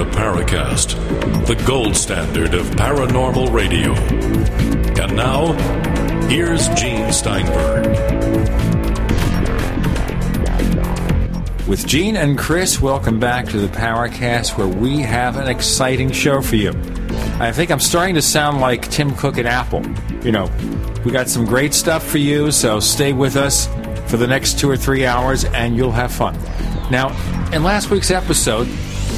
The Paracast, the gold standard of paranormal radio. And now, here's Gene Steinberg. With Gene and Chris, welcome back to the Paracast, where we have an exciting show for you. I think I'm starting to sound like Tim Cook at Apple. You know, we got some great stuff for you, so stay with us for the next two or three hours and you'll have fun. Now, in last week's episode,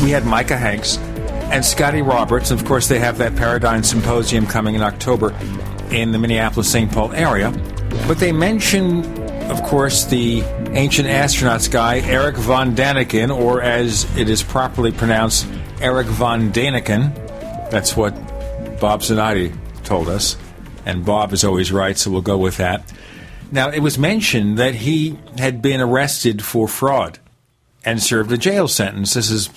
we had Micah Hanks and Scotty Roberts. Of course, they have that Paradigm Symposium coming in October in the Minneapolis St. Paul area. But they mentioned, of course, the ancient astronauts guy, Eric von Daniken, or as it is properly pronounced, Eric von Daniken. That's what Bob Zanotti told us. And Bob is always right, so we'll go with that. Now, it was mentioned that he had been arrested for fraud and served a jail sentence. This is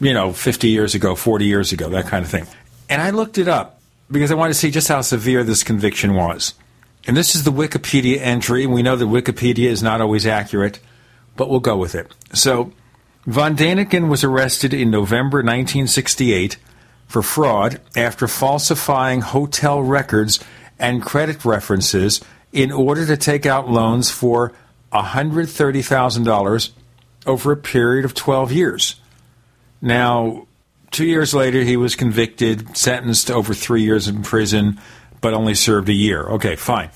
you know, 50 years ago, 40 years ago, that kind of thing. And I looked it up because I wanted to see just how severe this conviction was. And this is the Wikipedia entry, we know that Wikipedia is not always accurate, but we'll go with it. So, von Daniken was arrested in November 1968 for fraud after falsifying hotel records and credit references in order to take out loans for $130,000 over a period of 12 years. Now, two years later, he was convicted, sentenced to over three years in prison, but only served a year. Okay, fine.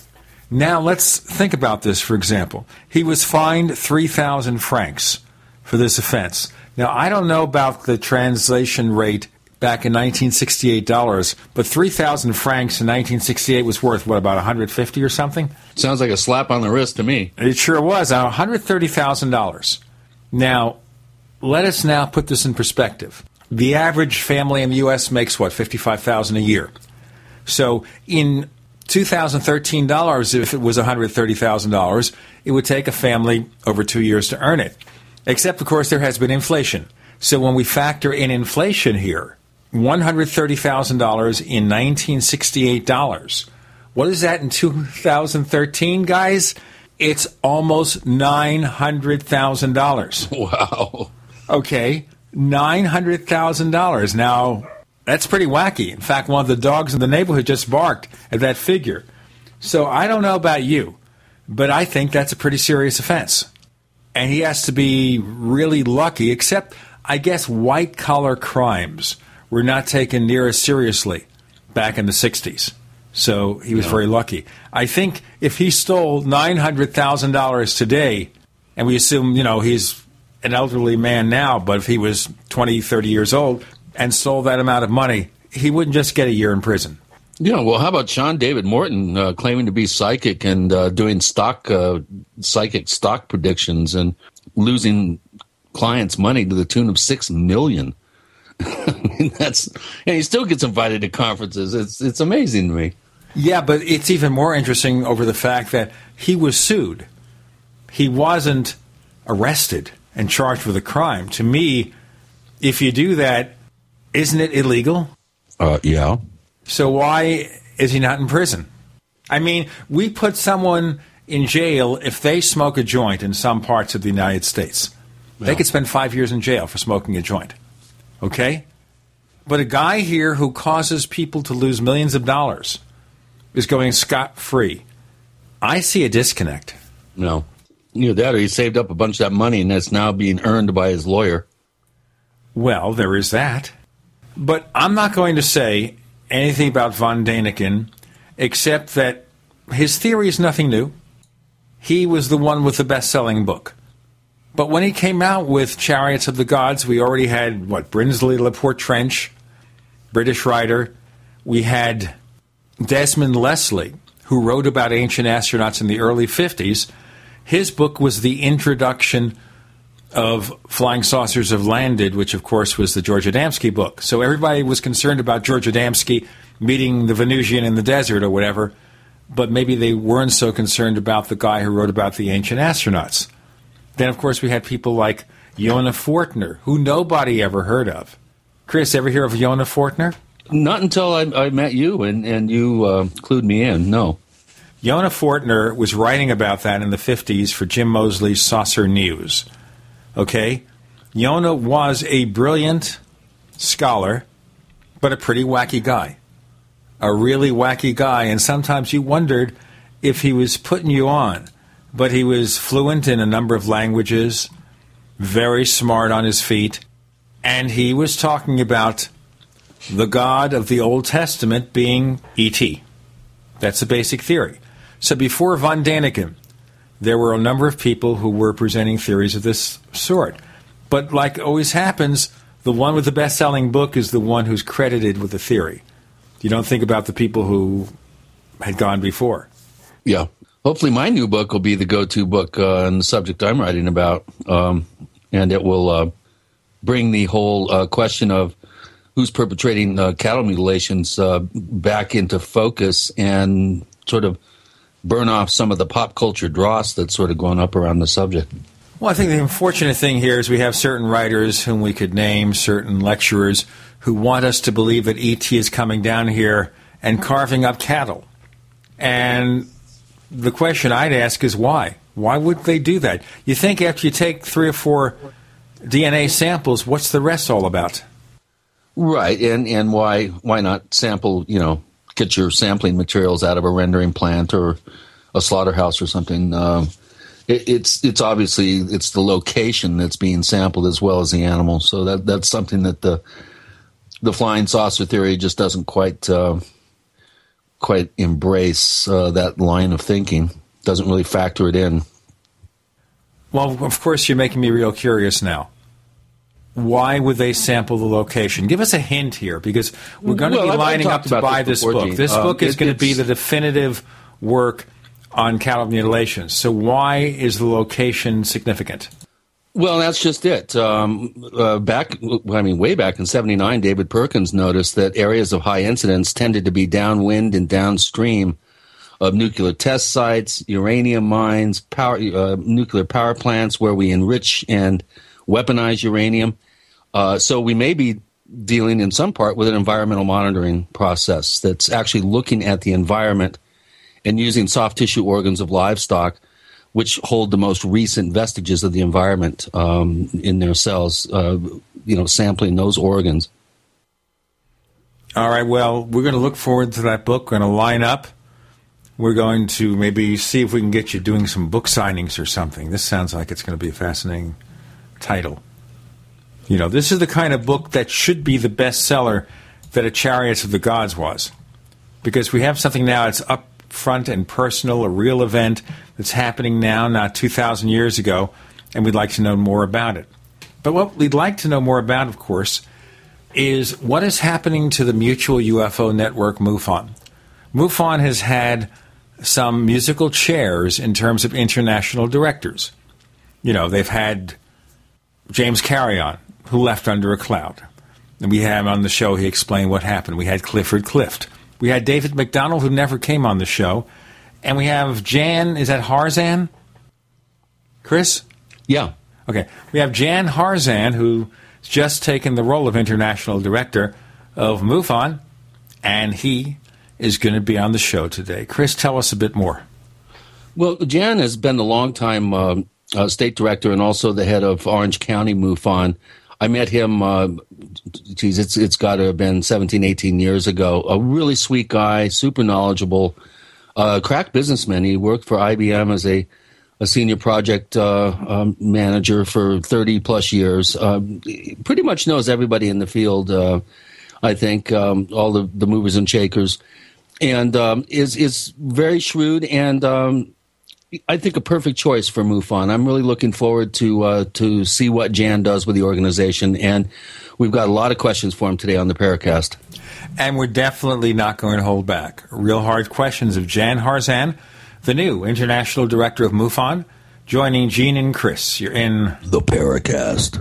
Now, let's think about this, for example. He was fined 3,000 francs for this offense. Now, I don't know about the translation rate back in 1968 dollars, but 3,000 francs in 1968 was worth, what, about 150 or something? Sounds like a slap on the wrist to me. It sure was. Uh, $130,000. Now, let us now put this in perspective. The average family in the U.S. makes what, 55000 a year. So in 2013 dollars, if it was $130,000, it would take a family over two years to earn it. Except, of course, there has been inflation. So when we factor in inflation here, $130,000 in 1968 dollars. What is that in 2013, guys? It's almost $900,000. Wow. Okay, $900,000. Now, that's pretty wacky. In fact, one of the dogs in the neighborhood just barked at that figure. So I don't know about you, but I think that's a pretty serious offense. And he has to be really lucky, except I guess white collar crimes were not taken near as seriously back in the 60s. So he was very lucky. I think if he stole $900,000 today, and we assume, you know, he's an elderly man now, but if he was 20, 30 years old and stole that amount of money, he wouldn't just get a year in prison. Yeah, well, how about Sean David Morton uh, claiming to be psychic and uh, doing stock uh, psychic stock predictions and losing clients' money to the tune of six million? I mean, that's and he still gets invited to conferences. It's it's amazing to me. Yeah, but it's even more interesting over the fact that he was sued. He wasn't arrested and charged with a crime. To me, if you do that, isn't it illegal? Uh, yeah. So why is he not in prison? I mean, we put someone in jail if they smoke a joint in some parts of the United States. They could spend five years in jail for smoking a joint. Okay? But a guy here who causes people to lose millions of dollars is going scot free. I see a disconnect. No. Either that or he saved up a bunch of that money and that's now being earned by his lawyer. Well, there is that. But I'm not going to say anything about von Daniken except that his theory is nothing new. He was the one with the best selling book. But when he came out with Chariots of the Gods, we already had, what, Brinsley Le Poer Trench, British writer. We had Desmond Leslie, who wrote about ancient astronauts in the early 50s. His book was the introduction of Flying Saucers Have Landed, which of course was the George Adamski book. So everybody was concerned about George Adamski meeting the Venusian in the desert or whatever, but maybe they weren't so concerned about the guy who wrote about the ancient astronauts. Then, of course, we had people like Yona Fortner, who nobody ever heard of. Chris, ever hear of Yona Fortner? Not until I, I met you and, and you uh, clued me in. No. Yona Fortner was writing about that in the 50s for Jim Moseley's Saucer News. Okay? Yona was a brilliant scholar, but a pretty wacky guy. A really wacky guy, and sometimes you wondered if he was putting you on. But he was fluent in a number of languages, very smart on his feet, and he was talking about the God of the Old Testament being E.T. That's the basic theory. So before von Daniken, there were a number of people who were presenting theories of this sort. But like always happens, the one with the best selling book is the one who's credited with the theory. You don't think about the people who had gone before. Yeah. Hopefully, my new book will be the go to book uh, on the subject I'm writing about. Um, and it will uh, bring the whole uh, question of who's perpetrating uh, cattle mutilations uh, back into focus and sort of burn off some of the pop culture dross that's sort of grown up around the subject. Well, I think the unfortunate thing here is we have certain writers whom we could name, certain lecturers who want us to believe that ET is coming down here and carving up cattle. And the question I'd ask is why? Why would they do that? You think after you take three or four DNA samples, what's the rest all about? Right, and and why why not sample? You know, get your sampling materials out of a rendering plant or a slaughterhouse or something. Um, it, it's it's obviously it's the location that's being sampled as well as the animal. So that that's something that the the flying saucer theory just doesn't quite uh, quite embrace uh, that line of thinking. Doesn't really factor it in. Well, of course, you're making me real curious now. Why would they sample the location? Give us a hint here, because we're going to Well, be lining up to buy this this book. Gene. This Um, book is it- going to be the definitive work on cattle mutilations. So, why is the location significant? Well, that's just it. Um, uh, back, I mean, way back in '79, David Perkins noticed that areas of high incidence tended to be downwind and downstream of nuclear test sites, uranium mines, power, uh, nuclear power plants where we enrich and weaponize uranium. Uh, so we may be dealing in some part with an environmental monitoring process that's actually looking at the environment and using soft tissue organs of livestock, which hold the most recent vestiges of the environment um, in their cells. Uh, you know, sampling those organs. All right, well, we're going to look forward to that book. We're going to line up. We're going to maybe see if we can get you doing some book signings or something. This sounds like it's going to be fascinating title. You know, this is the kind of book that should be the bestseller that A Chariots of the Gods was. Because we have something now that's up front and personal, a real event that's happening now, not 2,000 years ago, and we'd like to know more about it. But what we'd like to know more about, of course, is what is happening to the mutual UFO network MUFON. MUFON has had some musical chairs in terms of international directors. You know, they've had James Carrion, who left under a cloud. And we had him on the show, he explained what happened. We had Clifford Clift. We had David MacDonald, who never came on the show. And we have Jan, is that Harzan? Chris? Yeah. Okay. We have Jan Harzan, who's just taken the role of international director of MUFON, and he is going to be on the show today. Chris, tell us a bit more. Well, Jan has been the longtime um uh, state director and also the head of Orange County MUFON. I met him, uh, geez, it's, it's got to have been 17, 18 years ago. A really sweet guy, super knowledgeable, uh, crack businessman. He worked for IBM as a, a senior project uh, um, manager for 30 plus years. Um, pretty much knows everybody in the field, uh, I think, um, all the, the movers and shakers, and um, is, is very shrewd and um, I think a perfect choice for MUFON. I'm really looking forward to uh, to see what Jan does with the organization, and we've got a lot of questions for him today on the Paracast. And we're definitely not going to hold back. Real hard questions of Jan Harzan, the new international director of MUFON, joining Gene and Chris. You're in The Paracast.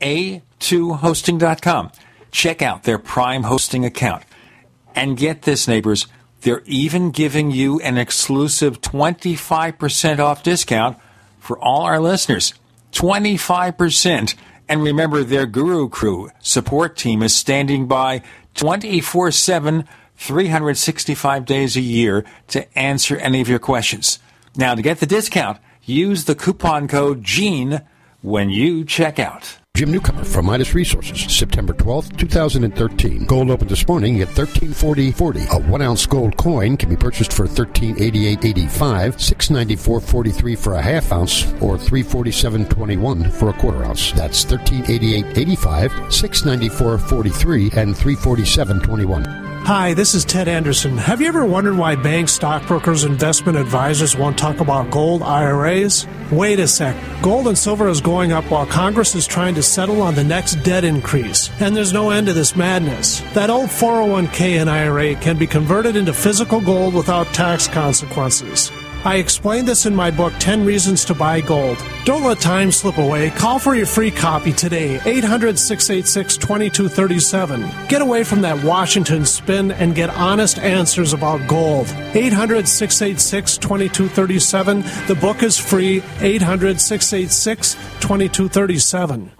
a2hosting.com. Check out their Prime hosting account. And get this, neighbors, they're even giving you an exclusive 25% off discount for all our listeners. 25%. And remember, their Guru Crew support team is standing by 24 7, 365 days a year to answer any of your questions. Now, to get the discount, use the coupon code GENE when you check out. Jim Newcomer from Midas Resources, September 12th, 2013. Gold opened this morning at 1340.40. A one ounce gold coin can be purchased for 1388.85, 694.43 for a half ounce, or 347.21 for a quarter ounce. That's 1388.85, 694.43, and 347.21. Hi, this is Ted Anderson. Have you ever wondered why banks, stockbrokers, investment advisors won't talk about gold IRAs? Wait a sec. Gold and silver is going up while Congress is trying to settle on the next debt increase. And there's no end to this madness. That old 401k and IRA can be converted into physical gold without tax consequences. I explained this in my book, 10 Reasons to Buy Gold. Don't let time slip away. Call for your free copy today, 800 686 2237. Get away from that Washington spin and get honest answers about gold. 800 686 2237. The book is free, 800 686 2237.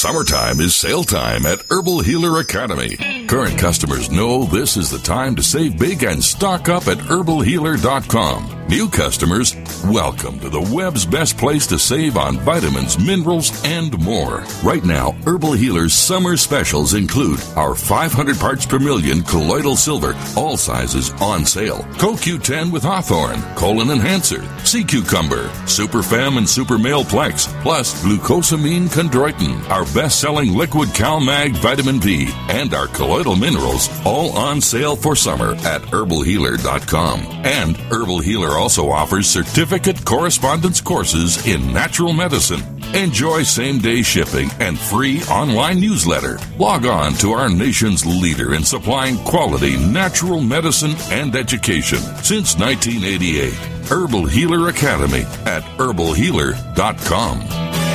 Summertime is sale time at Herbal Healer Academy. Current customers know this is the time to save big and stock up at herbalhealer.com. New customers, welcome to the web's best place to save on vitamins, minerals, and more. Right now, Herbal Healer's summer specials include our 500 parts per million colloidal silver, all sizes on sale. CoQ10 with Hawthorne, colon enhancer, sea cucumber, super fem and super male plex, plus glucosamine chondroitin, our best-selling liquid CalMag vitamin V, and our colloidal minerals, all on sale for summer at herbalhealer.com. And Herbal Healer also offers certificate correspondence courses in natural medicine. Enjoy same day shipping and free online newsletter. Log on to our nation's leader in supplying quality natural medicine and education since 1988. Herbal Healer Academy at herbalhealer.com.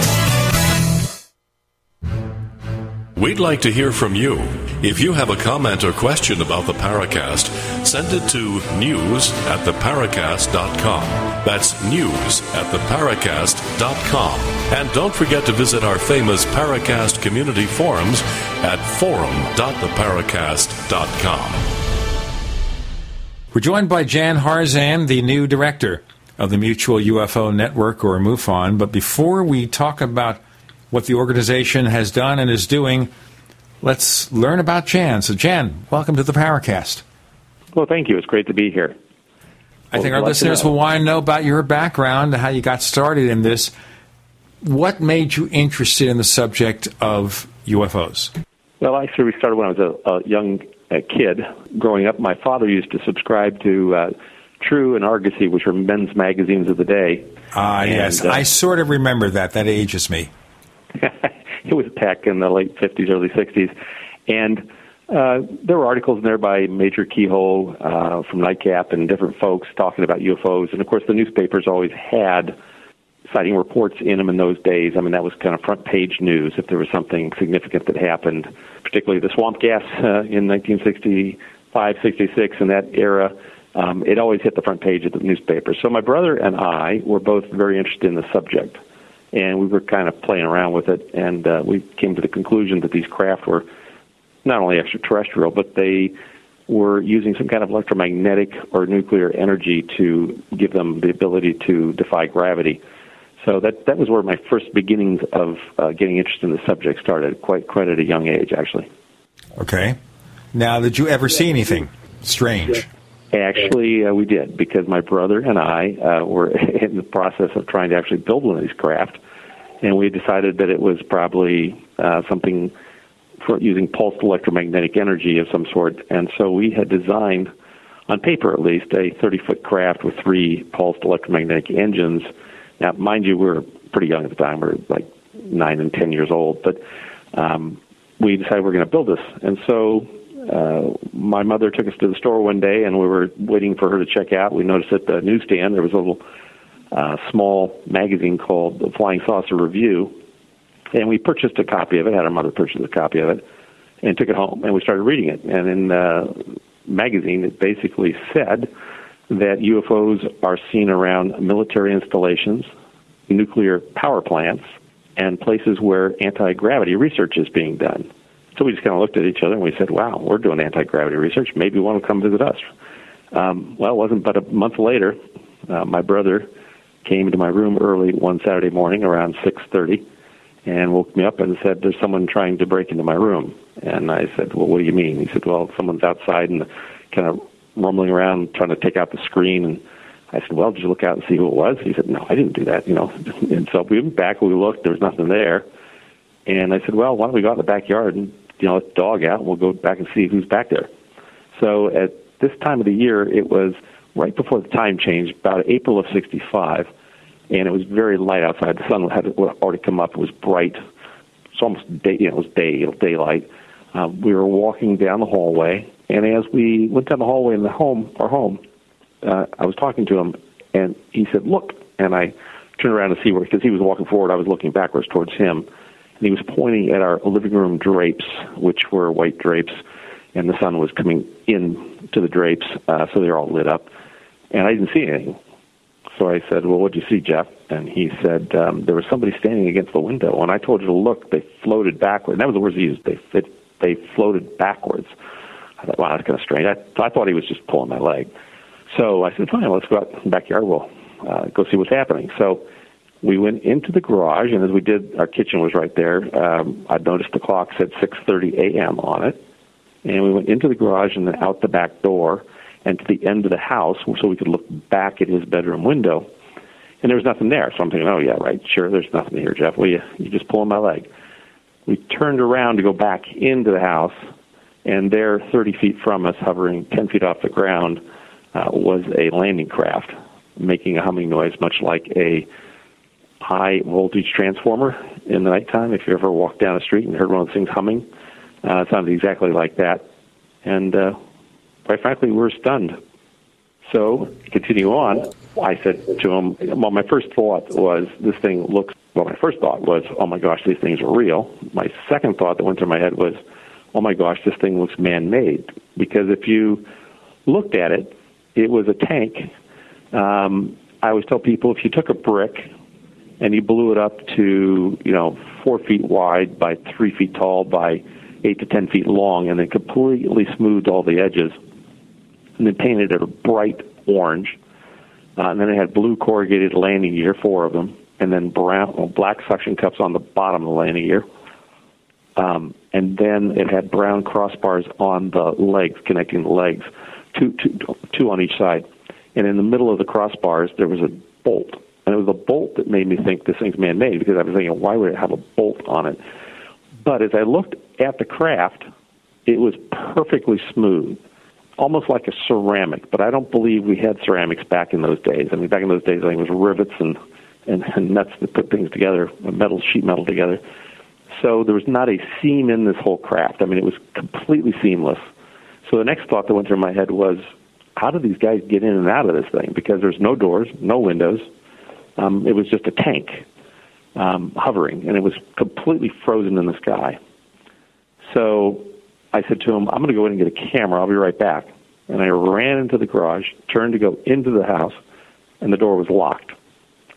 We'd like to hear from you. If you have a comment or question about the Paracast, send it to news at theparacast.com. That's news at theparacast.com. And don't forget to visit our famous Paracast community forums at forum.theparacast.com. We're joined by Jan Harzan, the new director of the Mutual UFO Network, or MUFON. But before we talk about what the organization has done and is doing, let's learn about Jan. So, Jan, welcome to the Paracast. Well, thank you. It's great to be here. I think our listeners will want to know about your background, and how you got started in this. What made you interested in the subject of UFOs? Well, I actually, we started when I was a, a young a kid. Growing up, my father used to subscribe to uh, True and Argosy, which were men's magazines of the day. Ah, uh, yes. Uh, I sort of remember that. That ages me. it was tech in the late 50s, early 60s. And uh, there were articles in there by Major Keyhoe uh, from NICAP and different folks talking about UFOs. And of course, the newspapers always had sighting reports in them in those days. I mean, that was kind of front page news if there was something significant that happened, particularly the swamp gas uh, in 1965, 66, in that era. Um, it always hit the front page of the newspaper. So my brother and I were both very interested in the subject, and we were kind of playing around with it, and uh, we came to the conclusion that these craft were not only extraterrestrial, but they were using some kind of electromagnetic or nuclear energy to give them the ability to defy gravity. So that that was where my first beginnings of uh, getting interested in the subject started, quite quite at a young age, actually. Okay. Now, did you ever see anything strange? Actually, uh, we did because my brother and I uh, were in the process of trying to actually build one of these craft, and we decided that it was probably uh, something for using pulsed electromagnetic energy of some sort. And so we had designed, on paper at least, a 30 foot craft with three pulsed electromagnetic engines. Now, mind you, we were pretty young at the time. We were like nine and 10 years old. But um, we decided we were going to build this. And so uh, my mother took us to the store one day, and we were waiting for her to check out. We noticed at the newsstand there was a little uh, small magazine called the Flying Saucer Review, and we purchased a copy of it. Had our mother purchase a copy of it, and took it home, and we started reading it. And in the magazine, it basically said that UFOs are seen around military installations, nuclear power plants, and places where anti gravity research is being done. So we just kind of looked at each other and we said, "Wow, we're doing anti gravity research. Maybe one will come visit us." Um, well, it wasn't but a month later. Uh, my brother came into my room early one Saturday morning around six thirty and woke me up and said, "There's someone trying to break into my room." And I said, "Well, what do you mean?" He said, "Well, someone's outside and kind of rumbling around trying to take out the screen." And I said, "Well, did you look out and see who it was?" He said, "No, I didn't do that." You know. And so we went back. We looked. There was nothing there. And I said, "Well, why don't we go out in the backyard and you know let the dog out? And we'll go back and see who's back there." So at this time of the year, it was right before the time change, about April of '65 and it was very light outside. The sun had already come up. It was bright. It's almost day. You know, it was day, daylight. Um, we were walking down the hallway, and as we went down the hallway in the home, our home, uh, I was talking to him, and he said, "Look," and I turned around to see where because he was walking forward. I was looking backwards towards him, and he was pointing at our living room drapes, which were white drapes, and the sun was coming in to the drapes, uh, so they were all lit up. And I didn't see anything. So I said, "Well, what did you see, Jeff?" And he said, um, "There was somebody standing against the window." And I told you to look. They floated backward. And that was the words he used. They fit, they floated backwards. I thought, "Wow, that's kind of strange." I, I thought he was just pulling my leg. So I said, "Fine, let's go out in the backyard. We'll uh, go see what's happening." So we went into the garage, and as we did, our kitchen was right there. Um, I noticed the clock said 6:30 a.m. on it, and we went into the garage and then out the back door and to the end of the house so we could look back at his bedroom window. And there was nothing there. So I'm thinking, oh, yeah, right, sure, there's nothing here, Jeff. Well, you, you just pulling my leg. We turned around to go back into the house, and there, 30 feet from us, hovering 10 feet off the ground, uh, was a landing craft making a humming noise, much like a high voltage transformer in the nighttime. If you ever walked down the street and heard one of those things humming, uh, it sounded exactly like that. And uh, quite frankly, we were stunned. So, continue on, I said to him, well, my first thought was, this thing looks, well, my first thought was, oh my gosh, these things are real. My second thought that went through my head was, oh my gosh, this thing looks man made. Because if you looked at it, it was a tank. Um, I always tell people if you took a brick and you blew it up to, you know, four feet wide by three feet tall by eight to ten feet long and then completely smoothed all the edges and then painted it a bright orange. Uh, and then it had blue corrugated landing gear, four of them, and then brown, well, black suction cups on the bottom of the landing gear. Um, and then it had brown crossbars on the legs, connecting the legs, two, two, two on each side. And in the middle of the crossbars, there was a bolt. And it was a bolt that made me think this thing's man made because I was thinking, why would it have a bolt on it? But as I looked at the craft, it was perfectly smooth almost like a ceramic, but I don't believe we had ceramics back in those days. I mean, back in those days, I think it was rivets and, and, and nuts that put things together, metal, sheet metal together. So there was not a seam in this whole craft. I mean, it was completely seamless. So the next thought that went through my head was, how do these guys get in and out of this thing? Because there's no doors, no windows, um, it was just a tank um, hovering, and it was completely frozen in the sky. So I said to him, I'm going to go in and get a camera. I'll be right back. And I ran into the garage, turned to go into the house, and the door was locked.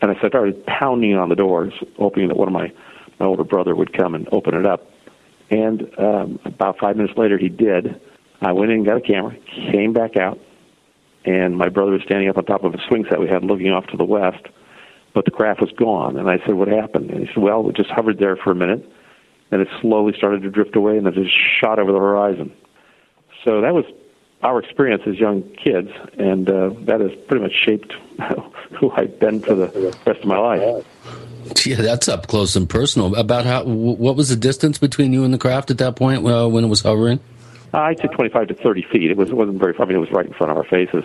And I started pounding on the doors, hoping that one of my, my older brother would come and open it up. And um, about five minutes later, he did. I went in got a camera, came back out, and my brother was standing up on top of a swing set we had looking off to the west, but the craft was gone. And I said, What happened? And he said, Well, it just hovered there for a minute, and it slowly started to drift away, and then it just shot over the horizon. So that was our experience as young kids, and uh, that has pretty much shaped who I've been for the rest of my life. Yeah, that's up close and personal. About how? What was the distance between you and the craft at that point uh, when it was hovering? Uh, I'd say 25 to 30 feet. It was it wasn't very far. I mean, it was right in front of our faces.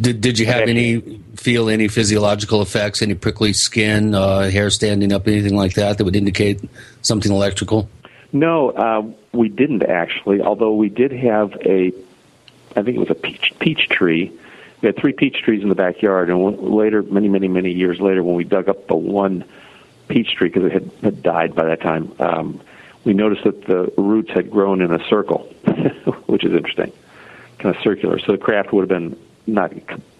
Did Did you have any feel any physiological effects? Any prickly skin, uh, hair standing up, anything like that that would indicate something electrical? No, uh, we didn't actually. Although we did have a, I think it was a peach peach tree. We had three peach trees in the backyard, and later, many, many, many years later, when we dug up the one peach tree because it had, had died by that time, um, we noticed that the roots had grown in a circle, which is interesting, kind of circular. So the craft would have been not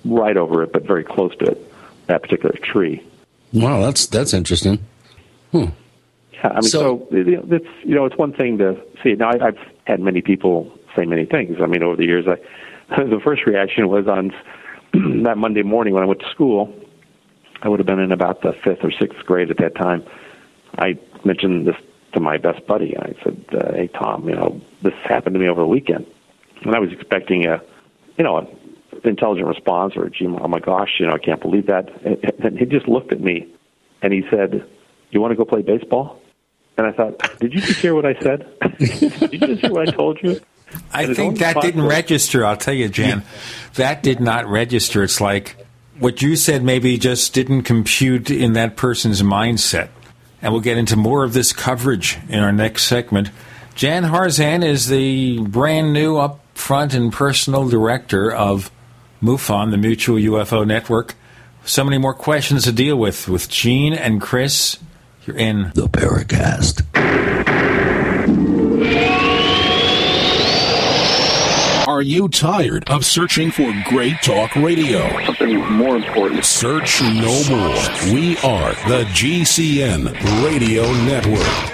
right over it, but very close to it, that particular tree. Wow, that's that's interesting. Hmm. Yeah, I mean, so, so it's you know, it's one thing to see. Now, I, I've had many people say many things. I mean, over the years, I the first reaction was on that Monday morning when I went to school. I would have been in about the fifth or sixth grade at that time. I mentioned this to my best buddy. I said, uh, "Hey Tom, you know this happened to me over the weekend," and I was expecting a, you know, an intelligent response or, "Gee, oh my gosh, you know, I can't believe that." And he just looked at me, and he said, "You want to go play baseball?" And I thought, "Did you just hear what I said? Did you just hear what I told you?" I think that didn't register. I'll tell you, Jan, yeah. that did not register. It's like what you said maybe just didn't compute in that person's mindset. And we'll get into more of this coverage in our next segment. Jan Harzan is the brand new upfront and personal director of MUFON, the Mutual UFO Network. So many more questions to deal with with Gene and Chris. You're in the Paracast. Are you tired of searching for great talk radio? Something more important. Search no more. We are the GCN Radio Network.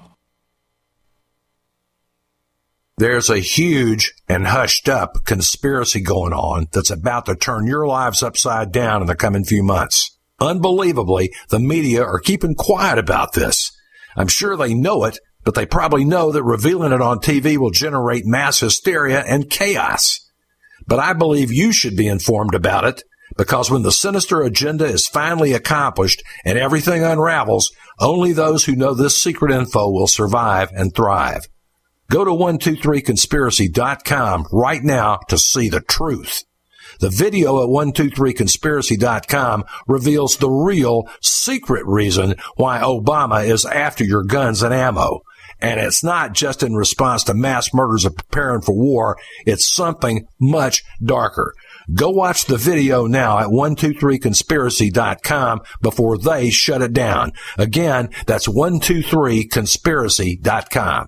There's a huge and hushed up conspiracy going on that's about to turn your lives upside down in the coming few months. Unbelievably, the media are keeping quiet about this. I'm sure they know it, but they probably know that revealing it on TV will generate mass hysteria and chaos. But I believe you should be informed about it because when the sinister agenda is finally accomplished and everything unravels, only those who know this secret info will survive and thrive. Go to 123conspiracy.com right now to see the truth. The video at 123conspiracy.com reveals the real secret reason why Obama is after your guns and ammo. And it's not just in response to mass murders of preparing for war. It's something much darker. Go watch the video now at 123conspiracy.com before they shut it down. Again, that's 123conspiracy.com.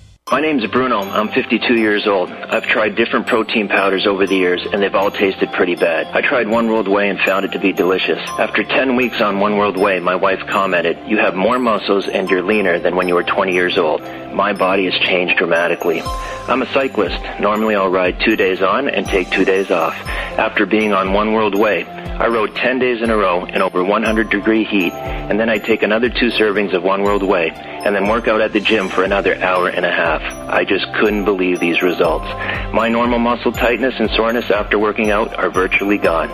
My name's Bruno. I'm 52 years old. I've tried different protein powders over the years, and they've all tasted pretty bad. I tried One World Whey and found it to be delicious. After 10 weeks on One World Whey, my wife commented, You have more muscles and you're leaner than when you were 20 years old. My body has changed dramatically. I'm a cyclist. Normally I'll ride two days on and take two days off. After being on One World Whey, I rode 10 days in a row in over 100 degree heat, and then I'd take another two servings of One World Whey, and then work out at the gym for another hour and a half. I just couldn't believe these results. My normal muscle tightness and soreness after working out are virtually gone.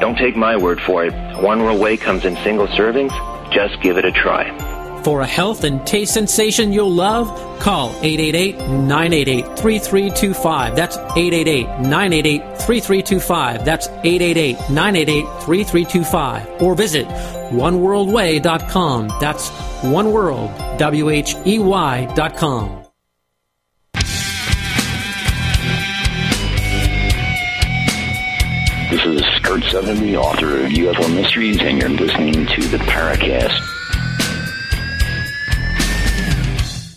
Don't take my word for it. One World Whey comes in single servings. Just give it a try. For a health and taste sensation you'll love, call 888-988-3325. That's 888-988-3325. That's 888-988-3325. Or visit oneworldwhey.com. That's oneworld, W-H-E-Y dot com. This is Curt Sutherly, author of UFO Mysteries, and you're listening to the Paracast.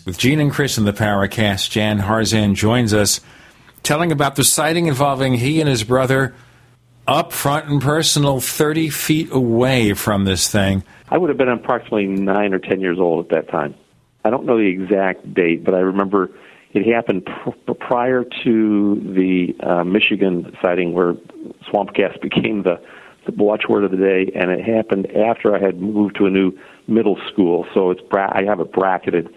With Gene and Chris in the Paracast, Jan Harzan joins us telling about the sighting involving he and his brother up front and personal 30 feet away from this thing. I would have been approximately nine or ten years old at that time. I don't know the exact date, but I remember it happened pr- prior to the uh, Michigan sighting where swamp gas became the, the watchword of the day, and it happened after I had moved to a new middle school. So it's bra- I have it bracketed,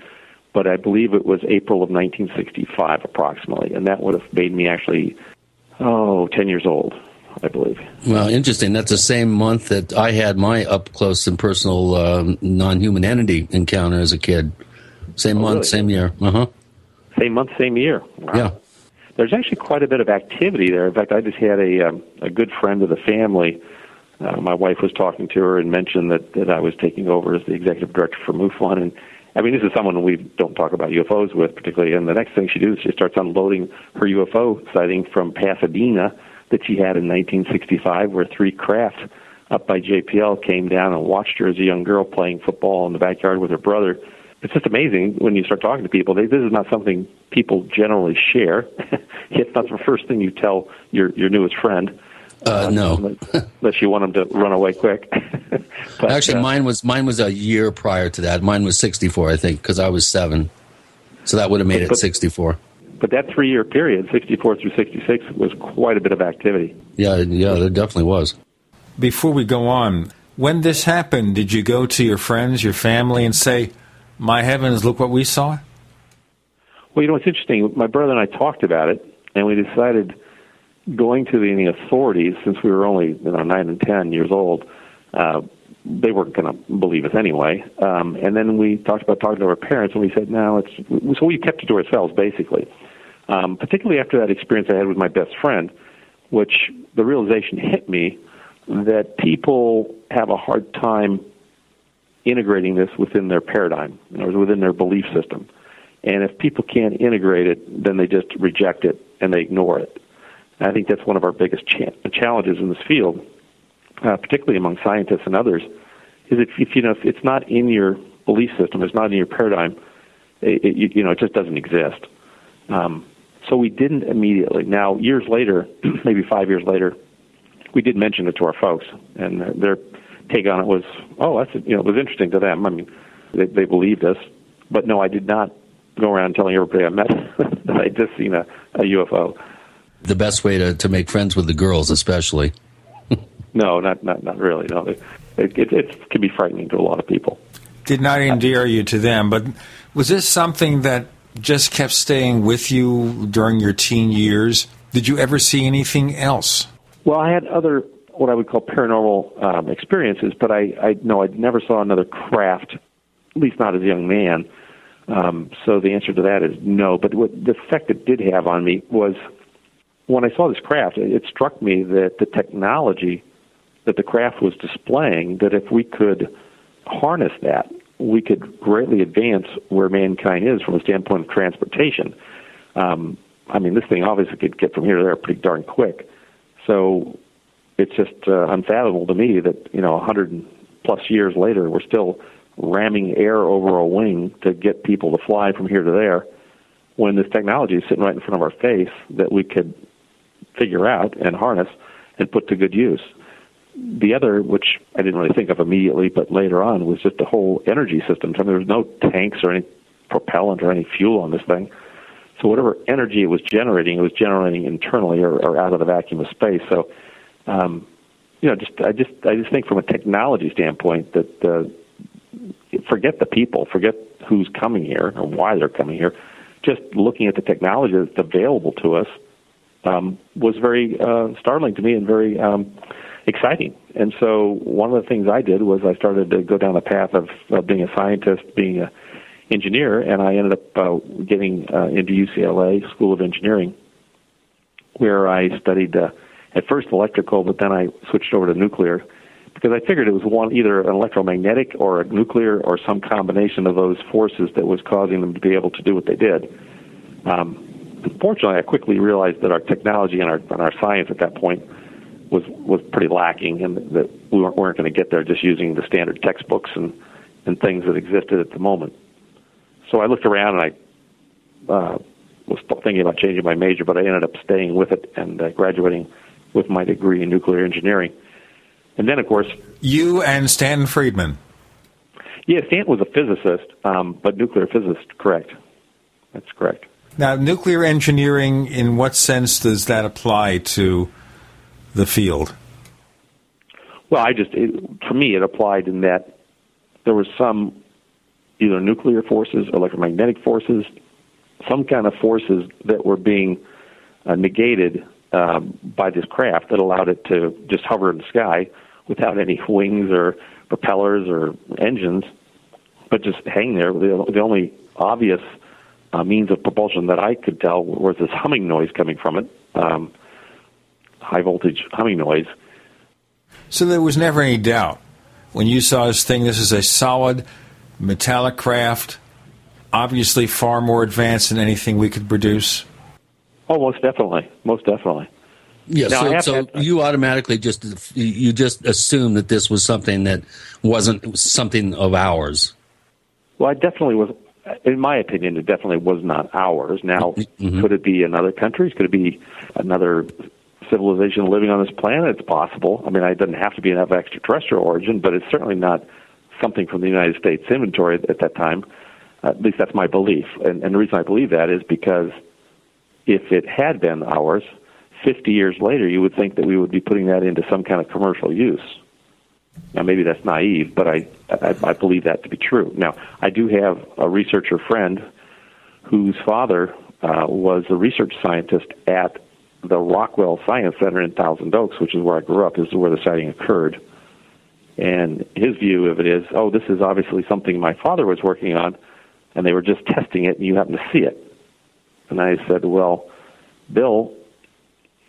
but I believe it was April of 1965 approximately, and that would have made me actually, oh, 10 years old. I believe. Well, interesting. That's the same month that I had my up close and personal um, non human entity encounter as a kid. Same Oh, month, really? same year. Uh huh. Same month, same year. Wow. Yeah. There's actually quite a bit of activity there. In fact, I just had a um, a good friend of the family. Uh, my wife was talking to her and mentioned that that I was taking over as the executive director for MUFON. And I mean, this is someone we don't talk about UFOs with particularly. And the next thing she does, she starts unloading her UFO sighting from Pasadena that she had in 1965, where three craft up by JPL came down and watched her as a young girl playing football in the backyard with her brother. It's just amazing when you start talking to people. They, this is not something people generally share. it's not the first thing you tell your your newest friend. Uh, no. unless you want them to run away quick. but, Actually, uh, mine was mine was a year prior to that. Mine was 64, I think, because I was seven. So that would have made it 64. But that three year period, 64 through 66, was quite a bit of activity. Yeah, yeah, there definitely was. Before we go on, when this happened, did you go to your friends, your family, and say, My heavens, look what we saw? Well, you know, it's interesting. My brother and I talked about it, and we decided going to the authorities, since we were only you know nine and ten years old, uh, they weren't going to believe us anyway. Um, and then we talked about talking to our parents, and we said, "No, it's." So we kept it to ourselves, basically. Um, particularly after that experience I had with my best friend, which the realization hit me that people have a hard time integrating this within their paradigm, words, within their belief system. And if people can't integrate it, then they just reject it and they ignore it. And I think that's one of our biggest cha- challenges in this field, uh, particularly among scientists and others, is if, if you know if it's not in your belief system, it's not in your paradigm, it, it, you, know it just doesn't exist. Um, so we didn't immediately. Now, years later, maybe five years later, we did mention it to our folks, and their- their take on it was, "Oh, that's you know, it was interesting to them." I mean, they, they believed us, but no, I did not go around telling everybody I met that I'd just seen a, a UFO. The best way to, to make friends with the girls, especially. no, not not not really. No, it, it, it can be frightening to a lot of people. Did not endear you to them, but was this something that just kept staying with you during your teen years? Did you ever see anything else? Well, I had other what I would call paranormal um, experiences, but I, I no, I never saw another craft, at least not as a young man. Um, so the answer to that is no. But what the effect it did have on me was when I saw this craft, it, struck me that the technology that the craft was displaying, that if we could harness that, we could greatly advance where mankind is from a standpoint of transportation. Um, I mean, this thing obviously could get from here to there pretty darn quick. So it's just uh, unfathomable to me that you know, hundred plus years later, we're still ramming air over a wing to get people to fly from here to there, when this technology is sitting right in front of our face that we could figure out and harness and put to good use. The other, which I didn't really think of immediately, but later on, was just the whole energy system. Mean, there was no tanks or any propellant or any fuel on this thing. So whatever energy it was generating, it was generating internally or, or out of the vacuum of space. So, um, you know, just I just I just think from a technology standpoint that uh, forget the people, forget who's coming here or why they're coming here. Just looking at the technology that's available to us um, was very uh, startling to me and very um, exciting. And so one of the things I did was I started to go down the path of, of being a scientist, being an engineer, and I ended up uh, getting uh, into UCLA School of Engineering, where I studied uh, at first electrical, but then I switched over to nuclear because I figured it was one either an electromagnetic or a nuclear or some combination of those forces that was causing them to be able to do what they did. Um, unfortunately, I quickly realized that our technology and our and our science at that point was was pretty lacking, and that we weren't, weren't going to get there just using the standard textbooks and and things that existed at the moment. So I looked around and I uh, was thinking about changing my major, but I ended up staying with it and uh, graduating with my degree in nuclear engineering. And then, of course, you and Stanton Friedman. Yeah, Stanton was a physicist, um, but nuclear physicist. Correct. That's correct. Now, nuclear engineering, in what sense does that apply to the field? Well, I just, it, for me, it applied in that there was some either nuclear forces, electromagnetic forces, some kind of forces that were being uh, negated um, by this craft that allowed it to just hover in the sky without any wings or propellers or engines, but just hang there. The, the only obvious uh, means of propulsion that I could tell was this humming noise coming from it, um, high voltage humming noise. So there was never any doubt when you saw this thing. This is a solid metallic craft, obviously far more advanced than anything we could produce. Oh, most definitely, most definitely. Yeah, now, so, so you automatically just you just assume that this was something that wasn't something of ours. Well, I definitely was in my opinion, it definitely was not ours. Now, mm-hmm. could it be another country's? Could it be another civilization living on this planet? It's possible. I mean, it doesn't have to be of extraterrestrial origin, but it's certainly not something from the United States inventory at that time. At least that's my belief. And, and the reason I believe that is because if it had been ours, 50 years later, you would think that we would be putting that into some kind of commercial use. Now, maybe that's naive, but I, I, I believe that to be true. Now, I do have a researcher friend whose father uh, was a research scientist at the Rockwell Science Center in Thousand Oaks, which is where I grew up. This is where the sighting occurred. And his view of it is, oh, this is obviously something my father was working on, and they were just testing it, and you happen to see it. And I said, well, Bill,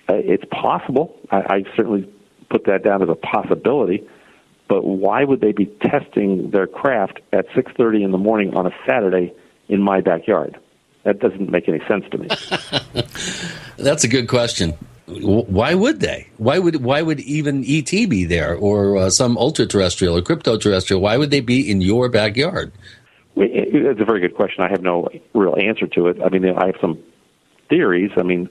uh, it's possible. I, I certainly put that down as a possibility but why would they be testing their craft at 6:30 in the morning on a Saturday in my backyard? That doesn't make any sense to me. That's a good question. Why would they? Why would why would even ET be there or uh, some ultra terrestrial or crypto terrestrial? Why would they be in your backyard? It's a very good question. I have no real answer to it. I mean, I have some theories. I mean,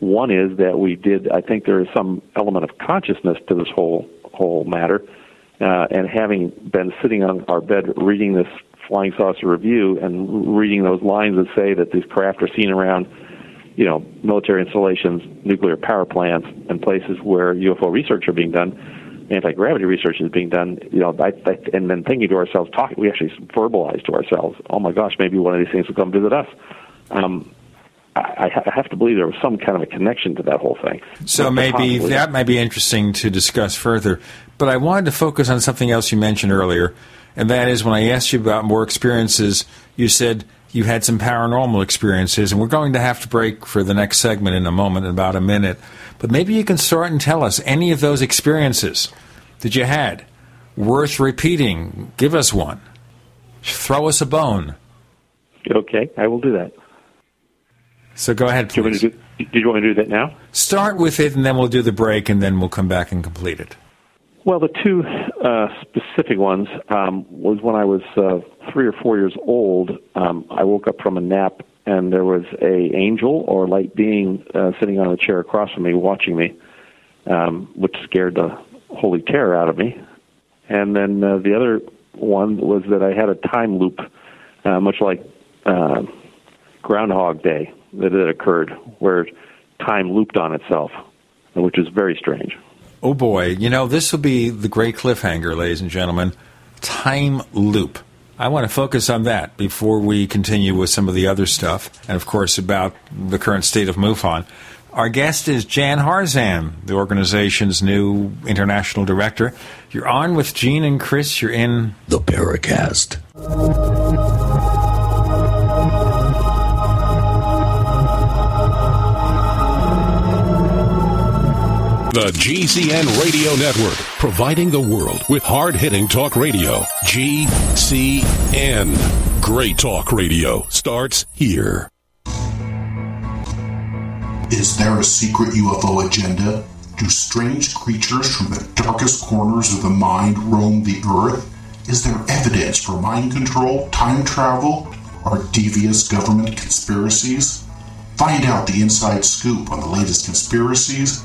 one is that we did. I think there is some element of consciousness to this whole whole matter uh, and having been sitting on our bed reading this flying saucer review and reading those lines that say that these craft are seen around you know, military installations, nuclear power plants, and places where UFO research are being done, anti gravity research is being done. You know, I, I, and then thinking to ourselves, talking, we actually verbalize to ourselves, "Oh my gosh, maybe one of these things will come visit us." Um, I, I have to believe there was some kind of a connection to that whole thing. So maybe that might be interesting to discuss further. But I wanted to focus on something else you mentioned earlier, and that is when I asked you about more experiences, you said you had some paranormal experiences, and we're going to have to break for the next segment in a moment, in about a minute. But maybe you can start and tell us any of those experiences that you had worth repeating. Give us one. Throw us a bone. Okay, I will do that. So go ahead, please. Do, did you want me to do that now? Start with it, and then we'll do the break, and then we'll come back and complete it. Well, the two uh, specific ones um, was when I was uh, three or four years old. Um, I woke up from a nap, and there was a angel or light being uh, sitting on a chair across from me, watching me, um, which scared the holy terror out of me. And then uh, the other one was that I had a time loop, uh, much like uh, Groundhog Day, that it occurred, where time looped on itself, which is very strange. Oh boy, you know, this will be the great cliffhanger, ladies and gentlemen. Time loop. I want to focus on that before we continue with some of the other stuff, and of course about the current state of MUFON. Our guest is Jan Harzan, the organization's new international director. You're on with Gene and Chris. You're in the Paracast. The GCN Radio Network, providing the world with hard hitting talk radio. GCN. Great talk radio starts here. Is there a secret UFO agenda? Do strange creatures from the darkest corners of the mind roam the earth? Is there evidence for mind control, time travel, or devious government conspiracies? Find out the inside scoop on the latest conspiracies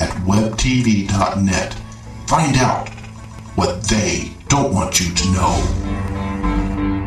At webtv.net. Find out what they don't want you to know.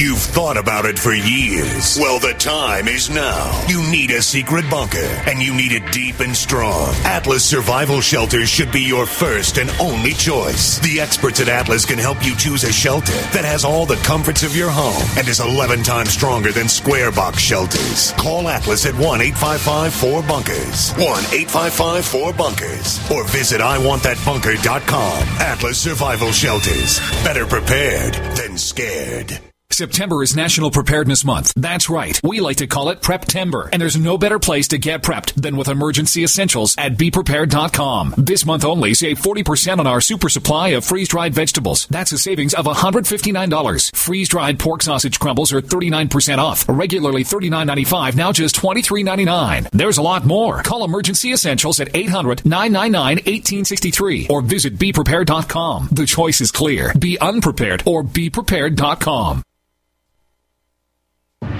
You've thought about it for years. Well, the time is now. You need a secret bunker, and you need it deep and strong. Atlas Survival Shelters should be your first and only choice. The experts at Atlas can help you choose a shelter that has all the comforts of your home and is 11 times stronger than square box shelters. Call Atlas at 1 855 4 Bunkers. 1 855 4 Bunkers. Or visit IWantThatBunker.com. Atlas Survival Shelters. Better prepared than scared. September is National Preparedness Month. That's right. We like to call it Preptember. And there's no better place to get prepped than with emergency essentials at BePrepared.com. This month only, save 40% on our super supply of freeze-dried vegetables. That's a savings of $159. Freeze-dried pork sausage crumbles are 39% off. Regularly $39.95, now just $23.99. There's a lot more. Call Emergency Essentials at 800-999-1863 or visit BePrepared.com. The choice is clear. Be unprepared or BePrepared.com.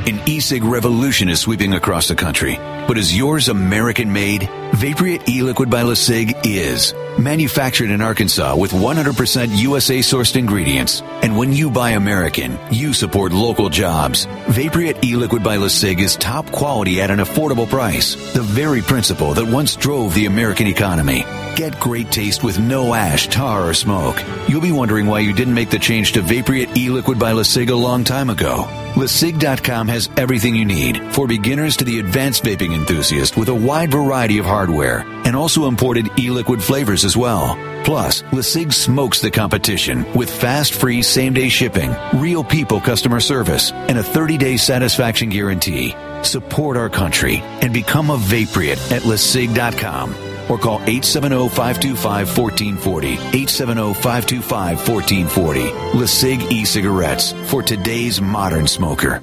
An e-cig revolution is sweeping across the country. But is yours American made? Vaporite e-liquid by LeSig is. Manufactured in Arkansas with 100% USA sourced ingredients. And when you buy American, you support local jobs. Vaporite e-liquid by LeSig is top quality at an affordable price. The very principle that once drove the American economy. Get great taste with no ash, tar, or smoke. You'll be wondering why you didn't make the change to Vaporite e-liquid by LeSig a long time ago. LeSig.com has everything you need for beginners to the advanced vaping enthusiast with a wide variety of hardware and also imported e-liquid flavors as well. Plus, LeSig smokes the competition with fast, free, same day shipping, real people customer service, and a 30 day satisfaction guarantee. Support our country and become a Vapriot at LeSig.com or call 870-525-1440. 870-525-1440. LeSig e-cigarettes for today's modern smoker.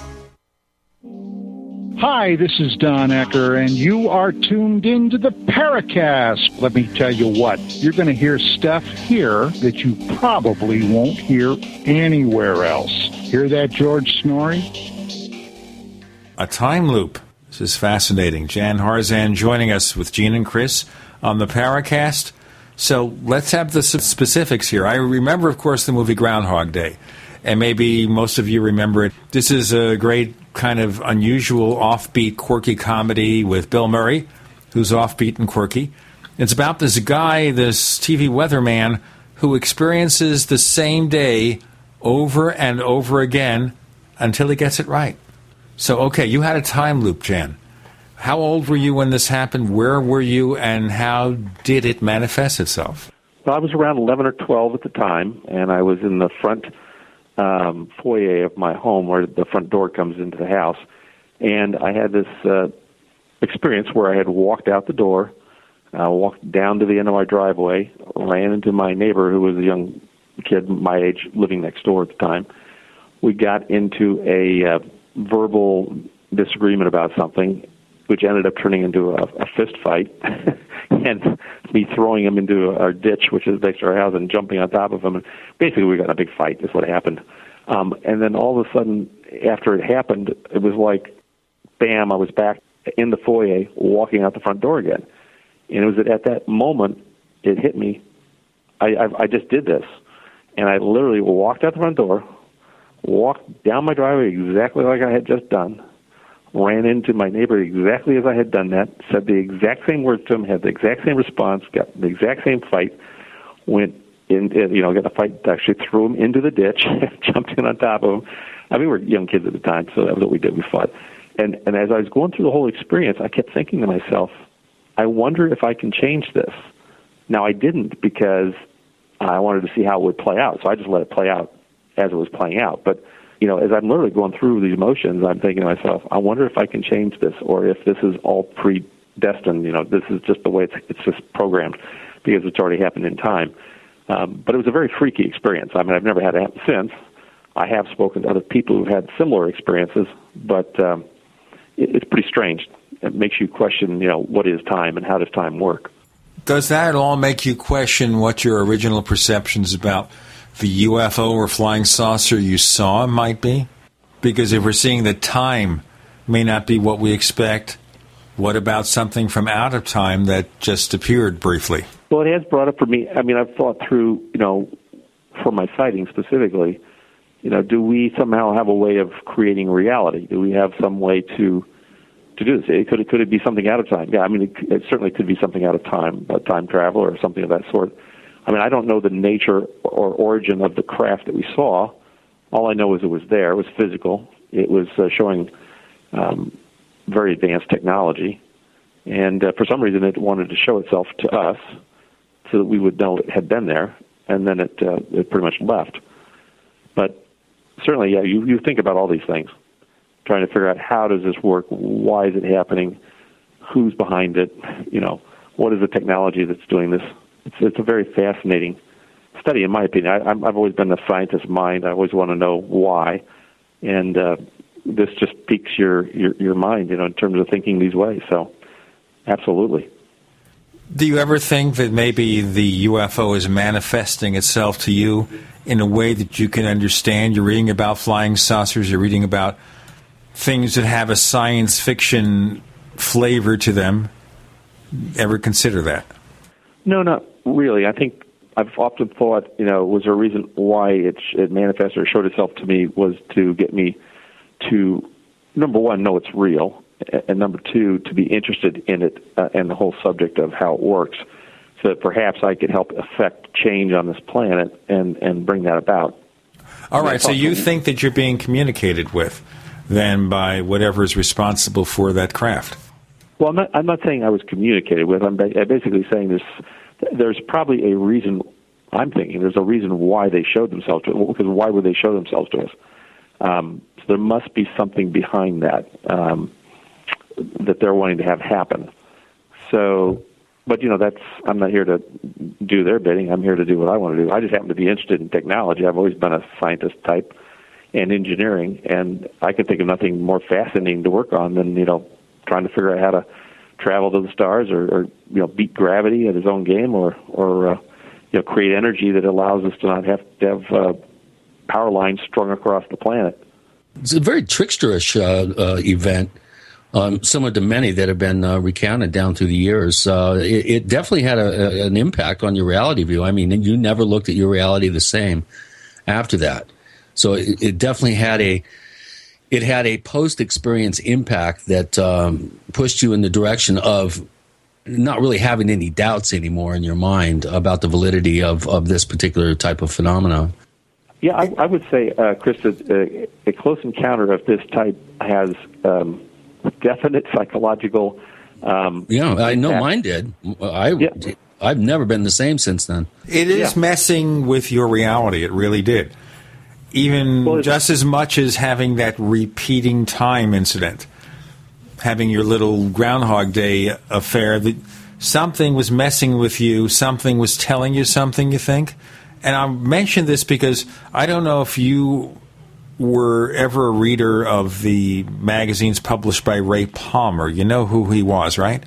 Hi, this is Don Ecker, and you are tuned into the Paracast. Let me tell you what, you're going to hear stuff here that you probably won't hear anywhere else. Hear that, George Snorri? A time loop. This is fascinating. Jan Harzan joining us with Gene and Chris on the Paracast. So let's have the specifics here. I remember, of course, the movie Groundhog Day, and maybe most of you remember it. This is a great kind of unusual, offbeat, quirky comedy with Bill Murray, who's offbeat and quirky. It's about this guy, this TV weatherman, who experiences the same day over and over again until he gets it right. So, okay, you had a time loop, Jan. How old were you when this happened? Where were you, and how did it manifest itself? Well, I was around 11 or 12 at the time, and I was in the front um, foyer of my home where the front door comes into the house. And I had this uh, experience where I had walked out the door, uh, walked down to the end of my driveway, ran into my neighbor who was a young kid my age living next door at the time. We got into a uh, verbal disagreement about something, which ended up turning into a, a fist fight, and me throwing him into a ditch, which is next to our house, and jumping on top of him. And basically, we got in a big fight. Is what happened. Um, and then all of a sudden, after it happened, it was like, bam! I was back in the foyer, walking out the front door again. And it was at that moment it hit me. I, I, I just did this, and I literally walked out the front door, walked down my driveway exactly like I had just done, ran into my neighbor exactly as I had done that, said the exact same words to him, had the exact same response, got the exact same fight, went in, uh, you know, got a fight, actually threw him into the ditch, jumped in on top of him. I mean, we were young kids at the time, so that was what we did. We fought. And, and as I was going through the whole experience, I kept thinking to myself, I wonder if I can change this. Now, I didn't because I wanted to see how it would play out, so I just let it play out as it was playing out. But you know, as I'm literally going through these emotions, I'm thinking to myself, I wonder if I can change this, or if this is all predestined. You know, this is just the way it's it's just programmed because it's already happened in time. Um, but it was a very freaky experience. I mean, I've never had it happen since. I have spoken to other people who've had similar experiences, but um, it, it's pretty strange. It makes you question, you know, what is time and how does time work. Does that at all make you question what your original perceptions about the UFO or flying saucer you saw might be? Because if we're seeing that time may not be what we expect, what about something from out of time that just appeared briefly? Well, it has brought up for me. I mean, I've thought through, you know, for my sighting specifically, you know, do we somehow have a way of creating reality? Do we have some way to to do this? It could it could it be something out of time? Yeah, I mean, it, it certainly could be something out of time, uh, time travel or something of that sort. I mean, I don't know the nature or origin of the craft that we saw. All I know is it was there. It was physical. It was uh, showing um, very advanced technology, and uh, for some reason, it wanted to show itself to us so that we would know it had been there, and then it uh, it pretty much left. But certainly, yeah, you you think about all these things, trying to figure out how does this work, why is it happening, who's behind it, you know, what is the technology that's doing this it's, it's a very fascinating study, in my opinion. I, I've always been a scientist's mind. I always want to know why, and uh, this just piques your, your your mind, you know, in terms of thinking these ways. So, absolutely. Do you ever think that maybe the UFO is manifesting itself to you in a way that you can understand? You're reading about flying saucers. You're reading about things that have a science fiction flavor to them. Ever consider that? No, not really. I think I've often thought, you know, was there a reason why it, it manifested or showed itself to me was to get me to, number one, know it's real, and number two, to be interested in it uh, and the whole subject of how it works, so that perhaps I could help affect change on this planet and, and bring that about. All right, so you think that you're being communicated with then by whatever is responsible for that craft? Well, I'm not, I'm not saying I was communicated with. I'm, basically saying there's there's probably a reason. I'm thinking there's a reason why they showed themselves to us, because why would they show themselves to us? Um, so there must be something behind that um, that they're wanting to have happen. So, but you know, that's I'm not here to do their bidding. I'm here to do what I want to do. I just happen to be interested in technology. I've always been a scientist type and engineering, and I can think of nothing more fascinating to work on than you know trying to figure out how to travel to the stars or, or you know beat gravity at his own game or or uh, you know create energy that allows us to not have to have uh, power lines strung across the planet. It's a very tricksterish uh, uh, event, um, similar to many that have been uh, recounted down through the years. Uh, it, it, definitely had a, a, an impact on your reality view. I mean, you never looked at your reality the same after that. So it, it definitely had a it had a post experience impact that um, pushed you in the direction of not really having any doubts anymore in your mind about the validity of, of this particular type of phenomenon. Yeah, I, I would say, uh, Chris, a, a, close encounter of this type has um, definite psychological. Um, yeah, I know mine did. I, yeah. I've never been the same since then. It is yeah. messing with your reality. It really did even well, just as much as having that repeating time incident, having your little Groundhog Day affair, that something was messing with you, something was telling you something, you think? And I mention this because I don't know if you were ever a reader of the magazines published by Ray Palmer. You know who he was, right?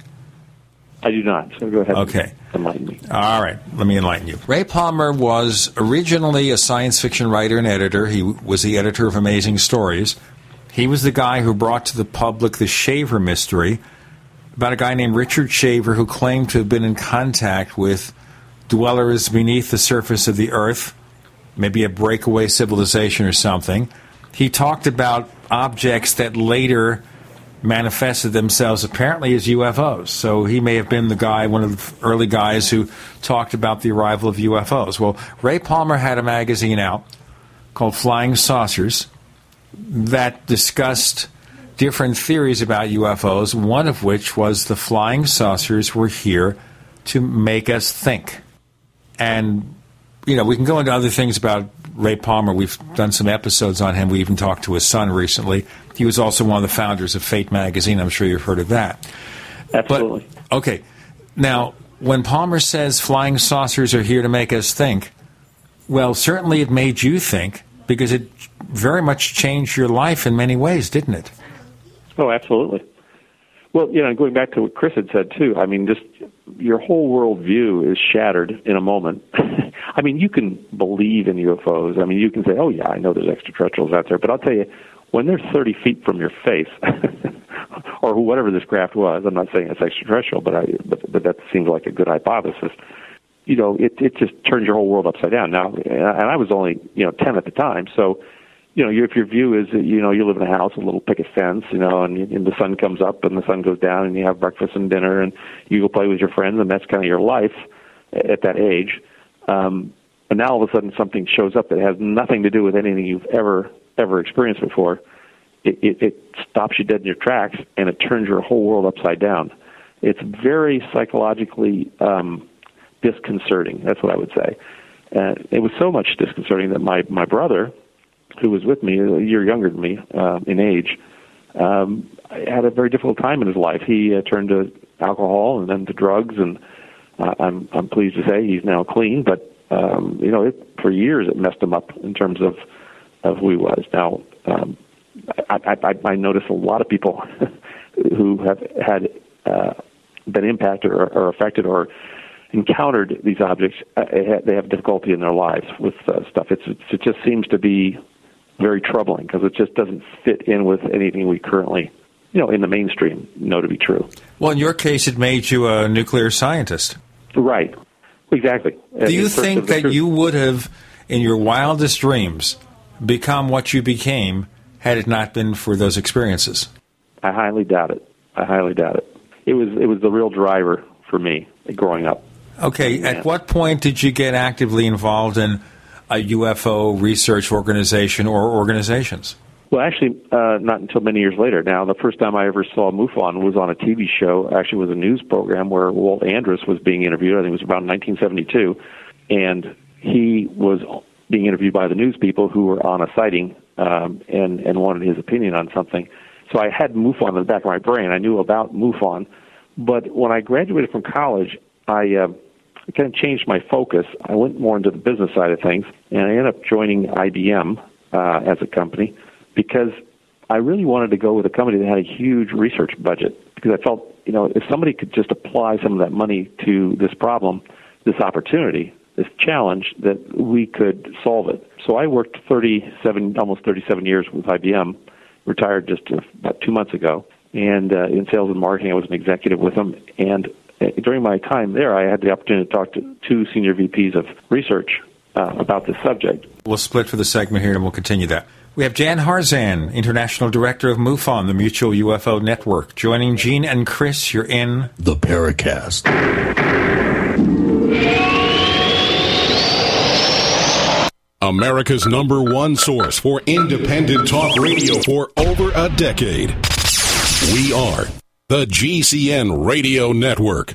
I do not. So go ahead. Okay. Enlighten me. All right. Let me enlighten you. Ray Palmer was originally a science fiction writer and editor. He was the editor of Amazing Stories. He was the guy who brought to the public the Shaver mystery about a guy named Richard Shaver who claimed to have been in contact with dwellers beneath the surface of the earth, maybe a breakaway civilization or something. He talked about objects that later manifested themselves apparently as UFOs. So he may have been the guy, one of the early guys who talked about the arrival of UFOs. Well, Ray Palmer had a magazine out called Flying Saucers that discussed different theories about UFOs, one of which was the flying saucers were here to make us think. And, you know, we can go into other things about Ray Palmer. We've done some episodes on him. We even talked to his son recently. He was also one of the founders of Fate magazine. I'm sure you've heard of that. Absolutely. But, okay. Now, when Palmer says flying saucers are here to make us think, well, certainly it made you think because it very much changed your life in many ways, didn't it? Oh, absolutely. Well, you know, going back to what Chris had said too, I mean, just your whole worldview is shattered in a moment. I mean, you can believe in UFOs. I mean, you can say, "Oh yeah, I know there's extraterrestrials out there," but I'll tell you, when they're 30 feet from your face, or whatever this craft was, I'm not saying it's extraterrestrial, but I, but, but that seems like a good hypothesis. You know, it it just turns your whole world upside down. Now, and I was only you know 10 at the time, so you know, if your view is that you know you live in a house, a little picket fence, you know, and, and the sun comes up and the sun goes down, and you have breakfast and dinner, and you go play with your friends, and that's kind of your life at that age. Um, and now all of a sudden something shows up that has nothing to do with anything you've ever ever experienced before. It, it, it stops you dead in your tracks, and it turns your whole world upside down. It's very psychologically um, disconcerting. That's what I would say. Uh, it was so much disconcerting that my my brother who was with me, a year younger than me uh, in age, um, had a very difficult time in his life. He uh, turned to alcohol and then to drugs, and uh, I'm I'm pleased to say he's now clean. But um, you know, it, for years it messed him up in terms of of who he was. Now, um, I, I, I notice a lot of people who have had uh, been impacted or, or affected or encountered these objects, uh, they have difficulty in their lives with uh, stuff. It's, it just seems to be very troubling because it just doesn't fit in with anything we currently, you know, in the mainstream know to be true. Well, in your case, it made you a nuclear scientist. Right. Exactly. Do you think that you would have, in your wildest dreams, become what you became had it not been for those experiences? I highly doubt it. I highly doubt it. It was it was the real driver for me growing up. Okay, at what point did you get actively involved in a UFO research organization or organizations? Well, actually, uh, not until many years later. Now, the first time I ever saw MUFON was on a TV show. Actually, it was a news program where Walt Andrus was being interviewed. I think it was around 1972, and he was being interviewed by the news people who were on a sighting um, and and wanted his opinion on something. So I had MUFON in the back of my brain. I knew about MUFON, but when I graduated from college, I uh, I kind of changed my focus. I went more into the business side of things, and I ended up joining IBM uh, as a company because I really wanted to go with a company that had a huge research budget because I felt, you know, if somebody could just apply some of that money to this problem, this opportunity, this challenge, that we could solve it. So I worked 37, almost 37 years with IBM, retired just about two months ago, and uh, in sales and marketing, I was an executive with them, and during my time there, I had the opportunity to talk to two senior VPs of research uh, about this subject. We'll split for the segment here and we'll continue that. We have Jan Harzan, International Director of MUFON, the Mutual UFO Network, joining Gene and Chris. You're in the Paracast. America's number one source for independent talk radio for over a decade. We are the GCN Radio Network.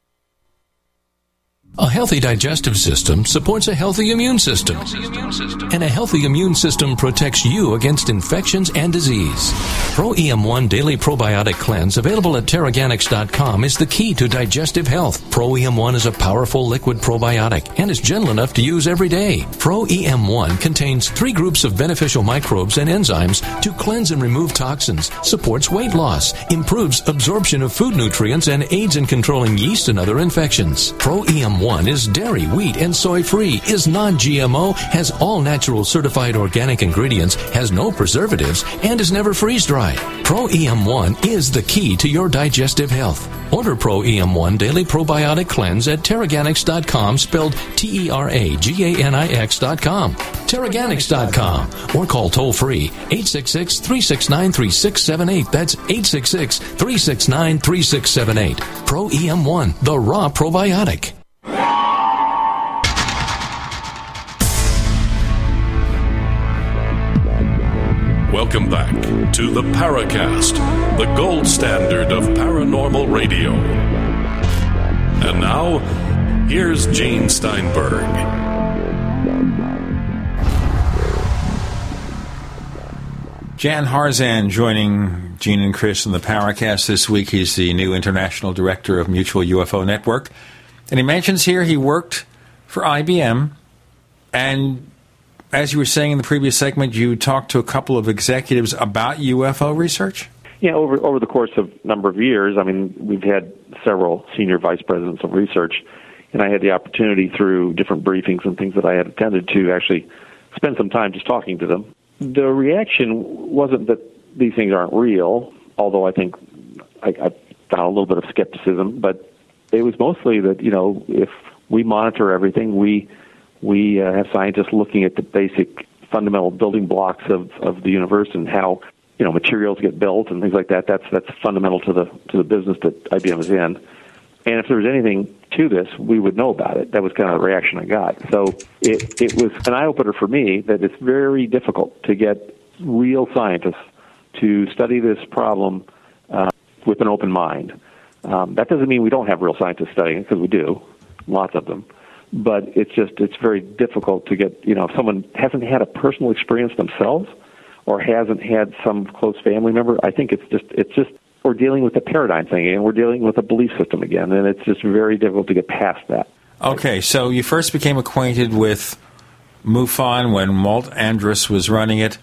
A healthy digestive system supports a healthy immune system. And a healthy immune system protects you against infections and disease. Pro EM One Daily Probiotic Cleanse, available at Teraganix.com, is the key to digestive health. Pro EM One is a powerful liquid probiotic and is gentle enough to use every day. Pro EM One contains three groups of beneficial microbes and enzymes to cleanse and remove toxins, supports weight loss, improves absorption of food nutrients, and aids in controlling yeast and other infections. ProEM1 1 is dairy, wheat, and soy free, is non GMO, has all natural certified organic ingredients, has no preservatives, and is never freeze dried. Pro EM1 is the key to your digestive health. Order Pro EM1 Daily Probiotic Cleanse at Teraganix.com, spelled T E R A G A N I X.com. Teraganix.com or call toll free 866 369 3678. That's 866 369 3678. Pro EM1, the raw probiotic. Welcome back to the Paracast, the gold standard of paranormal radio. And now, here's Gene Steinberg. Jan Harzan joining Gene and Chris in the Paracast this week. He's the new international director of Mutual UFO Network. And he mentions here he worked for IBM and as you were saying in the previous segment, you talked to a couple of executives about UFO research. Yeah, over over the course of a number of years, I mean, we've had several senior vice presidents of research, and I had the opportunity through different briefings and things that I had attended to actually spend some time just talking to them. The reaction wasn't that these things aren't real, although I think I, I found a little bit of skepticism, but it was mostly that you know if we monitor everything, we we uh, have scientists looking at the basic fundamental building blocks of, of the universe and how you know materials get built and things like that. That's that's fundamental to the to the business that IBM is in. And if there was anything to this, we would know about it. That was kind of the reaction I got. So it it was an eye opener for me that it's very difficult to get real scientists to study this problem uh, with an open mind. Um, that doesn't mean we don't have real scientists studying it because we do, lots of them. But it's just it's very difficult to get you know if someone hasn't had a personal experience themselves or hasn't had some close family member. I think it's just it's just we're dealing with a paradigm thing and we're dealing with a belief system again, and it's just very difficult to get past that. Okay, so you first became acquainted with MUFON when Walt Andrus was running it.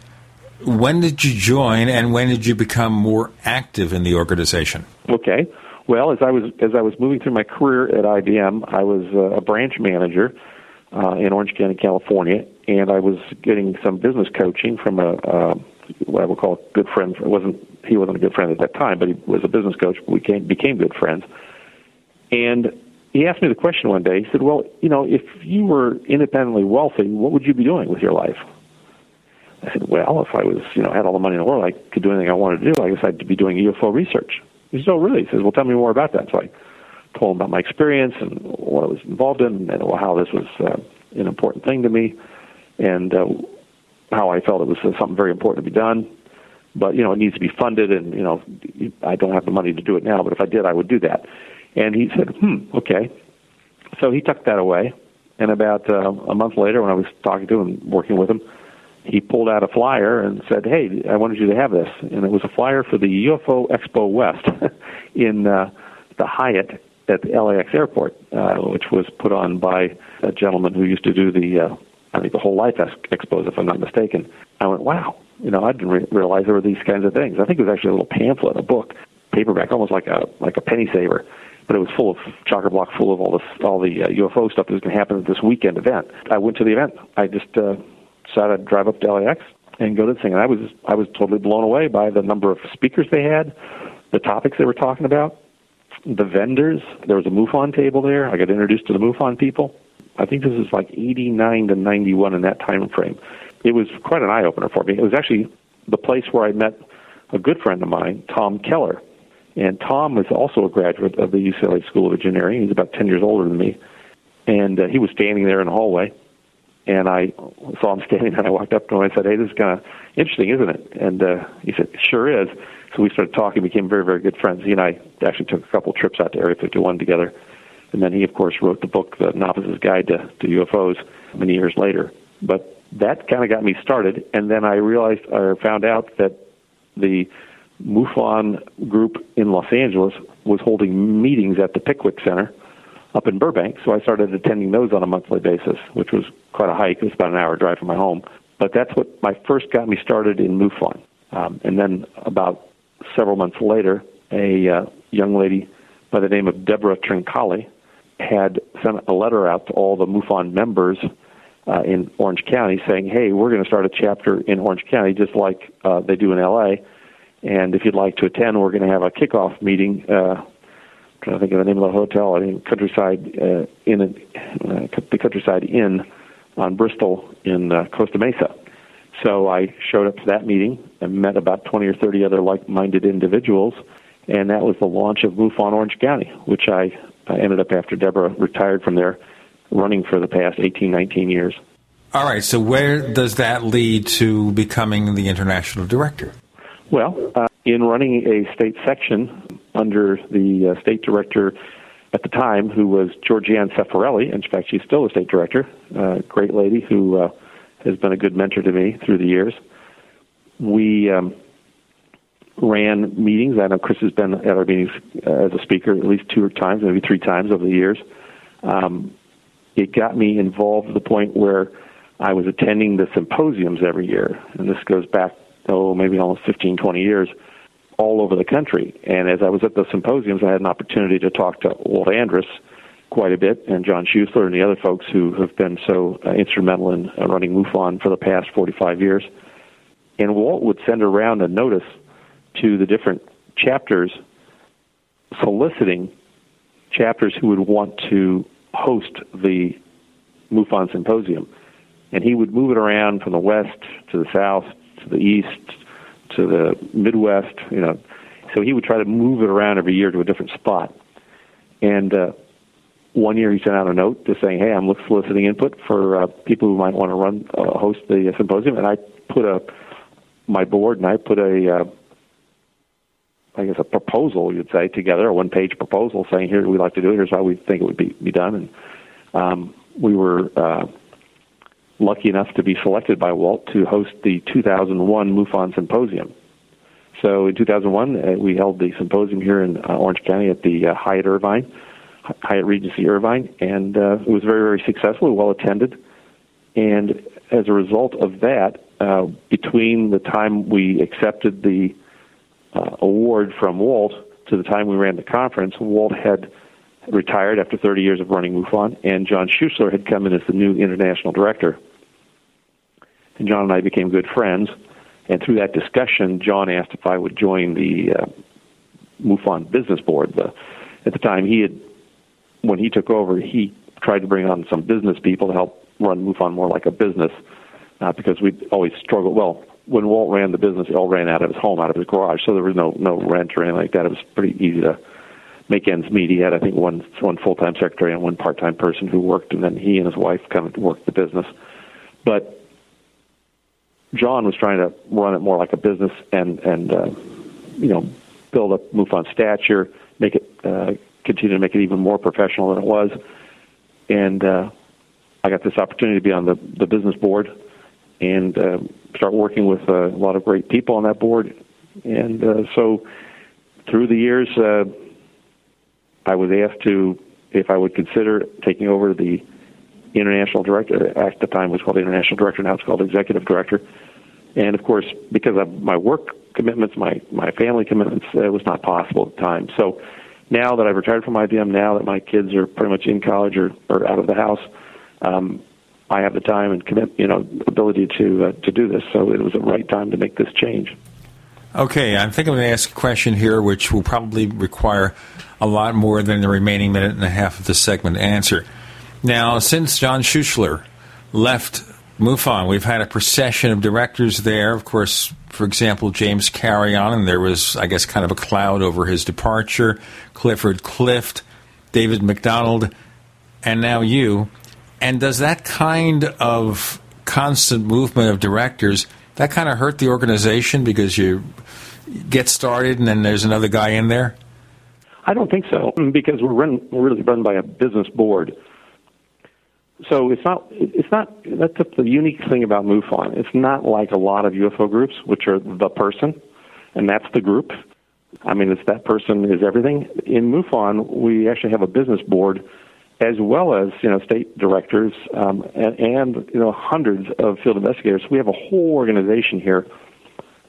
When did you join, and when did you become more active in the organization? Okay. Well, as I was as I was moving through my career at IBM, I was uh, a branch manager uh, in Orange County, California, and I was getting some business coaching from a uh, what I would call a good friend. It wasn't he wasn't a good friend at that time, but he was a business coach. We came, became good friends, and he asked me the question one day. He said, "Well, you know, if you were independently wealthy, what would you be doing with your life?" I said, "Well, if I was, you know, had all the money in the world, I could do anything I wanted to do. I guess I'd be doing UFO research." He said, "Oh, really?" He says, "Well, tell me more about that." So I told him about my experience and what I was involved in, and how this was uh, an important thing to me, and uh, how I felt it was uh, something very important to be done. But you know, it needs to be funded, and you know, I don't have the money to do it now. But if I did, I would do that. And he said, "Hmm, okay." So he tucked that away, and about uh, a month later, when I was talking to him, working with him, he pulled out a flyer and said, "Hey, I wanted you to have this." And it was a flyer for the UFO Expo West in uh, the Hyatt at the LAX airport, uh, which was put on by a gentleman who used to do the, uh, I think, the whole life expos, if I'm not mistaken. I went, wow, you know, I didn't re- realize there were these kinds of things. I think it was actually a little pamphlet, a book, paperback, almost like a like a penny saver, but it was full of chocker block, full of all this, all the uh, UFO stuff that was going to happen at this weekend event. I went to the event. I just uh, decided to drive up to LAX and go to the thing, and I was I was totally blown away by the number of speakers they had, the topics they were talking about the vendors. There was a MUFON table there. I got introduced to the MUFON people. I think this is like 89 to 91 in that time frame. It was quite an eye opener for me. It was actually the place where I met a good friend of mine, Tom Keller. And Tom was also a graduate of the UCLA School of Engineering. He's about 10 years older than me. And uh, he was standing there in the hallway. And I saw him standing there, and I walked up to him and I said, Hey, this is kind of interesting, isn't it? And uh, he said, Sure is. So we started talking, became very, very good friends. He and I actually took a couple trips out to Area 51 together. And then he, of course, wrote the book, The Novice's Guide to, to UFOs, many years later. But that kind of got me started. And then I realized, or found out that the MUFON group in Los Angeles was holding meetings at the Pickwick Center up in Burbank. So I started attending those on a monthly basis, which was quite a hike. It was about an hour drive from my home. But that's what my first got me started in MUFON. Um, and then about several months later, a uh, young lady by the name of Deborah Trincali had sent a letter out to all the MUFON members uh, in Orange County saying, hey, we're going to start a chapter in Orange County just like uh, they do in LA. And if you'd like to attend, we're going to have a kickoff meeting. Uh, trying to think of the name of the hotel. I think Countryside uh, Inn, uh, the Countryside Inn on Bristol in uh, Costa Mesa. So I showed up to that meeting and met about 20 or 30 other like-minded individuals, and that was the launch of MUFON Orange County, which I, I ended up after Deborah retired from there, running for the past 18, 19 years. All right. So where does that lead to becoming the international director? Well, uh, in running a state section under the uh, state director at the time, who was Georgianne Cifarelli. In fact, she's still the state director. Uh, great lady who uh, has been a good mentor to me through the years. We um, ran meetings. I know Chris has been at our meetings uh, as a speaker at least two times, maybe three times over the years. Um, it got me involved to the point where I was attending the symposiums every year, and this goes back, oh, maybe almost 15, 20 years, all over the country. And as I was at the symposiums, I had an opportunity to talk to Walt Andrus, quite a bit, and John Schuessler and the other folks who have been so uh, instrumental in uh, running MUFON for the past 45 years. And Walt would send around a notice to the different chapters soliciting chapters who would want to host the MUFON symposium. and he would move it around from the west to the south to the east to the Midwest. You know, so he would try to move it around every year to a different spot. And uh, one year he sent out a note just saying, "Hey, I'm soliciting input for uh, people who might want to run uh, host the uh, symposium." And I put a my board and I put a uh, I guess a proposal you'd say together, a one page proposal saying here we'd like to do it, here's how we think it would be, be done. And um, we were uh, lucky enough to be selected by Walt to host the 2001 MUFON Symposium. So in 2001, uh, we held the symposium here in uh, Orange County at the uh, Hyatt Irvine, Hyatt Regency Irvine, and uh, it was very, very successful, well attended. And as a result of that, uh, between the time we accepted the uh, award from Walt to the time we ran the conference, Walt had retired after 30 years of running MUFON, and John Schuessler had come in as the new international director. And John and I became good friends. And through that discussion, John asked if I would join the uh, MUFON business board. The, at the time, he had, when he took over, he tried to bring on some business people to help run MUFON more like a business, uh, because we always struggled. Well, when Walt ran the business, he all ran out of his home, out of his garage, so there was no no rent or anything like that. It was pretty easy to make ends meet. He had, I think, one one full time secretary and one part time person who worked, and then he and his wife kind of worked the business. But John was trying to run it more like a business and and uh, you know build up MUFON stature, make it uh, continue to make it even more professional than it was, and uh, I got this opportunity to be on the the business board and uh, start working with uh, a lot of great people on that board. And uh, so through the years, uh, I was asked to if I would consider taking over the international director. At the time, was called international director. Now it's called executive director. And of course, because of my work commitments, my my family commitments, it was not possible at the time. So now that I've retired from IBM, now that my kids are pretty much in college or, or out of the house, um, I have the time and commit, you know, ability to uh, to do this. So it was the right time to make this change. Okay, I think I'm going to ask a question here, which will probably require a lot more than the remaining minute and a half of the segment to answer. Now, since John Schuessler left MUFON, we've had a procession of directors there. Of course, for example, James Carrion, and there was, I guess, kind of a cloud over his departure. Clifford Clift, David MacDonald, and now you. And does that kind of constant movement of directors that kind of hurt the organization because you get started and then there's another guy in there? I don't think so because we're run we're really run by a business board. So it's not it's not that's the unique thing about MUFON. It's not like a lot of UFO groups, which are the person, and that's the group. I mean, it's that person is everything. In MUFON, we actually have a business board as well as you know state directors um, and, and you know hundreds of field investigators. We have a whole organization here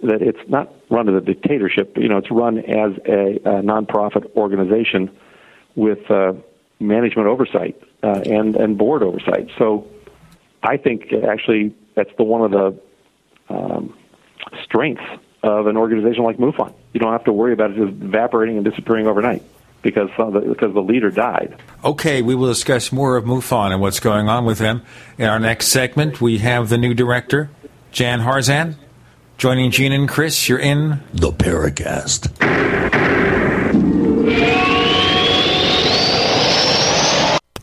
that it's not run as a dictatorship. But, You know, it's run as a, a nonprofit organization with uh, management oversight uh, and and board oversight. So, I think actually that's the one of the um, strengths of an organization like MUFON. You don't have to worry about it just evaporating and disappearing overnight because the, because the leader died. Okay, we will discuss more of MUFON and what's going on with them. In our next segment, we have the new director, Jan Harzan. Joining Gene and Chris, you're in the Paracast.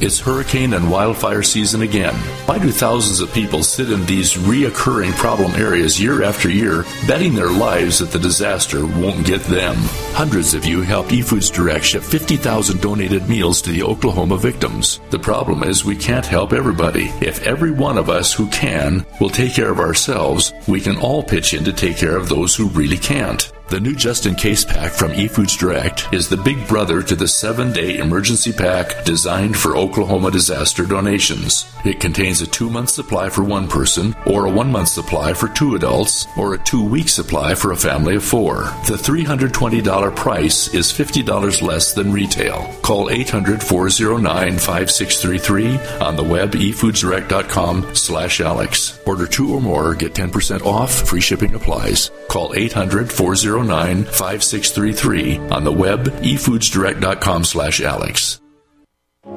It's hurricane and wildfire season again. Why do thousands of people sit in these reoccurring problem areas year after year, betting their lives that the disaster won't get them? Hundreds of you helped eFoods Direct ship 50,000 donated meals to the Oklahoma victims. The problem is we can't help everybody. If every one of us who can will take care of ourselves, we can all pitch in to take care of those who really can't. The new Just in Case pack from eFoods Direct is the big brother to the seven day emergency pack designed for Oklahoma disaster donations. It contains a two month supply for one person, or a one month supply for two adults, or a two week supply for a family of four. The $320 price is $50 less than retail. Call 800 409 5633 on the web efoodsdirect.com slash Alex. Order two or more, get 10% off, free shipping applies. Call 800 409 5633 on the web efoodsdirect.com slash Alex.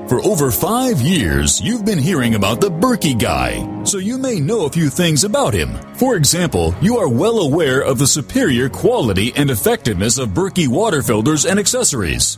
For over five years, you've been hearing about the Berkey guy, so you may know a few things about him. For example, you are well aware of the superior quality and effectiveness of Berkey water filters and accessories.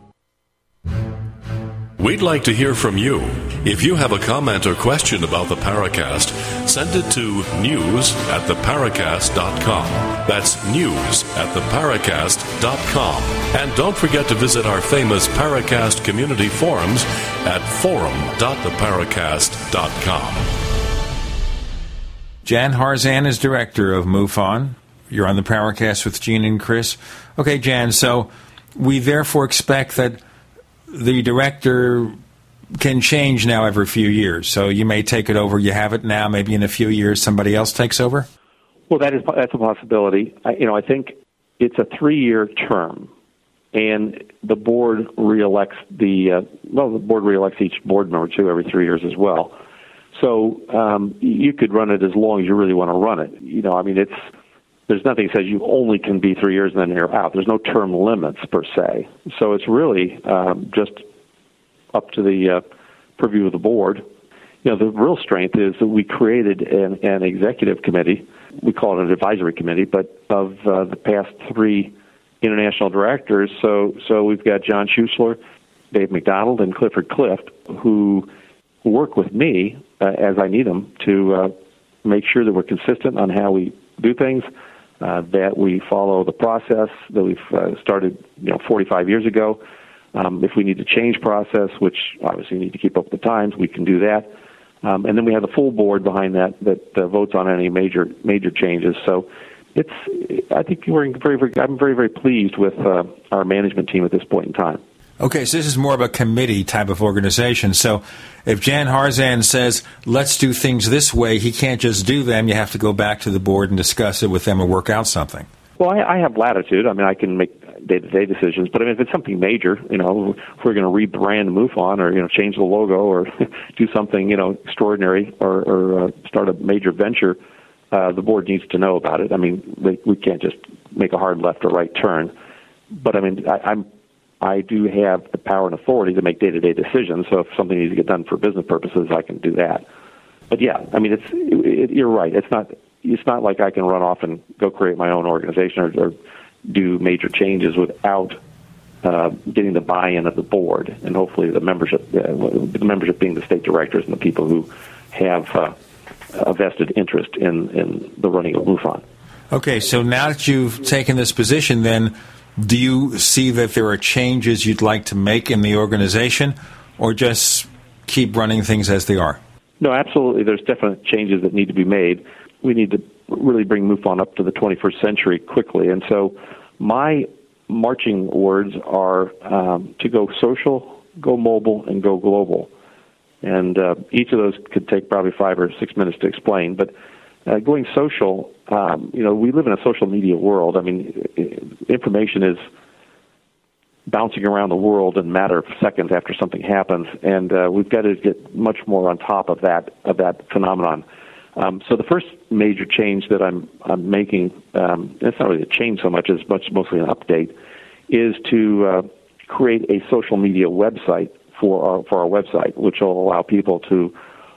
We'd like to hear from you. If you have a comment or question about the Paracast, send it to news at theparacast.com. That's news at theparacast.com. And don't forget to visit our famous Paracast community forums at forum.theparacast.com. Jan Harzan is director of MUFON. You're on the Paracast with Gene and Chris. Okay, Jan, so we therefore expect that the director can change now every few years. So you may take it over. You have it now. Maybe in a few years, somebody else takes over. Well, that is that's a possibility. I, you know, I think it's a three-year term, and the board reelects the uh, well, the board reelects each board member too every three years as well. So um, you could run it as long as you really want to run it. You know, I mean, it's there's nothing that says you only can be three years and then you're out. There's no term limits per se. So it's really um, just up to the uh, purview of the board. You know, the real strength is that we created an, an executive committee. We call it an advisory committee, but of uh, the past three international directors. So, so we've got John Schuessler, Dave MacDonald, and Clifford Clift, who work with me uh, as I need them to uh, make sure that we're consistent on how we do things, uh, that we follow the process that we've uh, started, you know, 45 years ago. Um, if we need to change process, which obviously we need to keep up with the times, we can do that. Um, and then we have the full board behind that that uh, votes on any major major changes. So it's I think we're very, very I'm very very pleased with uh, our management team at this point in time. Okay, so this is more of a committee type of organization. So if Jan Harzan says, let's do things this way, he can't just do them. You have to go back to the board and discuss it with them and work out something. Well, I, I have latitude. I mean, I can make day-to-day decisions. But I mean, if it's something major, you know, if we're going to rebrand MUFON or you know change the logo or do something you know extraordinary or, or uh, start a major venture, uh, the board needs to know about it. I mean, we, we can't just make a hard left or right turn. But I mean, I, I'm I do have the power and authority to make day-to-day decisions. So if something needs to get done for business purposes, I can do that. But yeah, I mean, it's it, it, you're right. It's not it's not like I can run off and go create my own organization or, or do major changes without uh, getting the buy-in of the board and hopefully the membership, uh, the membership being the state directors and the people who have uh, a vested interest in, in the running of MUFON. Okay, so now that you've taken this position, then do you see that there are changes you'd like to make in the organization, or just keep running things as they are? No, absolutely. There's definite changes that need to be made. We need to really bring MUFON up to the 21st century quickly. And so my marching words are um, to go social, go mobile, and go global. And uh, each of those could take probably five or six minutes to explain. But uh, going social, um, you know, we live in a social media world. I mean, information is bouncing around the world in a matter of seconds after something happens, and uh, we've got to get much more on top of that of that phenomenon. Um, so the first major change that I'm I'm making, um, it's not really a change so much as much mostly an update, is to uh, create a social media website for our for our website, which will allow people to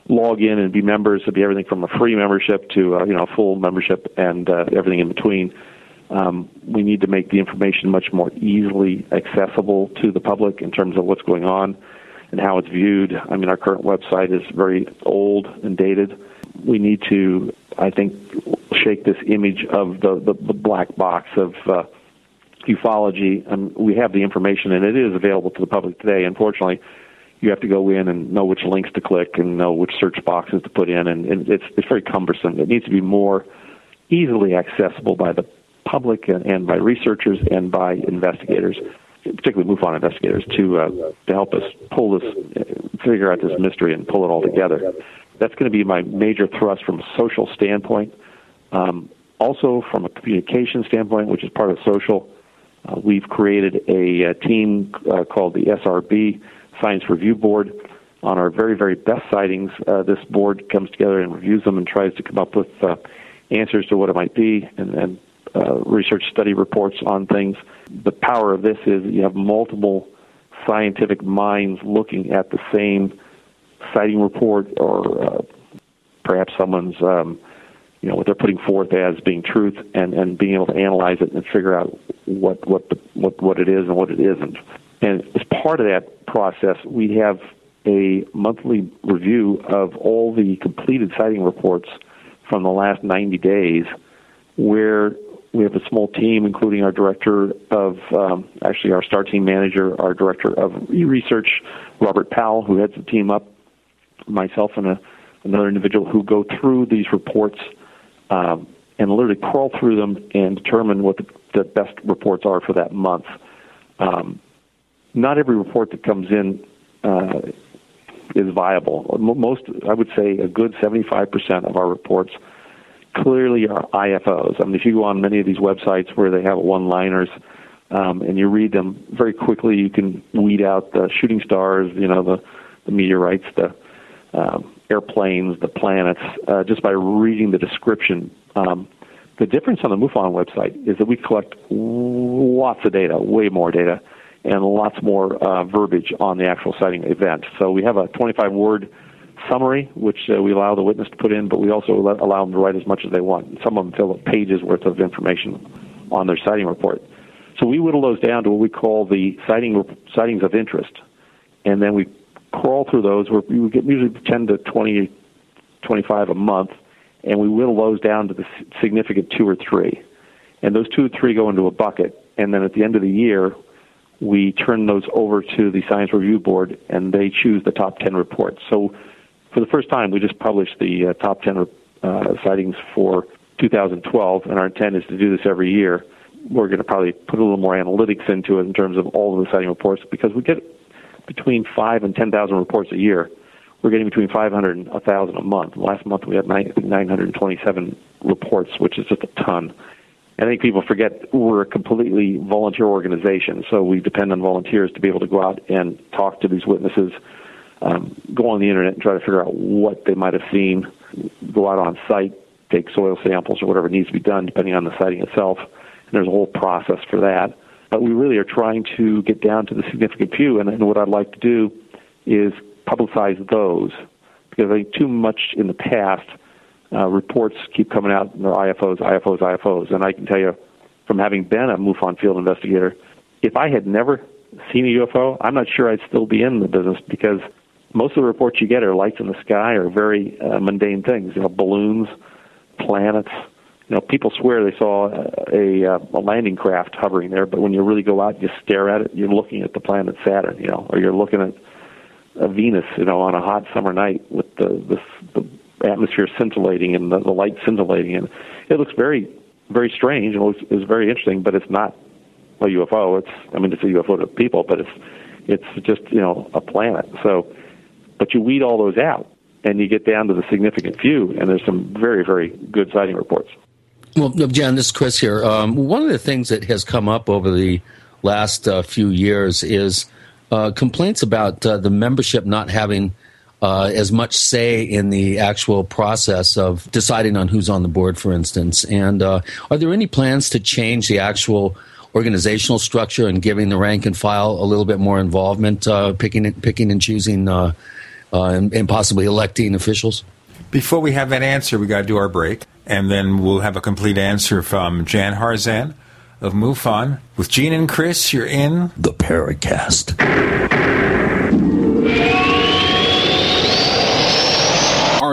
log in and be members. It'll be everything from a free membership to uh, you know a full membership and uh, everything in between. Um, we need to make the information much more easily accessible to the public in terms of what's going on and how it's viewed. I mean, our current website is very old and dated we need to, I think, shake this image of the, the, the black box of uh, ufology. And we have the information, and it is available to the public today. Unfortunately, you have to go in and know which links to click and know which search boxes to put in, and, and it's it's very cumbersome. It needs to be more easily accessible by the public and, and by researchers and by investigators, particularly MUFON investigators, to uh, to help us pull this, figure out this mystery and pull it all together that's going to be my major thrust from a social standpoint. Um, also, from a communication standpoint, which is part of social, uh, we've created a, a team uh, called the SRB Science Review Board. On our very, very best sightings, uh, this board comes together and reviews them and tries to come up with uh, answers to what it might be and, and uh, research study reports on things. The power of this is you have multiple scientific minds looking at the same sighting report or uh, perhaps someone's um, you know what they're putting forth as being truth and and being able to analyze it and figure out what what the, what what it is and what it isn't and as part of that process we have a monthly review of all the completed sighting reports from the last 90 days where we have a small team, including our director of, um, actually our STAR team manager, our director of research, Robert Powell, who heads the team up, myself and a, another individual who go through these reports um, and literally crawl through them and determine what the, the best reports are for that month. Um, not every report that comes in uh, is viable. Most, I would say, a good 75% of our reports clearly are IFOs. I mean, if you go on many of these websites where they have one-liners um, and you read them very quickly, you can weed out the shooting stars, you know, the, the meteorites, the um, airplanes, the planets, uh, just by reading the description. Um, the difference on the MUFON website is that we collect lots of data, way more data, and lots more uh, verbiage on the actual sighting event. So we have a 25 word summary, which uh, we allow the witness to put in, but we also let, allow them to write as much as they want. Some of them fill up pages worth of information on their sighting report. So we whittle those down to what we call the sighting sightings of interest, and then we crawl through those. We're, we get usually 10 to 20, 25 a month, and we whittle those down to the significant two or three. And those two or three go into a bucket, and then at the end of the year, we turn those over to the Science Review Board, and they choose the top 10 reports. So for the first time, we just published the uh, top 10 uh, sightings for 2012, and our intent is to do this every year. We're going to probably put a little more analytics into it in terms of all of the sighting reports because we get between five and ten thousand reports a year. We're getting between 500 and 1,000 a month. Last month we had 927 reports, which is just a ton. I think people forget we're a completely volunteer organization, so we depend on volunteers to be able to go out and talk to these witnesses, um, go on the internet and try to figure out what they might have seen, go out on site, take soil samples or whatever needs to be done, depending on the sighting itself. And there's a whole process for that. But we really are trying to get down to the significant few, and, and what I'd like to do is publicize those because I think too much in the past uh, reports keep coming out, and they're IFOs, IFOs, IFOs. And I can tell you, from having been a MUFON field investigator, if I had never seen a UFO, I'm not sure I'd still be in the business because most of the reports you get are lights in the sky or very uh, mundane things, you know, balloons, planets. You know, people swear they saw a, a, a landing craft hovering there, but when you really go out and you stare at it, you're looking at the planet Saturn, you know, or you're looking at a Venus, you know, on a hot summer night with the the, the atmosphere scintillating and the, the light scintillating, and it looks very, very strange and it it's very interesting. But it's not a UFO. It's I mean, it's a UFO to people, but it's it's just you know a planet. So, but you weed all those out, and you get down to the significant few, and there's some very, very good sighting reports. Well, John, this is Chris here. Um, one of the things that has come up over the last uh, few years is uh, complaints about uh, the membership not having uh, as much say in the actual process of deciding on who's on the board, for instance. And uh, are there any plans to change the actual organizational structure and giving the rank and file a little bit more involvement, uh, picking picking and choosing, uh, uh, and, and possibly electing officials? Before we have that answer, we got to do our break, and then we'll have a complete answer from Jan Harzan of MUFON. With Gene and Chris, you're in the Paracast.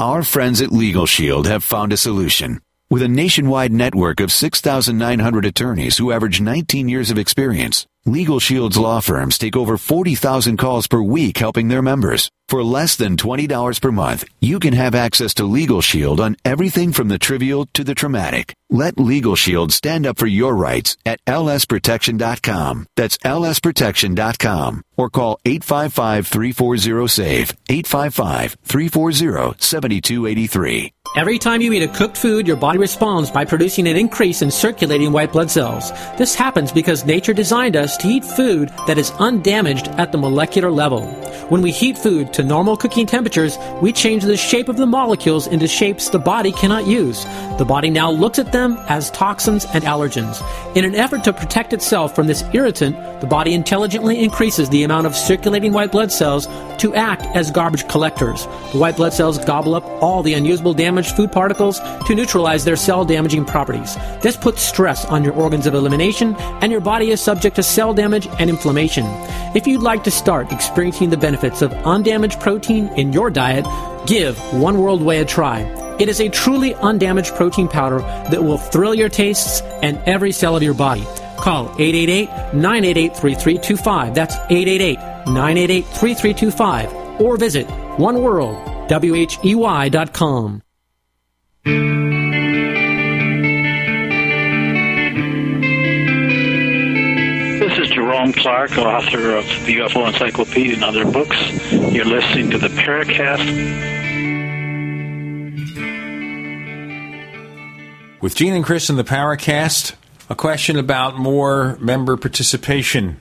Our friends at Legal Shield have found a solution. With a nationwide network of 6,900 attorneys who average 19 years of experience, Legal Shield's law firms take over 40,000 calls per week helping their members. For less than $20 per month, you can have access to Legal Shield on everything from the trivial to the traumatic. Let Legal Shield stand up for your rights at lsprotection.com. That's lsprotection.com or call 855-340-SAVE, 855-340-7283. Every time you eat a cooked food, your body responds by producing an increase in circulating white blood cells. This happens because nature designed us to eat food that is undamaged at the molecular level. When we heat food to normal cooking temperatures, we change the shape of the molecules into shapes the body cannot use. The body now looks at them as toxins and allergens. In an effort to protect itself from this irritant, the body intelligently increases the amount of circulating white blood cells to act as garbage collectors. The white blood cells gobble up all the unusable damaged food particles to neutralize their cell damaging properties. This puts stress on your organs of elimination, and your body is subject to cell damage and inflammation. If you'd like to start experiencing the benefits of undamaged protein in your diet, give One World Whey a try. It is a truly undamaged protein powder that will thrill your tastes and every cell of your body. Call 888-988-3325. That's 888-988-3325. Or visit oneworldwhey.com. Jerome Clark, author of the UFO Encyclopedia and other books. You're listening to the Paracast. With Gene and Chris in the Paracast, a question about more member participation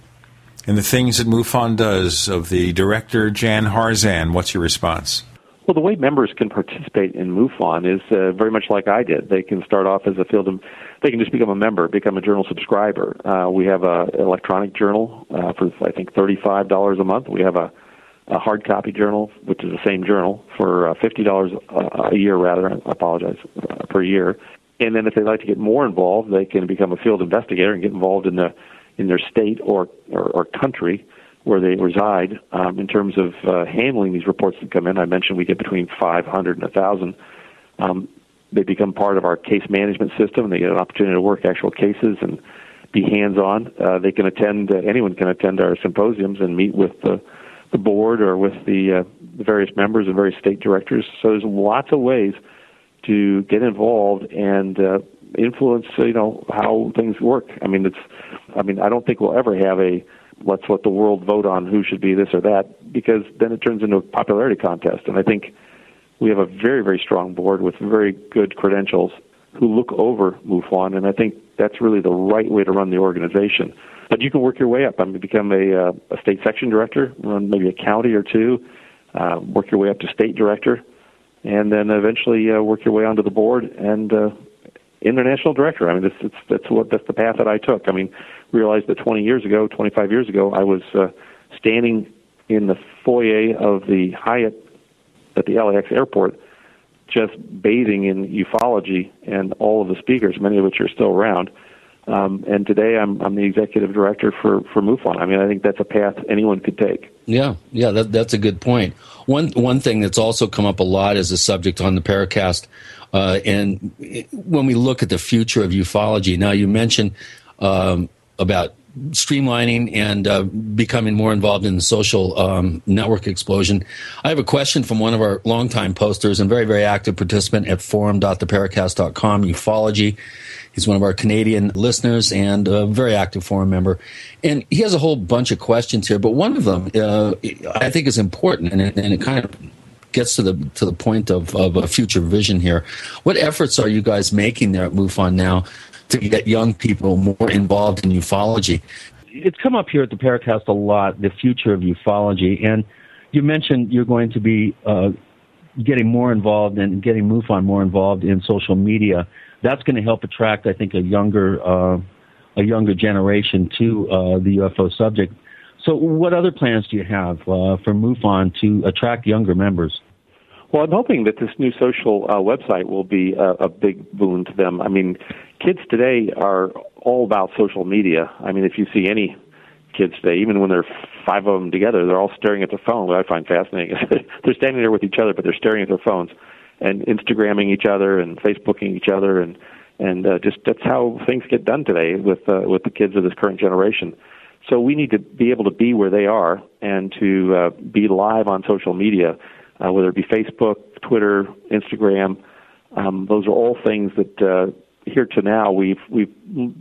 in the things that MUFON does of the director Jan Harzan. What's your response? Well, the way members can participate in MUFON is uh, very much like I did. They can start off as a field, of, they can just become a member, become a journal subscriber. Uh, we have an electronic journal uh, for I think thirty-five dollars a month. We have a, a hard copy journal, which is the same journal, for uh, fifty dollars a year. Rather, I apologize uh, per year. And then if they'd like to get more involved, they can become a field investigator and get involved in the in their state or or, or country where they reside um, in terms of uh, handling these reports that come in. I mentioned we get between 500 and 1,000. Um, they become part of our case management system, and they get an opportunity to work actual cases and be hands-on. Uh, they can attend. Uh, anyone can attend our symposiums and meet with the, the board or with the, uh, the various members and various state directors. So there's lots of ways to get involved and uh, influence. You know how things work. I mean, it's. I mean, I don't think we'll ever have a let's let the world vote on who should be this or that because then it turns into a popularity contest. And I think we have a very, very strong board with very good credentials who look over MUFON, and I think that's really the right way to run the organization. But you can work your way up. I mean, become a, uh, a state section director, run maybe a county or two, uh, work your way up to state director, and then eventually uh, work your way onto the board and uh, international director. I mean, this, it's, that's what that's the path that I took. I mean, realized that 20 years ago, 25 years ago, I was uh, standing in the foyer of the Hyatt at the LAX airport, just bathing in ufology and all of the speakers, many of which are still around. Um, and today I'm, I'm the executive director for, for MUFON. I mean, I think that's a path anyone could take. Yeah, yeah, that, that's a good point. One one thing that's also come up a lot as a subject on the Paracast, uh, and when we look at the future of ufology. Now, you mentioned um, about streamlining and uh, becoming more involved in the social um, network explosion. I have a question from one of our longtime posters and very, very active participant at forum.theparacast.com, ufology. He's one of our Canadian listeners and a very active forum member. And he has a whole bunch of questions here, but one of them uh, I think is important and and it kind of gets to the to the point of, of a future vision here. What efforts are you guys making there at MUFON now to get young people more involved in ufology. It's come up here at the Paracast a lot, the future of ufology. And you mentioned you're going to be uh, getting more involved and getting MUFON more involved in social media. That's going to help attract, I think, a younger uh, a younger generation to uh, the UFO subject. So, what other plans do you have uh, for MUFON to attract younger members? Well, I'm hoping that this new social uh, website will be a, a big boon to them. I mean, kids today are all about social media. I mean, if you see any kids today, even when there are five of them together, they're all staring at their phone, what I find fascinating. they're standing there with each other, but they're staring at their phones and Instagramming each other and Facebooking each other, and and uh, just that's how things get done today with uh, with the kids of this current generation. So we need to be able to be where they are and to uh, be live on social media, uh, whether it be Facebook, Twitter, Instagram. Um, those are all things that uh, here to now we've we've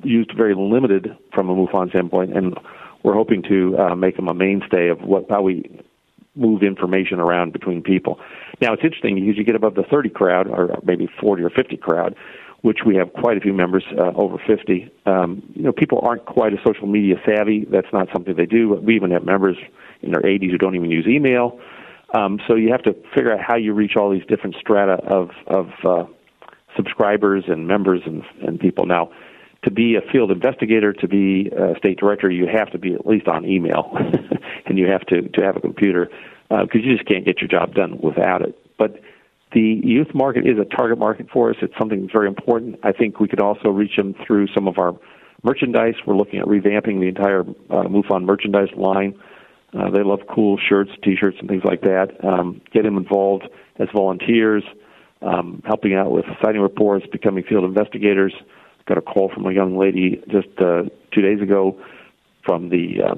used very limited from a MUFON standpoint, and we're hoping to uh, make them a mainstay of what how we move information around between people. Now it's interesting because you get above the 30 crowd, or maybe 40 or 50 crowd, which we have quite a few members uh, over 50. Um, you know, people aren't quite as social media savvy. That's not something they do. We even have members in their 80s who don't even use email. Um, so you have to figure out how you reach all these different strata of of uh, subscribers and members and, and people. Now, to be a field investigator, to be a state director, you have to be at least on email, and you have to to have a computer because uh, you just can't get your job done without it. But the youth market is a target market for us. It's something very important. I think we could also reach them through some of our merchandise. We're looking at revamping the entire uh, MUFON merchandise line. Uh, they love cool shirts, T-shirts, and things like that. Um, get them involved as volunteers, um, helping out with sighting reports, becoming field investigators. Got a call from a young lady just uh, two days ago from the uh,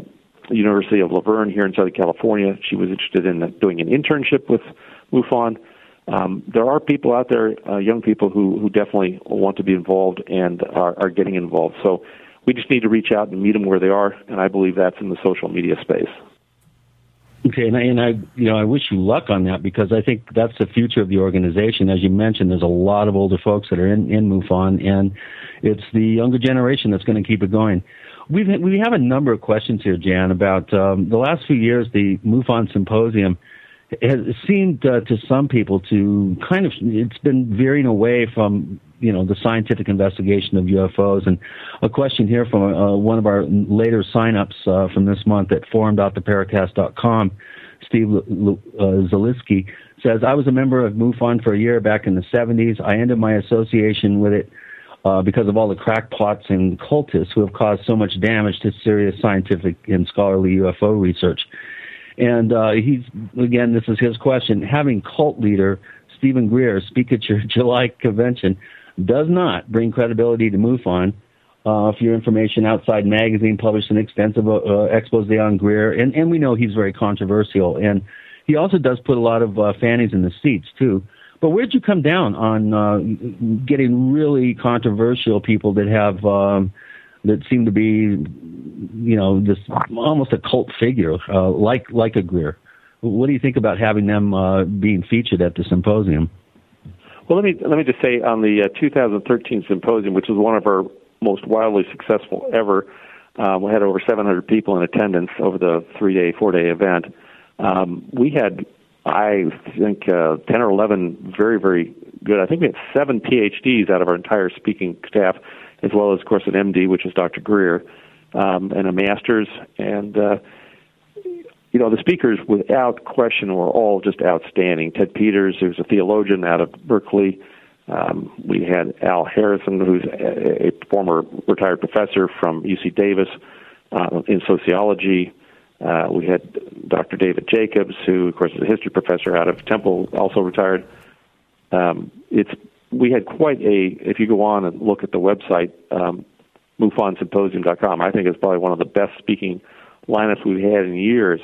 University of La Verne here in Southern California. She was interested in uh, doing an internship with MUFON. Um, there are people out there, uh, young people who, who definitely want to be involved and are, are getting involved. So we just need to reach out and meet them where they are, and I believe that's in the social media space. Okay, and I, and I, you know, I wish you luck on that because I think that's the future of the organization. As you mentioned, there's a lot of older folks that are in in MUFON, and it's the younger generation that's going to keep it going. We've we have a number of questions here, Jan, about um, the last few years. The MUFON Symposium has seemed uh, to some people to kind of it's been veering away from you know the scientific investigation of UFOs. And a question here from uh, one of our later signups uh, from this month at forum.theparacast.com, Steve uh, Zaliski says, "I was a member of MUFON for a year back in the 70s. I ended my association with it." Uh, because of all the crackpots and cultists who have caused so much damage to serious scientific and scholarly UFO research. And uh, he's again, this is his question: having cult leader Stephen Greer speak at your July convention does not bring credibility to MUFON. Uh, your information, Outside Magazine published an extensive uh, expose on Greer, and, and we know he's very controversial. And he also does put a lot of uh, fannies in the seats, too. But where'd you come down on uh, getting really controversial people that have um, that seem to be, you know, this almost a cult figure, uh, like like a Greer. What do you think about having them uh, being featured at the symposium? Well, let me let me just say on the uh, 2013 symposium, which was one of our most wildly successful ever. Um, we had over 700 people in attendance over the three-day, four-day event. Um, we had, I think, uh, 10 or 11 very, very good. I think we had seven PhDs out of our entire speaking staff as well as, of course, an MD, which is Dr. Greer, um, and a master's. And, uh, you know, the speakers, without question, were all just outstanding. Ted Peters, who's a theologian out of Berkeley. Um, we had Al Harrison, who's a, a former retired professor from UC Davis uh, in sociology. Uh, we had Dr. David Jacobs, who, of course, is a history professor out of Temple, also retired. Um, it's we had quite a. If you go on and look at the website, um, MUFONSymposium.com, I think it's probably one of the best speaking lineups we've had in years.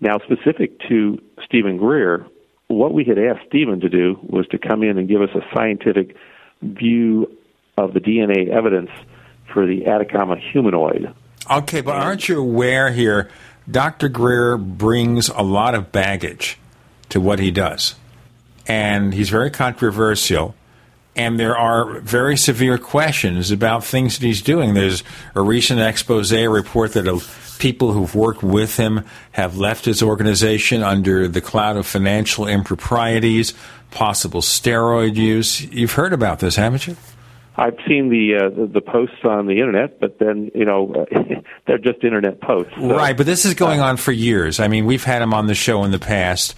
Now, specific to Stephen Greer, what we had asked Stephen to do was to come in and give us a scientific view of the DNA evidence for the Atacama humanoid. Okay, but aren't you aware here? Dr. Greer brings a lot of baggage to what he does, and he's very controversial and there are very severe questions about things that he's doing. There's a recent expose report that people who've worked with him have left his organization under the cloud of financial improprieties, possible steroid use. You've heard about this, haven't you? I've seen the uh, the, the posts on the internet, but then you know they're just internet posts. So. Right, but this is going on for years. I mean, we've had him on the show in the past,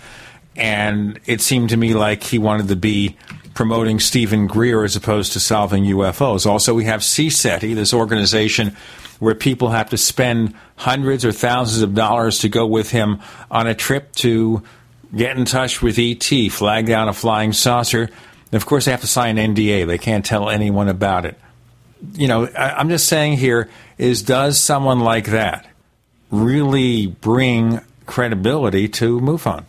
and it seemed to me like he wanted to be promoting Stephen Greer as opposed to solving UFOs. Also, we have CSETI, this organization where people have to spend hundreds or thousands of dollars to go with him on a trip to get in touch with ET, flag down a flying saucer. And of course, they have to sign an NDA. They can't tell anyone about it. You know, I'm just saying here is does someone like that really bring credibility to MUFON?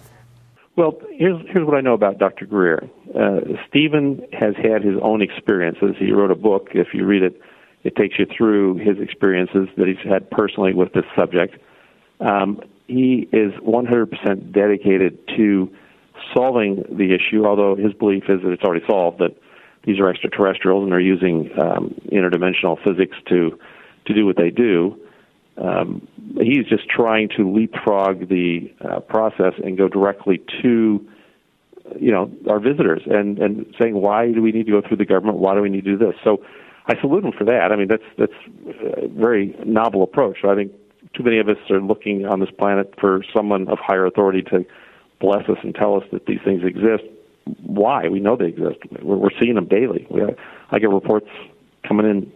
Well, here's here's what I know about Dr. Greer. Uh, Stephen has had his own experiences. He wrote a book. If you read it, it takes you through his experiences that he's had personally with this subject. Um, he is 100% dedicated to solving the issue, although his belief is that it's already solved, that these are extraterrestrials and they're using um, interdimensional physics to, to do what they do. Um, he's just trying to leapfrog the uh, process and go directly to you know our visitors and and saying why do we need to go through the government why do we need to do this so I salute him for that I mean that's that's a very novel approach I think too many of us are looking on this planet for someone of higher authority to bless us and tell us that these things exist. Why? We know they exist. We're, we're seeing them daily. We, I get reports coming in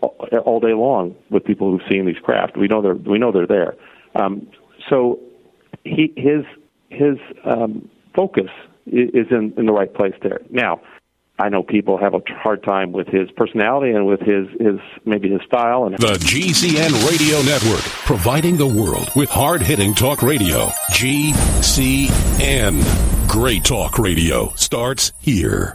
all, all day long with people who've seen these craft. We know they're we know they're there. Um, so he his his um, focus is in, in the right place there. Now, I know people have a hard time with his personality and with his, his maybe his style. And the GCN Radio Network, providing the world with hard hitting talk radio. GCN, great talk radio starts here.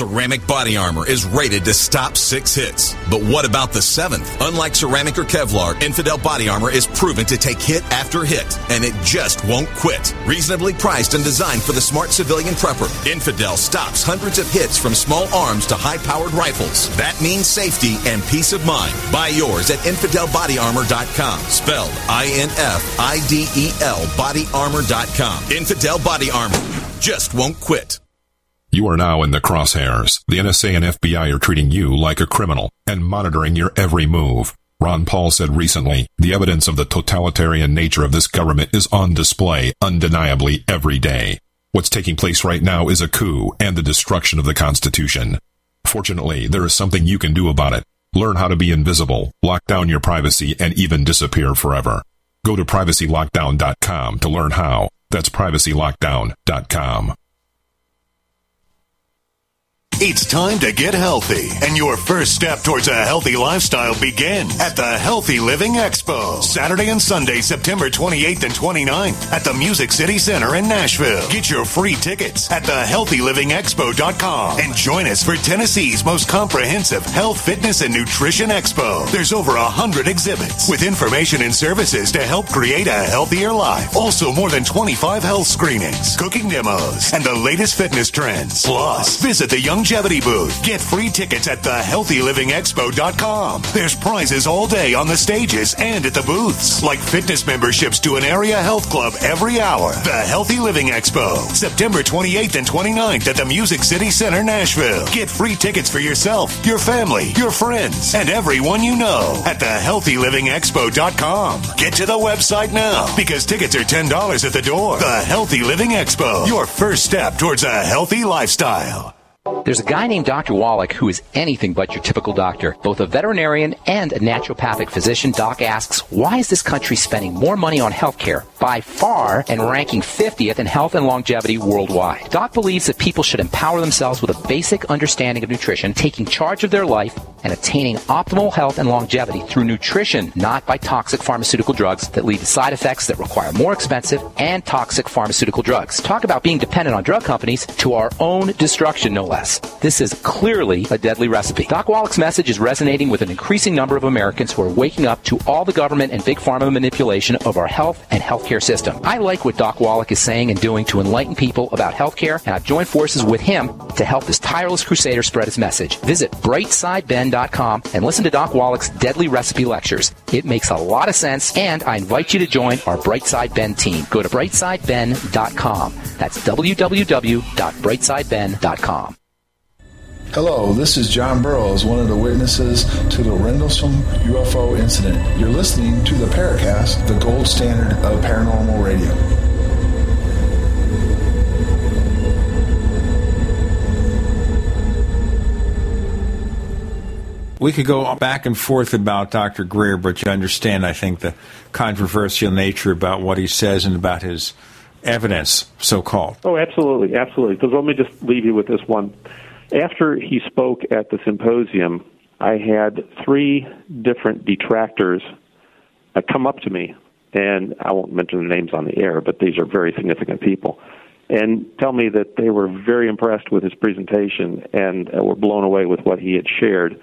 Ceramic body armor is rated to stop six hits. But what about the seventh? Unlike ceramic or Kevlar, Infidel body armor is proven to take hit after hit, and it just won't quit. Reasonably priced and designed for the smart civilian prepper, Infidel stops hundreds of hits from small arms to high powered rifles. That means safety and peace of mind. Buy yours at InfidelBodyArmor.com. Spelled I N F I D E L BodyArmor.com. Infidel Body Armor just won't quit. You are now in the crosshairs. The NSA and FBI are treating you like a criminal and monitoring your every move. Ron Paul said recently, the evidence of the totalitarian nature of this government is on display undeniably every day. What's taking place right now is a coup and the destruction of the Constitution. Fortunately, there is something you can do about it. Learn how to be invisible, lock down your privacy, and even disappear forever. Go to privacylockdown.com to learn how. That's privacylockdown.com. It's time to get healthy, and your first step towards a healthy lifestyle begins at the Healthy Living Expo, Saturday and Sunday, September 28th and 29th at the Music City Center in Nashville. Get your free tickets at thehealthylivingexpo.com and join us for Tennessee's most comprehensive health, fitness, and nutrition expo. There's over a hundred exhibits with information and services to help create a healthier life. Also, more than 25 health screenings, cooking demos, and the latest fitness trends. Plus, visit the Young longevity booth. Get free tickets at thehealthylivingexpo.com. There's prizes all day on the stages and at the booths, like fitness memberships to an area health club every hour. The Healthy Living Expo, September 28th and 29th at the Music City Center, Nashville. Get free tickets for yourself, your family, your friends, and everyone you know at thehealthylivingexpo.com. Get to the website now because tickets are $10 at the door. The Healthy Living Expo, your first step towards a healthy lifestyle. There's a guy named Dr. Wallach who is anything but your typical doctor, both a veterinarian and a naturopathic physician. Doc asks, why is this country spending more money on healthcare by far and ranking 50th in health and longevity worldwide? Doc believes that people should empower themselves with a basic understanding of nutrition, taking charge of their life, and attaining optimal health and longevity through nutrition, not by toxic pharmaceutical drugs that lead to side effects that require more expensive and toxic pharmaceutical drugs. Talk about being dependent on drug companies to our own destruction, no less. This is clearly a deadly recipe. Doc Wallach's message is resonating with an increasing number of Americans who are waking up to all the government and big pharma manipulation of our health and healthcare system. I like what Doc Wallach is saying and doing to enlighten people about healthcare, and I've joined forces with him to help this tireless crusader spread his message. Visit brightsideben.com and listen to Doc Wallach's deadly recipe lectures. It makes a lot of sense, and I invite you to join our Brightside Ben team. Go to brightsideben.com. That's www.brightsideben.com. Hello, this is John Burroughs, one of the witnesses to the Rendlesham UFO incident. You're listening to the Paracast, the gold standard of paranormal radio. We could go back and forth about Dr. Greer, but you understand, I think, the controversial nature about what he says and about his evidence, so called. Oh, absolutely, absolutely. Because let me just leave you with this one. After he spoke at the symposium, I had three different detractors uh, come up to me, and I won't mention their names on the air, but these are very significant people, and tell me that they were very impressed with his presentation and uh, were blown away with what he had shared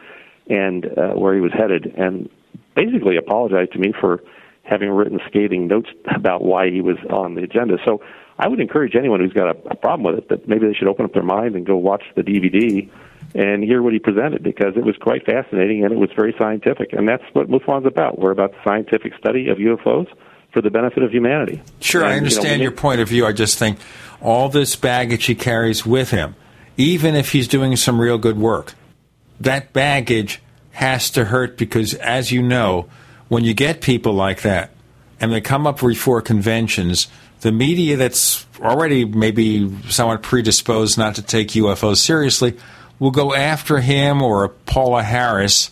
and uh, where he was headed, and basically apologized to me for having written scathing notes about why he was on the agenda. So I would encourage anyone who's got a, a problem with it that maybe they should open up their mind and go watch the DVD and hear what he presented because it was quite fascinating and it was very scientific. And that's what MUFON's about. We're about the scientific study of UFOs for the benefit of humanity. Sure, and, I understand you know, your point of view. I just think all this baggage he carries with him, even if he's doing some real good work, that baggage has to hurt because, as you know, when you get people like that and they come up before conventions, the media that's already maybe somewhat predisposed not to take UFOs seriously will go after him or Paola Harris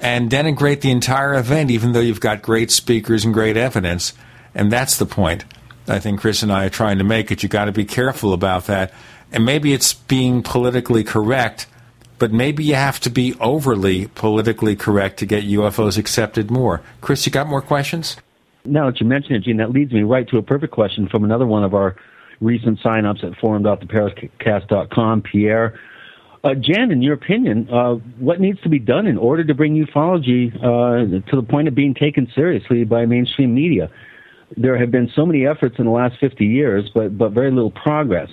and denigrate the entire event, even though you've got great speakers and great evidence. And that's the point I think Chris and I are trying to make it. You've got to be careful about that. And maybe it's being politically correct, but maybe you have to be overly politically correct to get UFOs accepted more. Chris, you got more questions? Now that you mention it, Gene, that leads me right to a perfect question from another one of our recent sign-ups at forum.theparacast.com, Pierre. Uh, Jan, in your opinion, uh, what needs to be done in order to bring ufology uh, to the point of being taken seriously by mainstream media? There have been so many efforts in the last 50 years, but, but very little progress.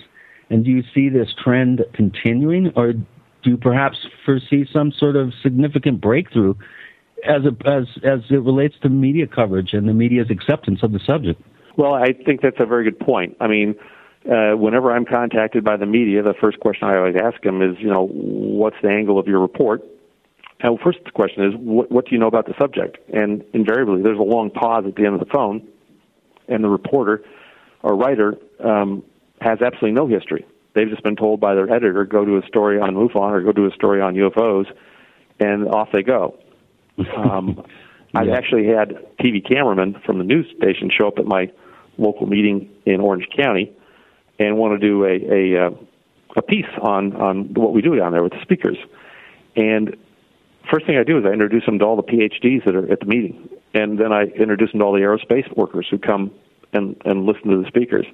And do you see this trend continuing, or do you perhaps foresee some sort of significant breakthrough as, a, as, as it relates to media coverage and the media's acceptance of the subject? Well, I think that's a very good point. I mean, uh, whenever I'm contacted by the media, the first question I always ask them is, you know, what's the angle of your report? And first question is, what, what do you know about the subject? And invariably, there's a long pause at the end of the phone, and the reporter or writer um, has absolutely no history. They've just been told by their editor, go to a story on MUFON or go to a story on UFOs, and off they go. Um, I've actually had TV cameramen from the news station show up at my local meeting in Orange County and want to do a a, uh, a piece on on what we do down there with the speakers. And first thing I do is I introduce them to all the PhDs that are at the meeting, and then I introduce them to all the aerospace workers who come and and listen to the speakers.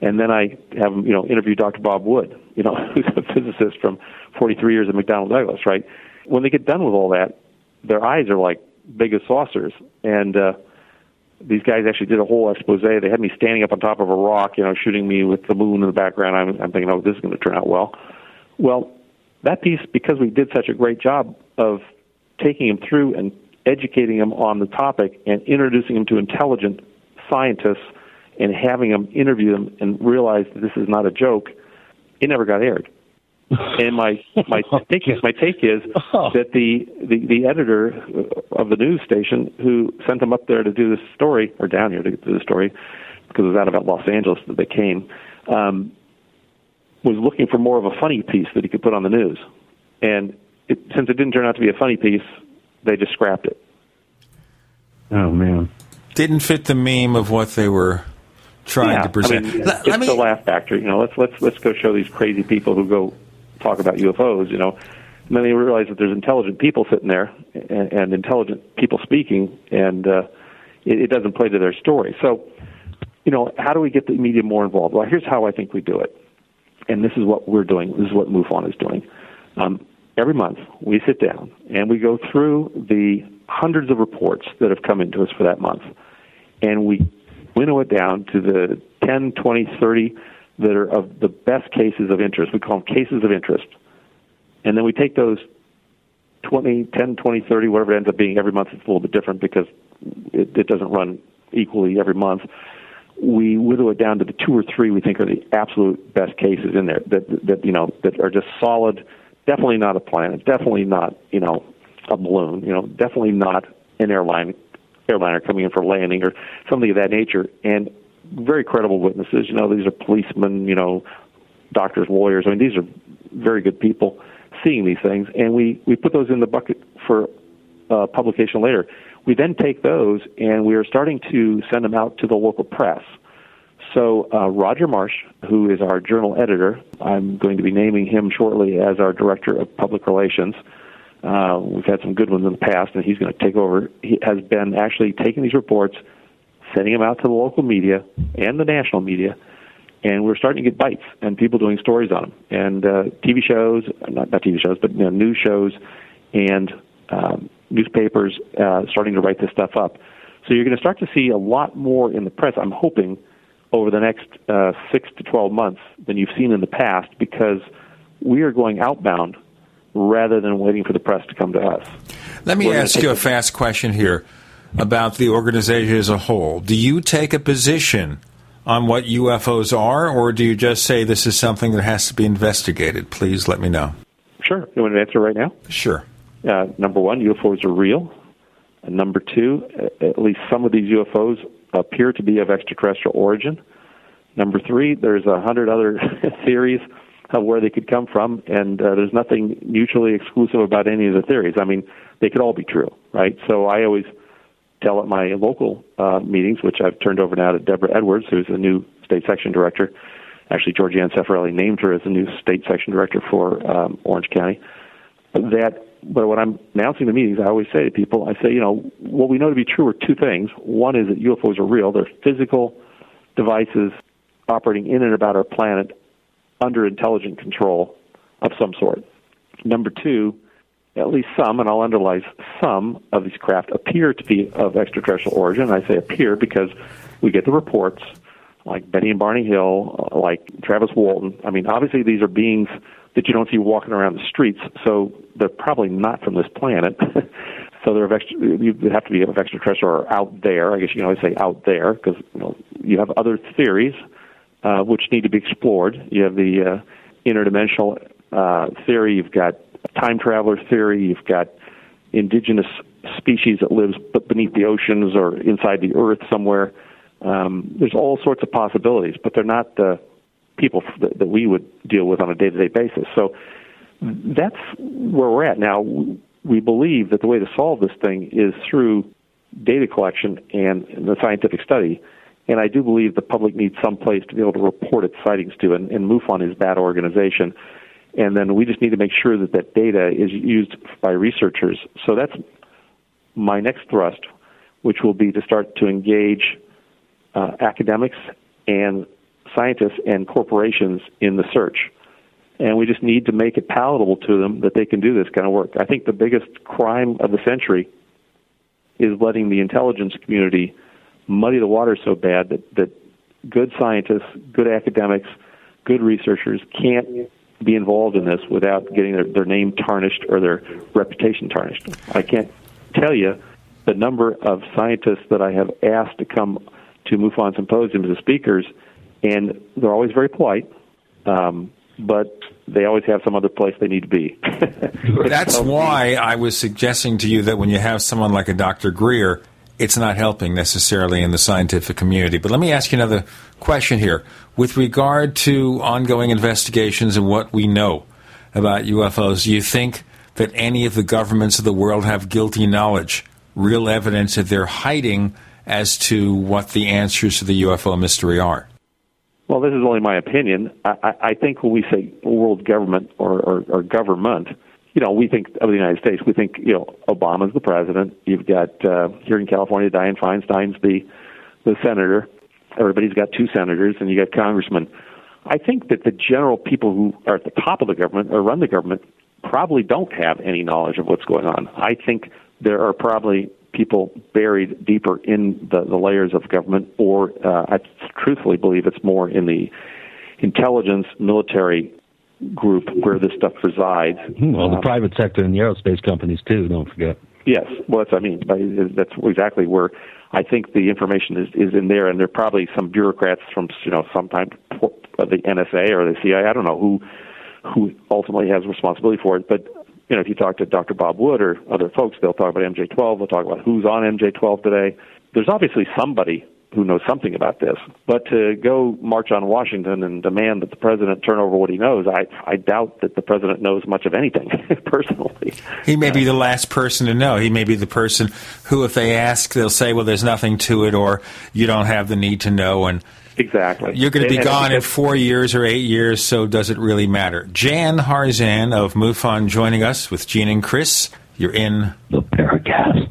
And then I have them, you know, interview Dr. Bob Wood, you know, who's a physicist from 43 years at McDonnell Douglas, right? When they get done with all that, their eyes are like big as saucers, and uh, these guys actually did a whole expose. They had me standing up on top of a rock, you know, shooting me with the moon in the background. I'm, I'm thinking, oh, this is going to turn out well. Well, that piece, because we did such a great job of taking him through and educating him on the topic and introducing him to intelligent scientists and having him interview them and realize that this is not a joke, it never got aired and my my take is my take is Oh. that the, the the editor of the news station who sent them up there to do this story or down here to do the story because it was out about Los Angeles that they came um, was looking for more of a funny piece that he could put on the news, and it, since it didn't turn out to be a funny piece, they just scrapped it. Oh man, didn't fit the meme of what they were trying yeah, to present. I mean, Let- it's let me- the laugh factor. You know, let's let's let's go show these crazy people who go talk about UFOs. You know, And then they realize that there's intelligent people sitting there and, and intelligent people speaking, and uh, it, it doesn't play to their story. So, you know, how do we get the media more involved? Well, here's how I think we do it, and this is what we're doing. This is what MUFON is doing. Um, every month, we sit down and we go through the hundreds of reports that have come into us for that month, and we winnow it down to the 10, 20, 30 that are of the best cases of interest. We call them cases of interest. And then we take those 20, 10, 20, 30, whatever it ends up being every month, it's a little bit different because it, it doesn't run equally every month. We whittle it down to the two or three we think are the absolute best cases in there that, that you know, that are just solid, definitely not a planet, definitely not, you know, a balloon, you know, definitely not an airline airliner coming in for landing or something of that nature. And very credible witnesses. You know, these are policemen, you know, doctors, lawyers. I mean, these are very good people seeing these things, and we we put those in the bucket for uh, publication later. We then take those and we are starting to send them out to the local press. So uh, Roger Marsh, who is our journal editor, I'm going to be naming him shortly as our director of public relations. Uh, we've had some good ones in the past, and he's going to take over. He has been actually taking these reports sending them out to the local media and the national media, and we're starting to get bites and people doing stories on them and uh, TV shows, not not TV shows, but you know, news shows and um, newspapers uh, starting to write this stuff up. So you're going to start to see a lot more in the press. I'm hoping over the next uh, six to twelve months than you've seen in the past because we are going outbound rather than waiting for the press to come to us. Let me ask you a fast question here about the organization as a whole. Do you take a position on what UFOs are, or do you just say this is something that has to be investigated? Please let me know. Sure. You want an answer right now? Sure. Uh, number one, UFOs are real. And number two, at least some of these UFOs appear to be of extraterrestrial origin. Number three, there's a hundred other theories of where they could come from, and uh, there's nothing mutually exclusive about any of the theories. I mean, they could all be true, right? So I always tell at my local uh, meetings, which I've turned over now to Deborah Edwards, who's the new state section director. Actually, Georgianne Cifarelli named her as the new state section director for um, Orange County. That, but when I'm announcing the meetings, I always say to people, I say, you know, what we know to be true are two things. One is that UFOs are real; they're physical devices operating in and about our planet under intelligent control of some sort. Number two, at least some, and I'll underline some of these craft appear to be of extraterrestrial origin. I say appear because we get the reports, like Betty and Barney Hill, uh, like Travis Walton. I mean, obviously these are beings that you don't see walking around the streets, so they're probably not from this planet. so they're of extra, you have to be of extraterrestrial or out there. I guess you can always say out there because you, know, you have other theories uh, which need to be explored. You have the uh, interdimensional uh, theory. You've got time traveler theory. You've got indigenous species that lives beneath the oceans or inside the earth somewhere. Um, there's all sorts of possibilities, but they're not the people that, that we would deal with on a day-to-day basis. So that's where we're at now. We believe that the way to solve this thing is through data collection and the scientific study. And I do believe the public needs some place to be able to report its sightings to, and, and MUFON is that organization and then we just need to make sure that that data is used by researchers. So that's my next thrust, which will be to start to engage uh, academics and scientists and corporations in the search. And we just need to make it palatable to them that they can do this kind of work. I think the biggest crime of the century is letting the intelligence community muddy the water so bad that, that good scientists, good academics, good researchers can't be involved in this without getting their, their name tarnished or their reputation tarnished. I can't tell you the number of scientists that I have asked to come to MUFON symposiums as speakers, and they're always very polite, um, but they always have some other place they need to be. That's why I was suggesting to you that when you have someone like a Dr. Greer, it's not helping necessarily in the scientific community. But let me ask you another question here. With regard to ongoing investigations and what we know about UFOs, do you think that any of the governments of the world have guilty knowledge, real evidence that they're hiding as to what the answers to the UFO mystery are? Well, this is only my opinion. I, I think when we say world government or, or, or government, you know, we think of the United States. We think, you know, Obama's the president. You've got uh, here in California, Dianne Feinstein's the the senator. Everybody's got two senators, and you got congressmen. I think that the general people who are at the top of the government or run the government probably don't have any knowledge of what's going on. I think there are probably people buried deeper in the, the layers of government, or uh, I truthfully believe it's more in the intelligence, military group where this stuff resides. Hmm, Well, the Um, private sector and the aerospace companies too. Don't forget. Yes, well, that's what I mean. That's exactly where I think the information is, is in there, and there are probably some bureaucrats from you know sometime of uh, the NSA or the CIA. I don't know who who ultimately has responsibility for it, but you know if you talk to Dr. Bob Wood or other folks, they'll talk about MJ12. They'll talk about who's on MJ12 today. There's obviously somebody who knows something about this, but to go march on Washington and demand that the president turn over what he knows, I I doubt that the president knows much of anything personally. He may be the last person to know. He may be the person who, if they ask, they'll say, "Well, there's nothing to it," or "You don't have the need to know." And Exactly. you're going to be And- and gone in four years or eight years, so does it really matter? Jan Harzan of MUFON joining us with Gene and Chris. You're in the Paracast.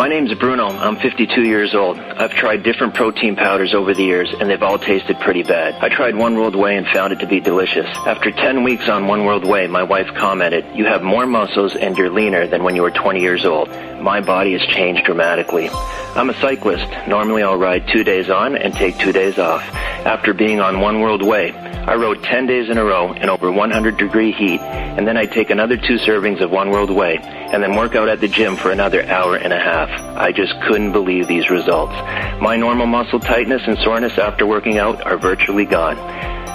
My name's Bruno. I'm 52 years old. I've tried different protein powders over the years, and they've all tasted pretty bad. I tried One World Whey and found it to be delicious. After 10 weeks on One World Whey, my wife commented, You have more muscles and you're leaner than when you were 20 years old. My body has changed dramatically. I'm a cyclist. Normally I'll ride two days on and take two days off. After being on One World Whey, I rode 10 days in a row in over 100 degree heat, and then I'd take another two servings of One World Whey, and then work out at the gym for another hour and a half. I just couldn't believe these results. My normal muscle tightness and soreness after working out are virtually gone.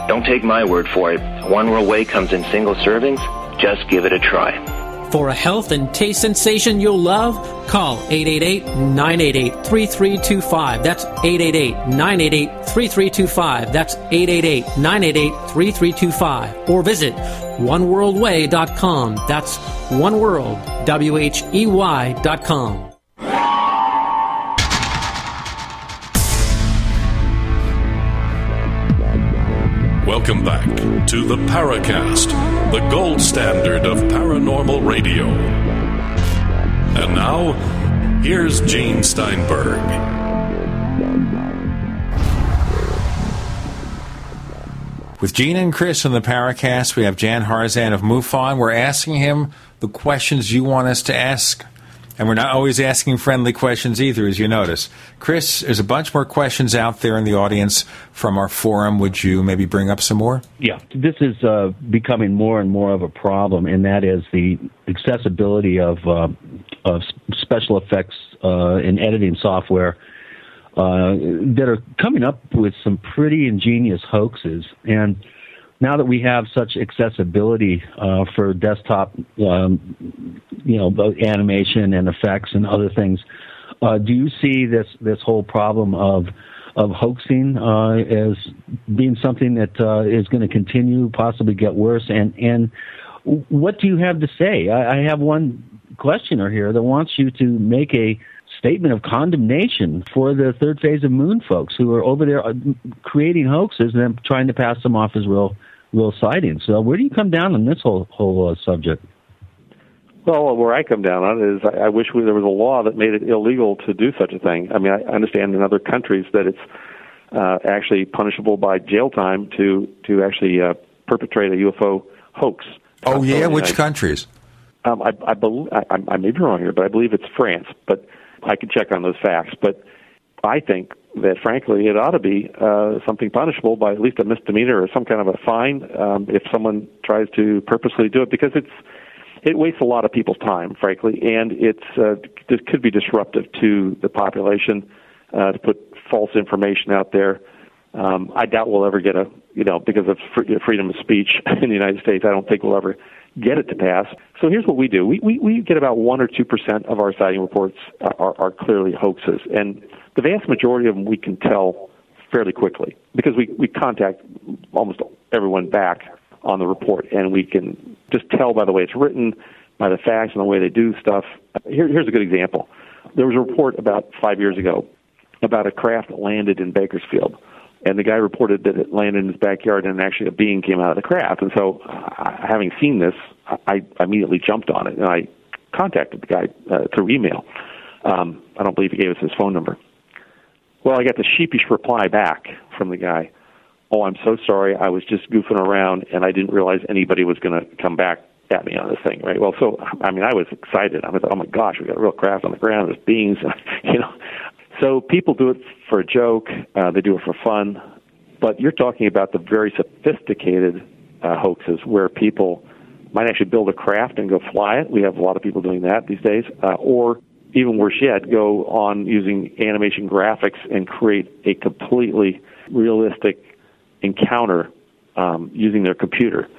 Don't take my word for it. One World Whey comes in single servings. Just give it a try. For a health and taste sensation you'll love, call 888-988-3325. That's 888-988-3325. That's 888-988-3325. Or visit oneworldwhey.com. That's oneworld, W-H-E-Y dot com. Welcome back to the Paracast, the gold standard of paranormal radio. And now, here's Gene Steinberg. With Gene and Chris on the Paracast, we have Jan Harzan of MUFON. We're asking him the questions you want us to ask. And we're not always asking friendly questions either, as you notice. Chris, there's a bunch more questions out there in the audience from our forum. Would you maybe bring up some more? Yeah, this is uh, becoming more and more of a problem, and that is the accessibility of, uh, of special effects uh, and editing software uh, that are coming up with some pretty ingenious hoaxes. And now that we have such accessibility uh, for desktop, um, you know, animation and effects and other things, uh, do you see this this whole problem of of hoaxing uh, as being something that uh, is going to continue, possibly get worse? And and what do you have to say? I, I have one questioner here that wants you to make a statement of condemnation for the third phase of moon folks who are over there uh, creating hoaxes and then trying to pass them off as real real sightings. So where do you come down on this whole whole uh, subject? Well, where I come down on it is I, I wish we, there was a law that made it illegal to do such a thing. I mean, I understand in other countries that it's uh, actually punishable by jail time to to actually uh, perpetrate a UFO hoax. Oh yeah, So, which I- countries? Um, I, I, bel I, I I may be wrong here, but I believe it's France. But I can check on those facts. But I think that, frankly, it ought to be uh, something punishable by at least a misdemeanor or some kind of a fine um, if someone tries to purposely do it, because it's it wastes a lot of people's time, frankly, and it's uh, it could be disruptive to the population uh, to put false information out there. Um, I doubt we'll ever get a you know because of fr- freedom of speech in the United States. I don't think we'll ever get it to pass. So here's what we do: we we, we get about one or two percent of our sighting reports are, are clearly hoaxes, and the vast majority of them we can tell fairly quickly because we we contact almost everyone back on the report, and we can just tell by the way it's written, by the facts and the way they do stuff. Here, here's a good example. There was a report about five years ago about a craft that landed in Bakersfield. And the guy reported that it landed in his backyard and actually a being came out of the craft. And so, uh, having seen this, I, immediately jumped on it and I contacted the guy uh, through email. Um, I don't believe he gave us his phone number. Well, I got the sheepish reply back from the guy. Oh, I'm so sorry. I was just goofing around and I didn't realize anybody was going to come back at me on this thing, right? Well, so I mean, I was excited. I was, like, oh my gosh, we got a real craft on the ground. There's beings, you know. So people do it for a joke. Uh, they do it for fun. But you're talking about the very sophisticated uh, hoaxes where people might actually build a craft and go fly it. We have a lot of people doing that these days. Uh, or even worse yet, go on using animation graphics and create a completely realistic encounter um, using their computer.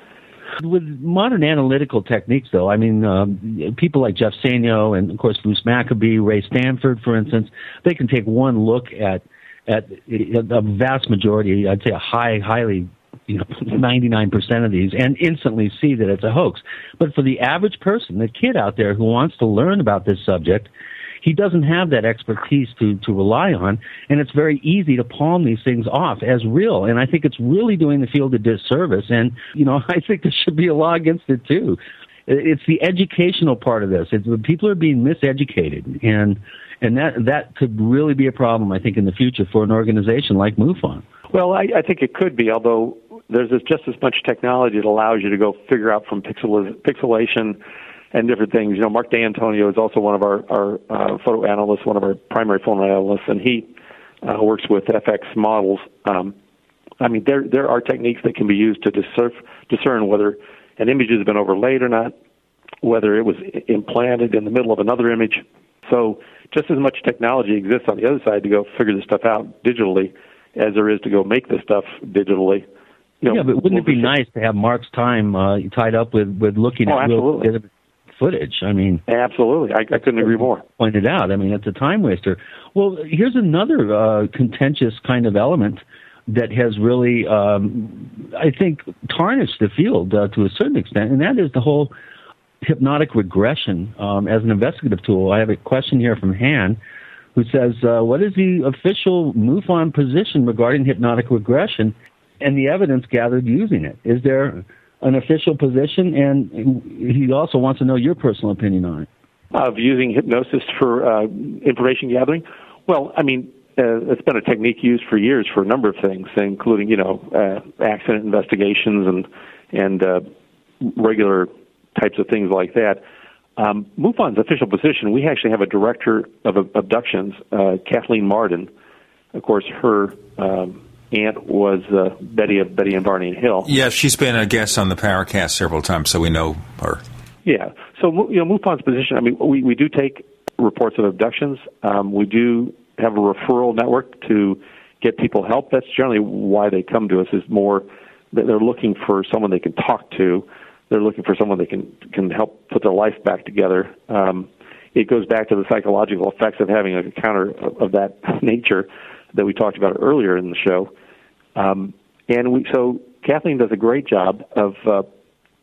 With modern analytical techniques, though, I mean, um, people like Jeff Sainio and, of course, Bruce Maccabee, Ray Stanford, for instance, they can take one look at at a vast majority, I'd say a high, highly, you know, 99% of these, and instantly see that it's a hoax. But for the average person, the kid out there who wants to learn about this subject, he doesn't have that expertise to, to rely on, and it's very easy to palm these things off as real. And I think it's really doing the field a disservice. And, you know, I think there should be a law against it too. It's the educational part of this. It's, people are being miseducated, and and that that could really be a problem, I think, in the future for an organization like MUFON. Well, I, I think it could be, although there's just as much technology that allows you to go figure out from pixel, pixelation and different things. You know, Marc D'Antonio is also one of our, our uh, photo analysts, one of our primary photo analysts, and he uh, works with FX models. Um, I mean, there there are techniques that can be used to discern, discern whether an image has been overlaid or not, whether it was implanted in the middle of another image. So just as much technology exists on the other side to go figure this stuff out digitally as there is to go make this stuff digitally. You know, yeah, but wouldn't it be nice to have Marc's time uh, tied up with with looking Oh, at real absolutely. legitimate footage? I mean, absolutely, I, I couldn't agree more. Pointed out, I mean, it's a time waster. Well, here's another uh, contentious kind of element that has really, um, I think, tarnished the field uh, to a certain extent, and that is the whole hypnotic regression um, as an investigative tool. I have a question here from Han who says, uh, What is the official MUFON position regarding hypnotic regression and the evidence gathered using it? Is there an official position? And he also wants to know your personal opinion on it. Of using hypnosis for uh, information gathering? Well, I mean, uh, it's been a technique used for years for a number of things, including you know uh, accident investigations and and uh, regular types of things like that. Um, MUFON's official position, we actually have a director of abductions, uh, Kathleen Marden. Of course, her um, aunt was uh, Betty of Betty and Barney and Hill. Yeah, she's been a guest on the Paracast several times, so we know her. Yeah. So, you know, MUFON's position, I mean, we, we do take reports of abductions. Um, we do have a referral network to get people help. That's generally why they come to us is more that they're looking for someone they can talk to. They're looking for someone that can can help put their life back together. Um, it goes back to the psychological effects of having a encounter of, of that nature that we talked about earlier in the show. Um, and we, so Kathleen does a great job of uh,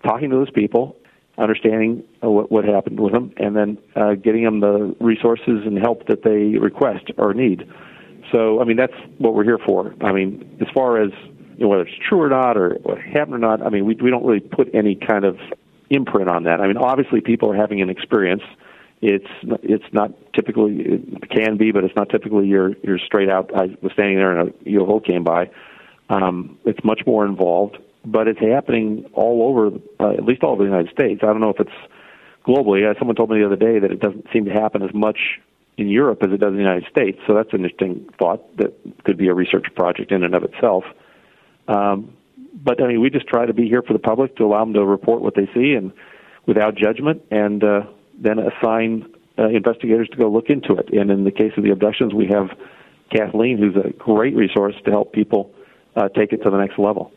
talking to those people, understanding what, what happened with them, and then uh, getting them the resources and help that they request or need. So, I mean, that's what we're here for. I mean, as far as you know, whether it's true or not, or what happened or not. I mean, we we don't really put any kind of imprint on that. I mean, obviously, people are having an experience. It's it's not typically it can be, but it's not typically you're you're straight out. I was standing there and a UFO came by. Um, it's much more involved, but it's happening all over, uh, at least all over the United States. I don't know if it's globally. Uh, someone told me the other day that it doesn't seem to happen as much in Europe as it does in the United States. So that's an interesting thought that could be a research project in and of itself. Um, but I mean, we just try to be here for the public to allow them to report what they see and without judgment, and uh, then assign uh, investigators to go look into it. And in the case of the abductions, we have Kathleen, who's a great resource to help people uh, take it to the next level.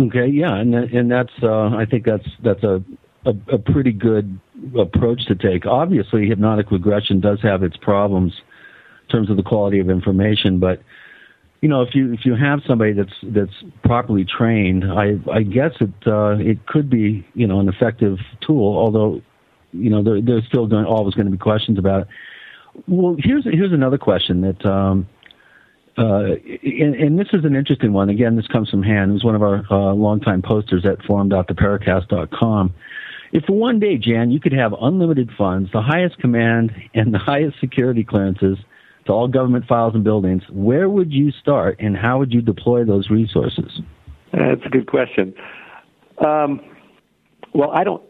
Okay, yeah, and and that's uh, I think that's that's a, a a pretty good approach to take. Obviously, hypnotic regression does have its problems in terms of the quality of information, but you know, if you if you have somebody that's that's properly trained, I I guess it uh, it could be you know an effective tool. Although, you know, there, there's still going, always going to be questions about it. Well, here's here's another question that, um, uh, and, and, this is an interesting one. Again, this comes from Han, who's one of our uh, longtime posters at forum.theparacast.com. If for one day, Jan, you could have unlimited funds, the highest command, and the highest security clearances to all government files and buildings, where would you start and how would you deploy those resources? That's a good question. Um, well, I don't.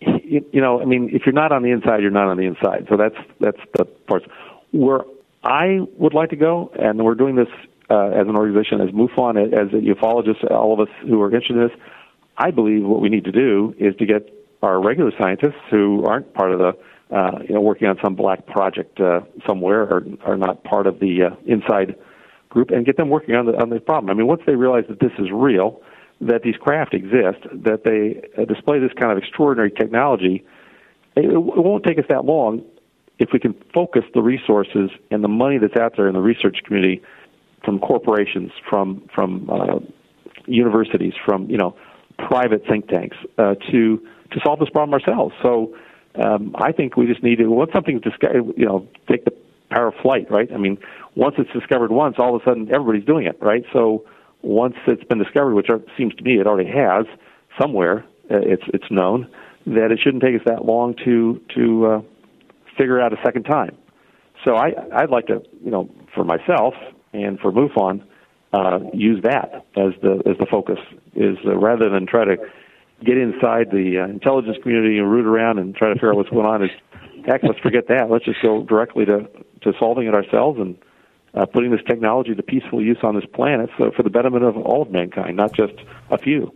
You, you know, I mean, if you're not on the inside, you're not on the inside. So that's that's the part. Where I would like to go, and we're doing this uh, as an organization, as MUFON, as ufologists, all of us who are interested in this. I believe what we need to do is to get our regular scientists who aren't part of the uh, you know, working on some black project uh, somewhere or are not part of the uh, inside group and get them working on the on the problem. I mean, once they realize that this is real, that these craft exist, that they uh, display this kind of extraordinary technology, it, won't take us that long if we can focus the resources and the money that's out there in the research community from corporations, from from uh, universities, from you know private think tanks uh, to to solve this problem ourselves. So um, I think we just need to once something's discovered, you know, take the power of flight, right? I mean, once it's discovered once, all of a sudden everybody's doing it, right? So once it's been discovered, which seems to me it already has somewhere, uh, it's it's known that it shouldn't take us that long to to uh, figure out a second time. So I I'd like to you know for myself and for MUFON uh, use that as the as the focus is uh, rather than try to get inside the uh, intelligence community and root around and try to figure out what's going on is heck let's forget that let's just go directly to to solving it ourselves and uh, putting this technology to peaceful use on this planet so for the betterment of all of mankind not just a few.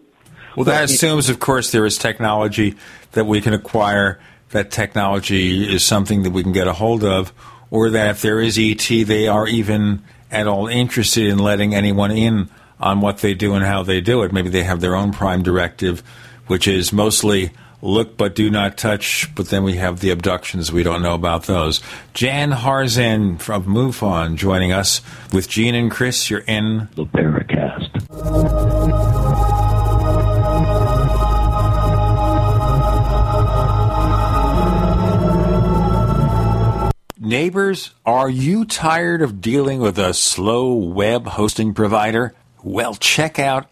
Well that assumes of course there is technology that we can acquire that technology is something that we can get a hold of or that if there is ET they are even at all interested in letting anyone in on what they do and how they do it. Maybe they have their own prime directive which is mostly look but do not touch, but then we have the abductions. We don't know about those. Jan Harzan from MUFON joining us with Gene and Chris. You're in the Paracast. Neighbors, are you tired of dealing with a slow web hosting provider? Well, check out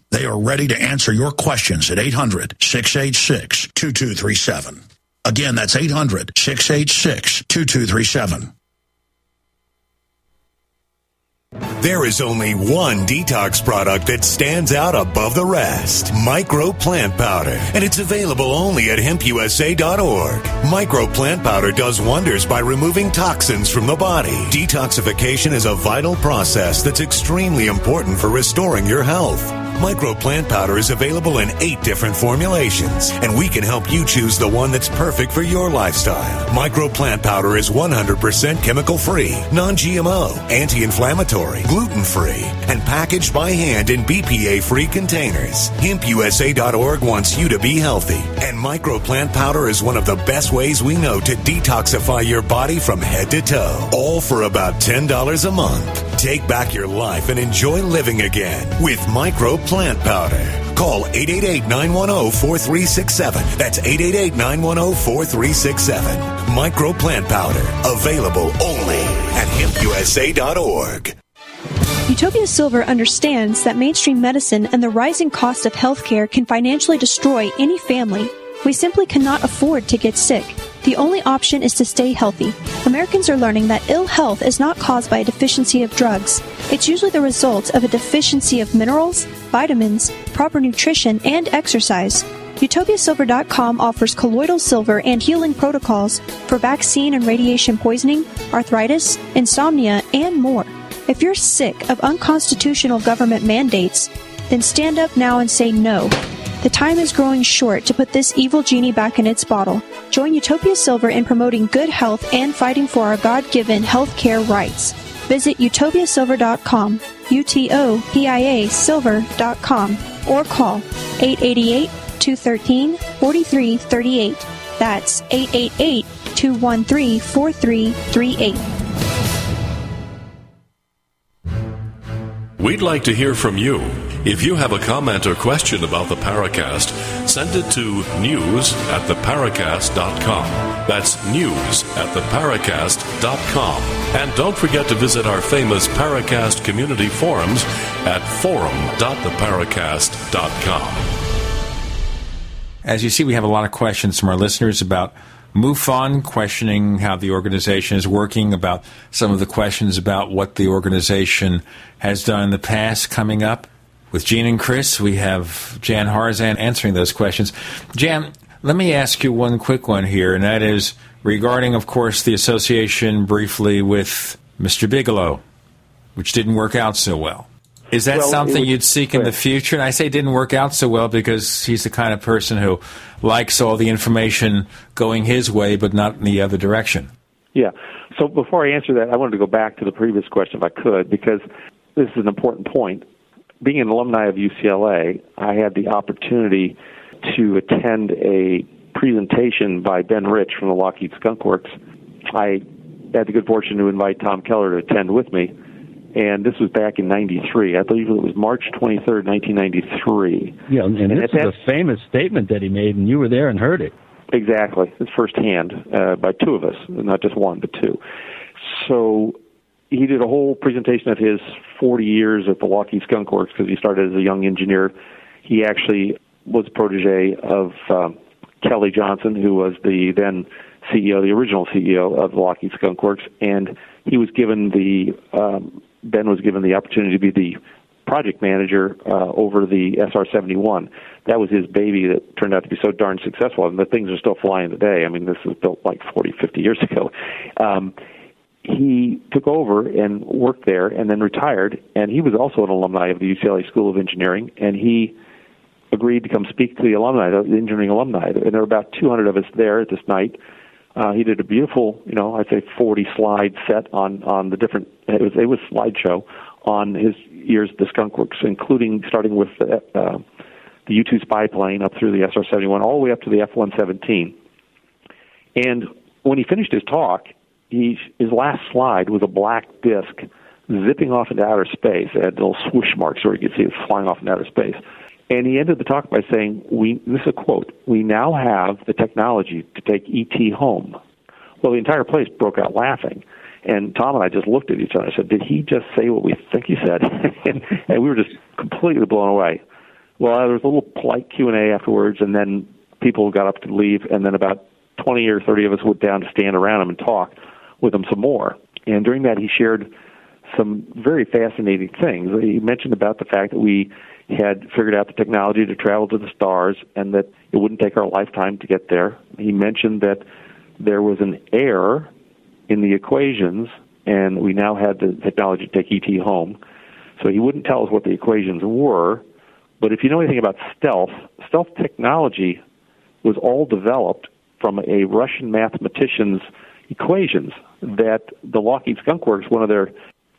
They are ready to answer your questions at 800 686 2237. Again, that's 800 686 2237. There is only one detox product that stands out above the rest Micro Plant Powder. And it's available only at hempusa.org. Micro Plant Powder does wonders by removing toxins from the body. Detoxification is a vital process that's extremely important for restoring your health. Micro Plant Powder is available in eight different formulations, and we can help you choose the one that's perfect for your lifestyle. Micro Plant Powder is 100% chemical free, non GMO, anti inflammatory, gluten free, and packaged by hand in BPA free containers. HempUSA.org wants you to be healthy, and Micro Plant Powder is one of the best ways we know to detoxify your body from head to toe, all for about $10 a month. Take back your life and enjoy living again with Micro Plant Powder. Call 888-910-4367. That's 888-910-4367. Micro Plant Powder. Available only at hempusa.org. Utopia Silver understands that mainstream medicine and the rising cost of healthcare can financially destroy any family. We simply cannot afford to get sick. The only option is to stay healthy. Americans are learning that ill health is not caused by a deficiency of drugs. It's usually the result of a deficiency of minerals, vitamins, proper nutrition, and exercise. UtopiaSilver.com offers colloidal silver and healing protocols for vaccine and radiation poisoning, arthritis, insomnia, and more. If you're sick of unconstitutional government mandates, then stand up now and say no. The time is growing short to put this evil genie back in its bottle. Join Utopia Silver in promoting good health and fighting for our God given health care rights. Visit utopiasilver.com, U T O P I A silver.com, or call 888 213 4338. That's 888 213 4338. We'd like to hear from you. If you have a comment or question about the Paracast, send it to news at theparacast.com. That's news at theparacast.com. And don't forget to visit our famous Paracast community forums at forum.theparacast.com. As you see, we have a lot of questions from our listeners about MUFON, questioning how the organization is working, about some of the questions about what the organization has done in the past coming up. With Gene and Chris, we have Jan Harzan answering those questions. Jan, let me ask you one quick one here, and that is regarding, of course, the association briefly with Mr. Bigelow, which didn't work out so well. Is that Well, something was- you'd seek in the future? And I say it didn't work out so well because he's the kind of person who likes all the information going his way, but not in the other direction. Yeah. So before I answer that, I wanted to go back to the previous question if I could, because this is an important point. Being an alumni of UCLA, I had the opportunity to attend a presentation by Ben Rich from the Lockheed Skunk Works. I had the good fortune to invite Tom Keller to attend with me, and this was back in '93. I believe it was March 23rd, 1993. Yeah, and And this is a famous statement that he made, and you were there and heard it. Exactly. It's firsthand uh, by two of us, not just one, but two. So he did a whole presentation of his 40 years at the Lockheed Skunk Works because he started as a young engineer. He actually was a protege of um, Kelly Johnson, who was the then CEO, the original CEO of Lockheed Skunk Works, and he was given the um, Ben was given the opportunity to be the project manager uh, over the SR-71. That was his baby that turned out to be so darn successful, and the things are still flying today. I mean, this was built like 40, 50 years ago. Um, he took over and worked there and then retired, and he was also an alumni of the UCLA School of Engineering, and he agreed to come speak to the alumni, the engineering alumni. And there were about 200 of us there at this night. Uh, he did a beautiful, you know, I'd say 40 slide set on on the different. It was it was slideshow on his years at the Skunk Works, including starting with uh, uh, the U 2 spy plane up through the SR 71, all the way up to the F 117. And when he finished his talk, he, his last slide was a black disc zipping off into outer space. It had little swoosh marks where you could see it flying off into outer space. And he ended the talk by saying, "We this is a quote. We now have the technology to take ET home." Well, the entire place broke out laughing, and Tom and I just looked at each other. and said, "Did he just say what we think he said?" and, and we were just completely blown away. Well, there was a little polite Q and A afterwards, and then people got up to leave, and then about twenty or thirty of us went down to stand around him and talk with him some more. And during that, he shared some very fascinating things. He mentioned about the fact that we had figured out the technology to travel to the stars and that it wouldn't take our lifetime to get there. He mentioned that there was an error in the equations and we now had the technology to take ET home. So he wouldn't tell us what the equations were, but if you know anything about stealth, stealth technology was all developed from a Russian mathematician's equations that the Lockheed Skunk Works, one of their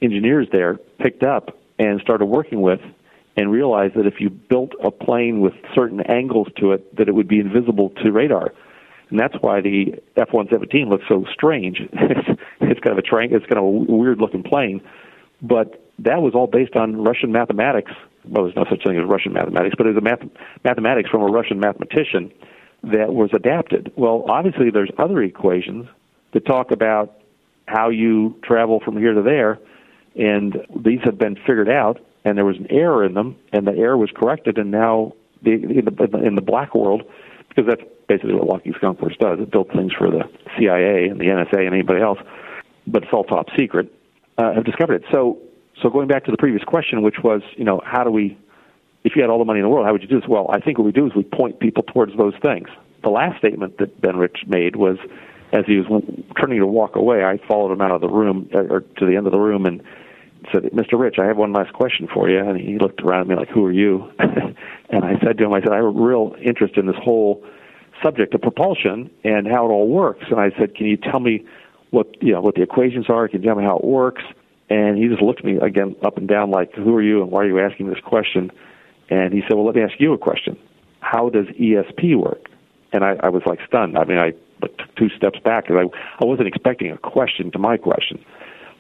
engineers there, picked up and started working with and realized that if you built a plane with certain angles to it, that it would be invisible to radar. And that's why the F-117 looks so strange. it's, kind of a triangle. It's kind of a weird looking plane, but that was all based on Russian mathematics. Well, there's no such thing as Russian mathematics, but it was a math- mathematics from a Russian mathematician that was adapted. Well, obviously, there's other equations that talk about how you travel from here to there, and these have been figured out and there was an error in them, and the error was corrected, and now the, in, the, in the black world, because that's basically what Lockheed Skunk Works does. It built things for the CIA and the NSA and anybody else, but it's all top secret. Uh, have discovered it. So, so going back to the previous question, which was, you know, how do we, if you had all the money in the world, how would you do this? Well, I think what we do is we point people towards those things. The last statement that Ben Rich made was, as he was turning to walk away, I followed him out of the room or to the end of the room and said, Mr. Rich, I have one last question for you. And he looked around at me like, Who are you? and I said to him, I said, I have a real interest in this whole subject of propulsion and how it all works. And I said, Can you tell me what you know what the equations are? Can you tell me how it works? And he just looked at me again up and down like, Who are you and why are you asking this question? And he said, Well, let me ask you a question. How does ESP work? And I, I was like stunned. I mean, I took two steps back because I, I wasn't expecting a question to my question.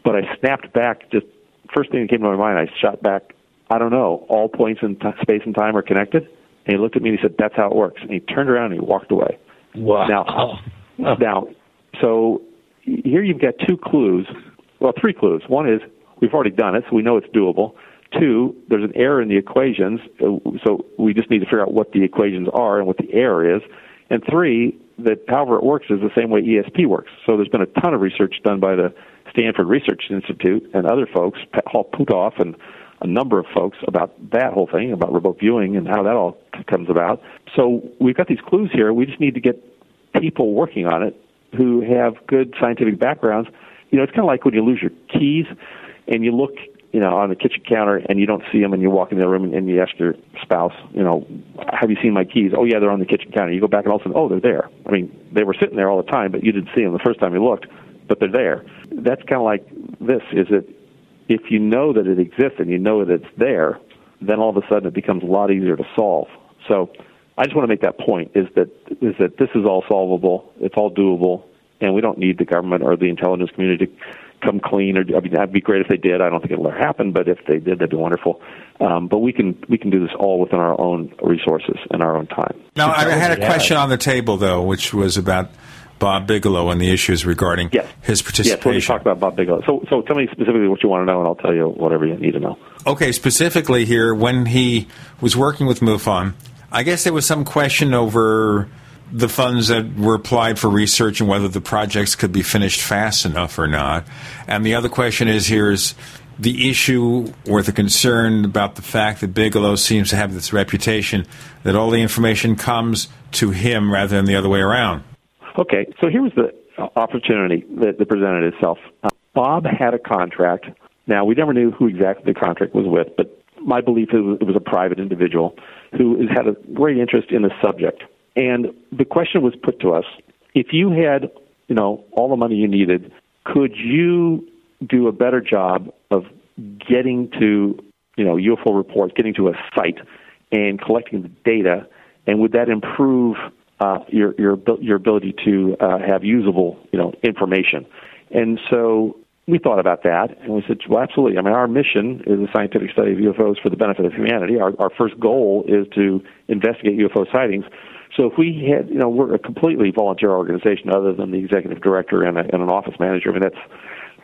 But I snapped back just first thing that came to my mind, I shot back, I don't know, all points in t- space and time are connected. And he looked at me and he said, that's how it works. And he turned around and he walked away. Wow. Now, now, so here you've got two clues. Well, three clues. One is we've already done it, so we know it's doable. Two, there's an error in the equations, uh, so we just need to figure out what the equations are and what the error is. And three, that however it works is the same way ESP works. So there's been a ton of research done by the Stanford Research Institute and other folks, Paul Puthoff and a number of folks about that whole thing, about remote viewing and how that all comes about. So we've got these clues here. We just need to get people working on it who have good scientific backgrounds. You know, it's kind of like when you lose your keys and you look, you know, on the kitchen counter and you don't see them and you walk in the room and, and you ask your spouse, you know, have you seen my keys? Oh, yeah, they're on the kitchen counter. You go back and all of a sudden, oh, they're there. I mean, they were sitting there all the time, but you didn't see them the first time you looked but they're there. That's kind of like this: is that if you know that it exists and you know that it's there, then all of a sudden it becomes a lot easier to solve. So I just want to make that point: is that is that this is all solvable, it's all doable, and we don't need the government or the intelligence community to come clean. Or I mean, that'd be great if they did. I don't think it'll ever happen, but if they did, that'd be wonderful. Um, but we can we can do this all within our own resources and our own time. Now, I had a question on the table though, which was about Bob Bigelow and the issues regarding yes. his participation. Yes, talk about Bob Bigelow. So, so tell me specifically what you want to know, and I'll tell you whatever you need to know. Okay, specifically here, when he was working with MUFON, I guess there was some question over the funds that were applied for research and whether the projects could be finished fast enough or not. And the other question is here is the issue or the concern about the fact that Bigelow seems to have this reputation that all the information comes to him rather than the other way around. Okay, so here was the opportunity that, that presented itself. Uh, Bob had a contract. Now, we never knew who exactly the contract was with, but my belief is it was a private individual who had a great interest in the subject. And the question was put to us if you had, you know, all the money you needed, could you do a better job of getting to you know UFO reports, getting to a site, and collecting the data, and would that improve uh, your your your ability to uh, have usable you know information? And so we thought about that, and we said, well, absolutely. I mean, our mission is a scientific study of UFOs for the benefit of humanity. Our our first goal is to investigate UFO sightings. So if we had, you know, we're a completely volunteer organization, other than the executive director and, a, and an office manager. I mean, that's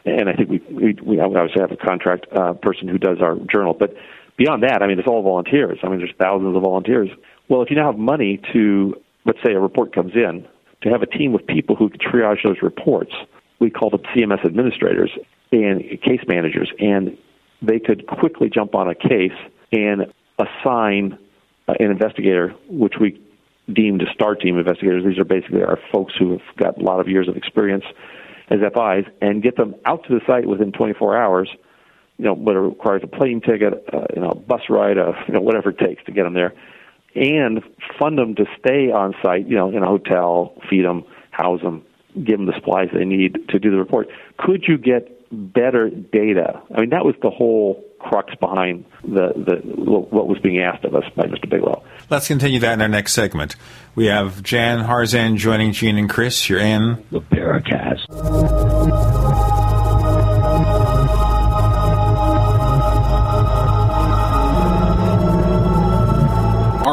and I think we we, we obviously have a contract uh, person who does our journal. But beyond that, I mean, it's all volunteers. I mean, there's thousands of volunteers. Well, if you now have money to, let's say, a report comes in, to have a team of people who triage those reports, we call them CMS administrators and case managers, and they could quickly jump on a case and assign uh, an investigator, which we deemed as star team investigators. These are basically our folks who have got a lot of years of experience as FIs and get them out to the site within 24 hours. You know, whether it requires a plane ticket, uh, you know, bus ride, uh, you know, whatever it takes to get them there, and fund them to stay on site. You know, in a hotel, feed them, house them, give them the supplies they need to do the report. Could you get better data? I mean, that was the whole crux behind the, the what was being asked of us by Mr. Bigelow. Let's continue that in our next segment. We have Jan Harzan joining Gene and Chris. You're in the Paracast.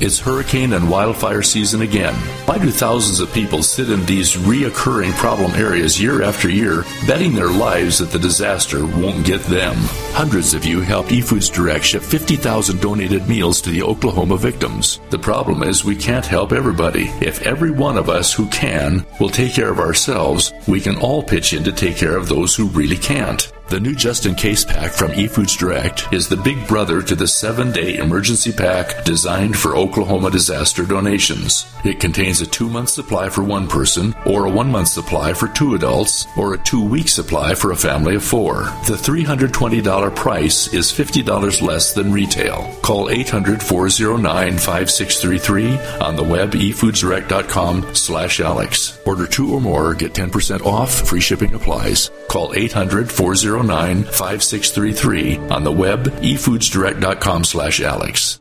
It's hurricane and wildfire season again. Why do thousands of people sit in these reoccurring problem areas year after year, betting their lives that the disaster won't get them? Hundreds of you helped eFoods Direct ship 50,000 donated meals to the Oklahoma victims. The problem is we can't help everybody. If every one of us who can will take care of ourselves, we can all pitch in to take care of those who really can't. The new Just in Case pack from eFoods Direct is the big brother to the seven day emergency pack designed for Oklahoma disaster donations. It contains a two month supply for one person, or a one month supply for two adults, or a two week supply for a family of four. The $320 price is $50 less than retail. Call 800 409 5633 on the web efoodsdirect.com slash Alex. Order two or more, get 10% off, free shipping applies. Call 800 409 5633 on the web efoodsdirect.com slash Alex.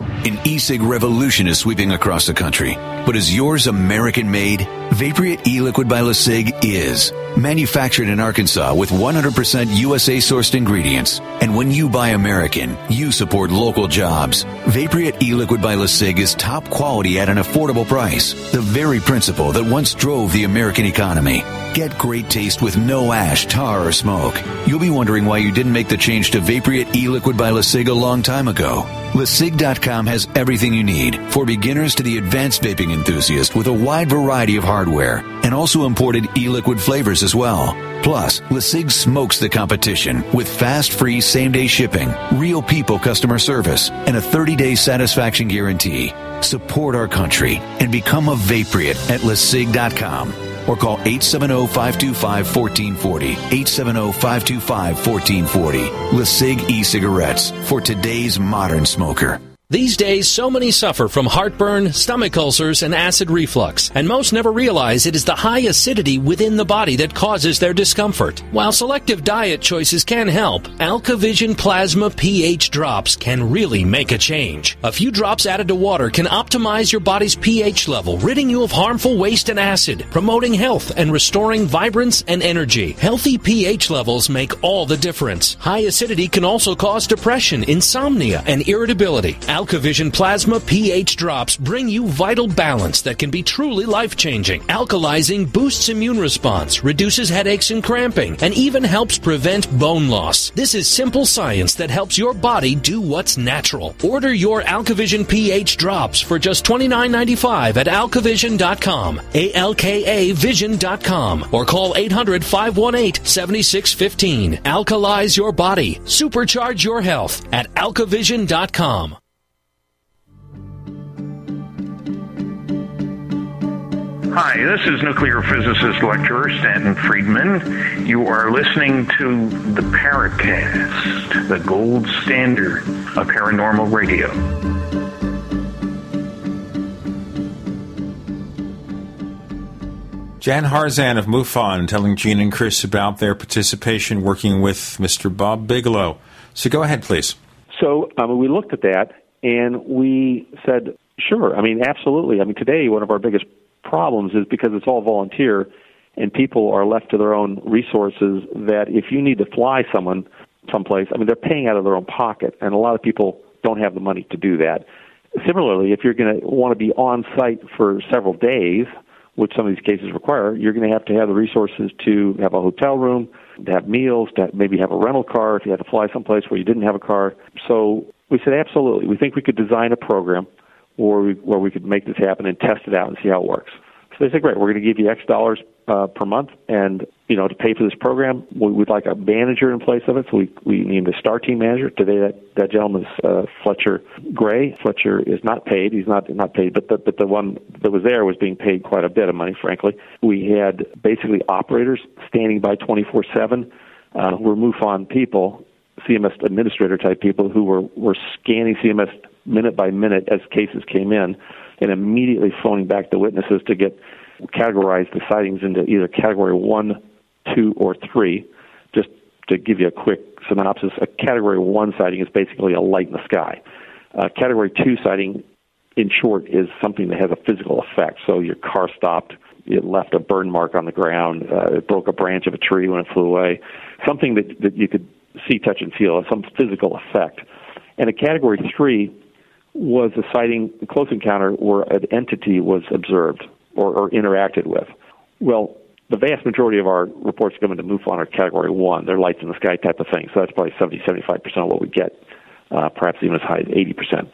An e-cig revolution is sweeping across the country. But is yours American made? Vapriate e-liquid by LeSig is. Manufactured in Arkansas with 100% USA sourced ingredients. And when you buy American, you support local jobs. Vapriate e-liquid by LeSig is top quality at an affordable price. The very principle that once drove the American economy. Get great taste with no ash, tar, or smoke. You'll be wondering why you didn't make the change to Vapriate e-liquid by LeSig a long time ago. LeSig.com has everything you need for beginners to the advanced vaping enthusiast with a wide variety of hardware and also imported e-liquid flavors as well. Plus, LeSig smokes the competition with fast, free, same day shipping, real people customer service, and a 30 day satisfaction guarantee. Support our country and become a Vapriot at LeSig.com or call 870-525-1440. 870-525-1440. LeSig e-cigarettes for today's modern smoker. These days, so many suffer from heartburn, stomach ulcers, and acid reflux, and most never realize it is the high acidity within the body that causes their discomfort. While selective diet choices can help, AlkaVision Plasma pH drops can really make a change. A few drops added to water can optimize your body's pH level, ridding you of harmful waste and acid, promoting health and restoring vibrance and energy. Healthy pH levels make all the difference. High acidity can also cause depression, insomnia, and irritability. AlkaVision Plasma pH drops bring you vital balance that can be truly life changing. Alkalizing boosts immune response, reduces headaches and cramping, and even helps prevent bone loss. This is simple science that helps your body do what's natural. Order your AlkaVision pH drops for just $29.95 at alkavision.com, A L K A vision.com, or call 800 518 7615. Alkalize your body, supercharge your health at alkavision.com. Hi, this is nuclear physicist lecturer Stanton Friedman. You are listening to the Paracast, the gold standard of paranormal radio. Jan Harzan of MUFON telling Gene and Chris about their participation working with Mr. Bob Bigelow. So go ahead, please. So um, we looked at that and we said, sure. I mean, absolutely. I mean, today one of our biggest problems is because it's all volunteer and people are left to their own resources. That if you need to fly someone someplace, I mean, they're paying out of their own pocket, and a lot of people don't have the money to do that. Similarly, if you're going to want to be on site for several days, which some of these cases require, you're going to have to have the resources to have a hotel room, to have meals, to maybe have a rental car if you had to fly someplace where you didn't have a car. So we said, absolutely. We think we could design a program where we, where we could make this happen and test it out and see how it works. So they said, great, we're going to give you X dollars uh, per month, and you know to pay for this program, we, would like a manager in place of it. So we we named a star team manager. Today, that that gentleman's uh, Fletcher Gray. Fletcher is not paid. He's not not paid, but the but the one that was there was being paid quite a bit of money. Frankly, we had basically operators standing by twenty four seven. Uh, were MUFON people, CMS administrator type people who were were scanning CMS minute by minute as cases came in, and immediately phoning back the witnesses to get categorize the sightings into either category one, two, or three. Just to give you a quick synopsis, a category one sighting is basically a light in the sky. A category two sighting, in short, is something that has a physical effect. So your car stopped, it left a burn mark on the ground, uh, it broke a branch of a tree when it flew away, something that, that you could see, touch, and feel, some physical effect. And a category three was a sighting, a close encounter where an entity was observed or, or interacted with. Well, the vast majority of our reports come into MUFON are category one. They're lights in the sky type of thing. So that's probably 70, 75% of what we get, uh, perhaps even as high as 80%.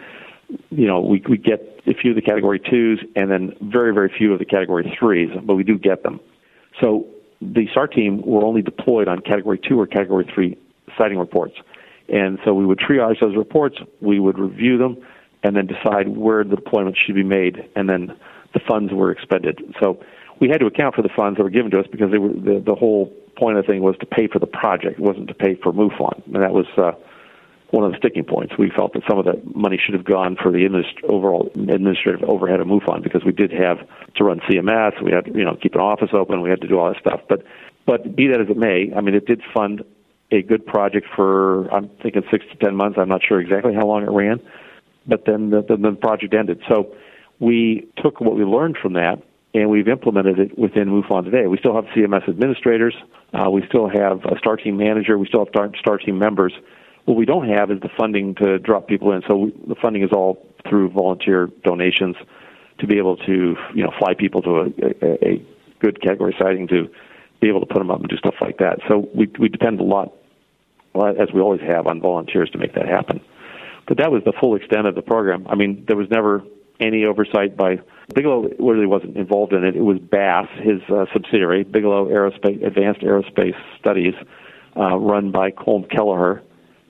You know, we, we get a few of the category twos and then very, very few of the category threes, but we do get them. So the STAR team were only deployed on category two or category three sighting reports. And so we would triage those reports, we would review them, and then decide where the deployment should be made, and then the funds were expended. So we had to account for the funds that were given to us because they were, the, the whole point of the thing was to pay for the project. It wasn't to pay for MUFON, and that was uh, one of the sticking points. We felt that some of that money should have gone for the administ- overall administrative overhead of MUFON because we did have to run CMS, we had to you know keep an office open, we had to do all that stuff. But but be that as it may, I mean it did fund a good project for I'm thinking six to ten months. I'm not sure exactly how long it ran, but then the, the, project ended. So we took what we learned from that and we've implemented it within MUFON today. We still have CMS administrators. Uh, we still have a STAR team manager. We still have STAR team members. What we don't have is the funding to drop people in. So we, the funding is all through volunteer donations to be able to, you know, fly people to a, a, a good category sighting to be able to put them up and do stuff like that. So we we depend a lot, as we always have, on volunteers to make that happen. But that was the full extent of the program. I mean, there was never any oversight by Bigelow. Really wasn't involved in it. It was BAASS, his uh, subsidiary, Bigelow Aerospace Advanced Aerospace Studies, uh, run by Colm Kelleher,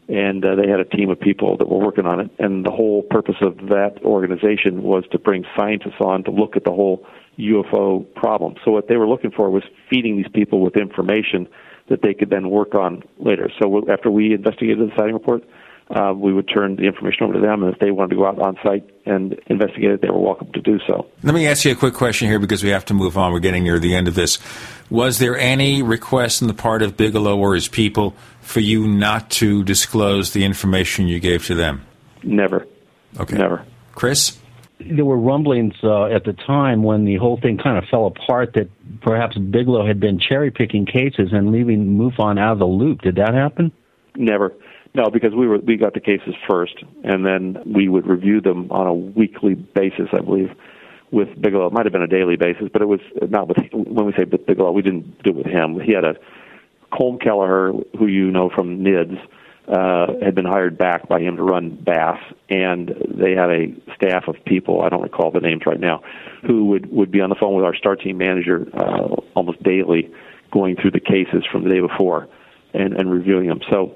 and uh, they had a team of people that were working on it. And the whole purpose of that organization was to bring scientists on to look at the whole UFO problem. So what they were looking for was feeding these people with information that they could then work on later. So after we investigated the sighting report, uh, we would turn the information over to them, and if they wanted to go out on site and investigate it, they were welcome to do so. Let me ask you a quick question here because we have to move on. We're getting near the end of this. Was there any request on the part of Bigelow or his people for you not to disclose the information you gave to them? Never. Okay. Never. Chris? There were rumblings uh, at the time when the whole thing kind of fell apart that perhaps Bigelow had been cherry picking cases and leaving MUFON out of the loop. Did that happen? Never. No, because we were we got the cases first, and then we would review them on a weekly basis, I believe, with Bigelow. It might have been a daily basis, but it was not with. When we say Bigelow, we didn't do it with him. He had a Colm Kelleher, who you know from NIDS, uh, had been hired back by him to run BAASS, and they had a staff of people. I don't recall the names right now, who would would be on the phone with our star team manager uh, almost daily, going through the cases from the day before, and and reviewing them. So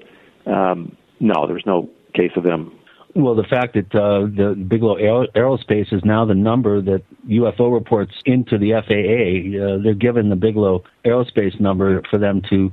um, no, there's no case of them. Well, the fact that uh, the Bigelow Aerospace is now the number that UFO reports into the FAA, uh, they're given the Bigelow Aerospace number for them to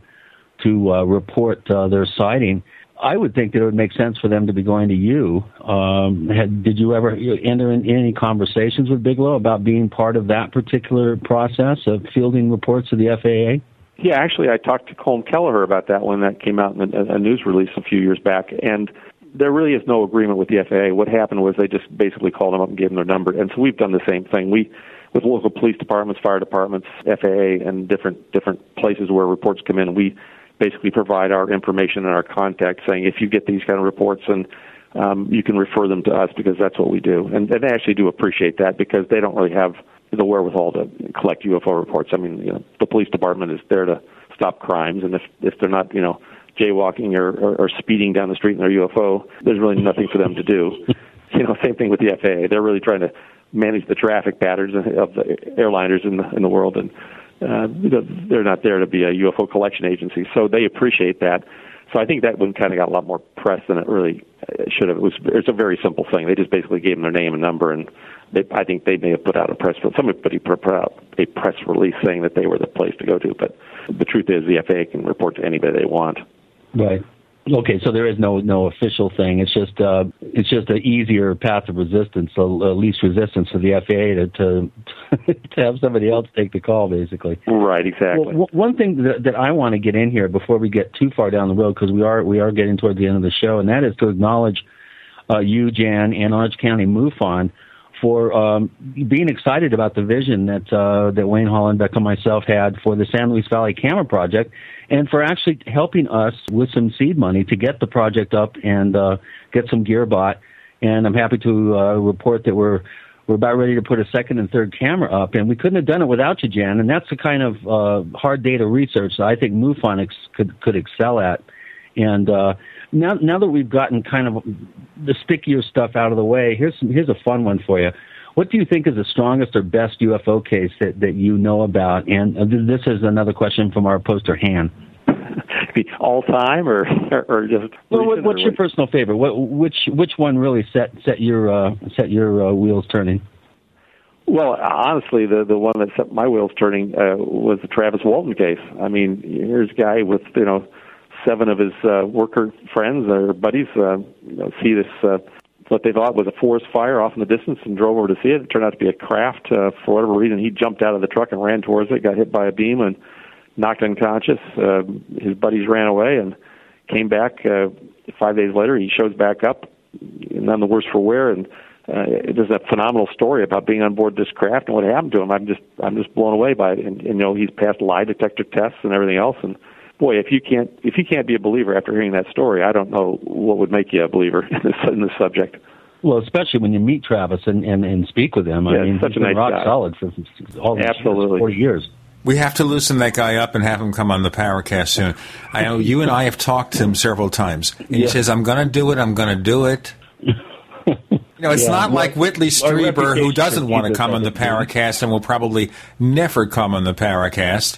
to uh, report uh, their sighting. I would think that it would make sense for them to be going to you. Um, had, did you ever enter in any conversations with Bigelow about being part of that particular process of fielding reports to the FAA? Yeah, actually, I talked to Colm Kelleher about that when that came out in a, news release a few years back, and there really is no agreement with the FAA. What happened was they just basically called them up and gave them their number, and so we've done the same thing. We, with local police departments, fire departments, FAA, and different different places where reports come in, we basically provide our information and our contact, saying if you get these kind of reports and um, you can refer them to us because that's what we do, and, and they actually do appreciate that because they don't really have the wherewithal to collect UFO reports. I mean, you know, the police department is there to stop crimes, and if if they're not, you know, jaywalking or, or, or speeding down the street in their UFO, there's really nothing for them to do. you know, same thing with the FAA. They're really trying to manage the traffic patterns of the airliners in the in the world, and uh, they're not there to be a UFO collection agency. So they appreciate that. So I think that one kind of got a lot more press than it really should have. It was it's a very simple thing. They just basically gave them their name and number, and they, I think they may have put out a press somebody put out a press release saying that they were the place to go to. But the truth is, the FAA can report to anybody they want. Right. Okay, so there is no no official thing. It's just uh, it's just an easier path of resistance, a, a least resistance for the FAA to, to to have somebody else take the call, basically. Right. Exactly. Well, one thing that, that I want to get in here before we get too far down the road, because we are we are getting toward the end of the show, and that is to acknowledge uh, you, Jan, and Orange County MUFON for um, being excited about the vision that uh, that Wayne Hollenbeck and myself had for the San Luis Valley Camera Project, and for actually helping us with some seed money to get the project up and uh, get some gear bought. And I'm happy to uh, report that we're we're about ready to put a second and third camera up, and we couldn't have done it without you, Jan. And that's the kind of uh, hard data research that I think MUFON ex- could could excel at. And uh, now now that we've gotten kind of the stickier stuff out of the way, here's some, here's a fun one for you. What do you think is the strongest or best UFO case that, that you know about? And uh, this is another question from our poster Han. All time or or just well, what, what's your personal favorite? What, which which one really set set your uh, set your uh, wheels turning? Well, honestly, the the one that set my wheels turning uh, was the Travis Walton case. I mean, here's a guy with you know seven of his uh, worker friends or buddies uh, you know, see this uh, what they thought was a forest fire off in the distance and drove over to see it. It turned out to be a craft. Uh, for whatever reason, he jumped out of the truck and ran towards it, got hit by a beam and knocked unconscious. Uh, his buddies ran away and came back. Uh, five days later, he shows back up, none the worse for wear, and uh, there's a phenomenal story about being on board this craft and what happened to him. I'm just I'm just blown away by it. And, and you know, he's passed lie detector tests and everything else, and boy, if you can't if you can't be a believer after hearing that story, I don't know what would make you a believer in this, in this subject. Well, especially when you meet Travis and and, and speak with him. Yeah, I mean, such he's a been nice rock guy. solid for all these Absolutely. years, forty years. We have to loosen that guy up and have him come on the Paracast soon. I know you and I have talked to him several times. And He says, I'm going to do it, I'm going to do it. You know, it's Yeah, not well, like Whitley our Strieber, who doesn't want to come on the Paracast and will probably never come on the Paracast.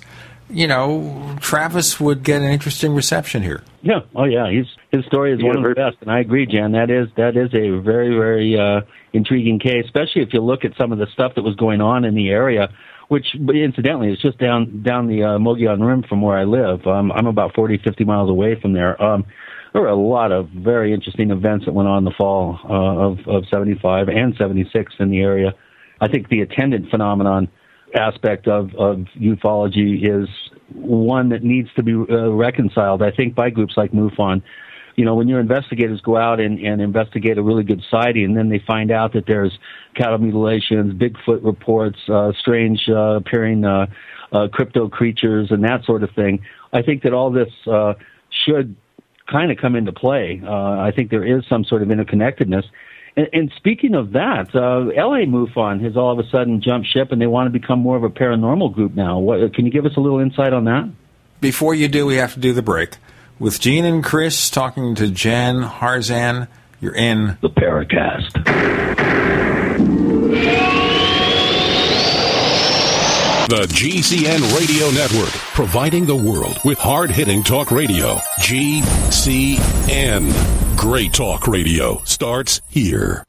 You know, Travis would get an interesting reception here. Yeah. Oh, yeah. He's his story is Yeah, one of the best, and I agree, Jan. That is that is a very very uh, intriguing case, especially if you look at some of the stuff that was going on in the area. Which, incidentally, is just down down the uh, Mogollon Rim from where I live. Um, I'm about 40, 50 miles away from there. Um, there were a lot of very interesting events that went on in the fall uh, of, of 75 and 76 in the area. I think the attendant phenomenon aspect of, of ufology is one that needs to be uh, reconciled, I think, by groups like MUFON. You know, when your investigators go out and, and investigate a really good sighting, and then they find out that there's cattle mutilations, Bigfoot reports, uh, strange uh, appearing uh, uh, crypto creatures, and that sort of thing. I think that all this uh, should kind of come into play. I think there is some sort of interconnectedness. And, and speaking of that, uh, LA MUFON has all of a sudden jumped ship and they want to become more of a paranormal group now. What, can you give us a little insight on that? Before you do, we have to do the break. With Gene and Chris talking to Jan Harzan, you're in the Paracast. The GCN Radio Network, providing the world with hard hitting talk radio. GCN. Great talk radio starts here.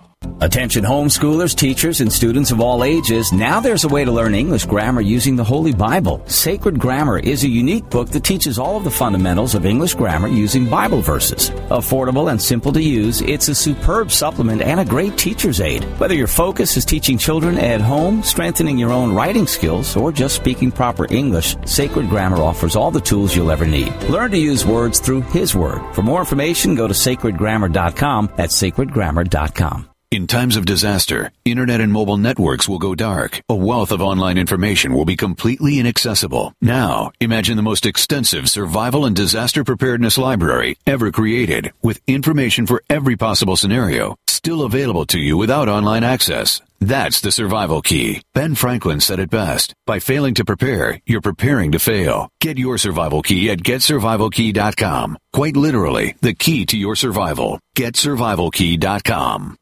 Attention homeschoolers, teachers, and students of all ages, now there's a way to learn English grammar using the Holy Bible. Sacred Grammar is a unique book that teaches all of the fundamentals of English grammar using Bible verses. Affordable and simple to use, it's a superb supplement and a great teacher's aid. Whether your focus is teaching children at home, strengthening your own writing skills, or just speaking proper English, Sacred Grammar offers all the tools you'll ever need. Learn to use words through His Word. For more information, go to sacredgrammar.com. That's sacredgrammar.com. In times of disaster, internet and mobile networks will go dark. A wealth of online information will be completely inaccessible. Now, imagine the most extensive survival and disaster preparedness library ever created with information for every possible scenario still available to you without online access. That's the survival key. Ben Franklin said it best. By failing to prepare, you're preparing to fail. Get your survival key at getsurvivalkey.com. Quite literally, the key to your survival. Getsurvivalkey.com.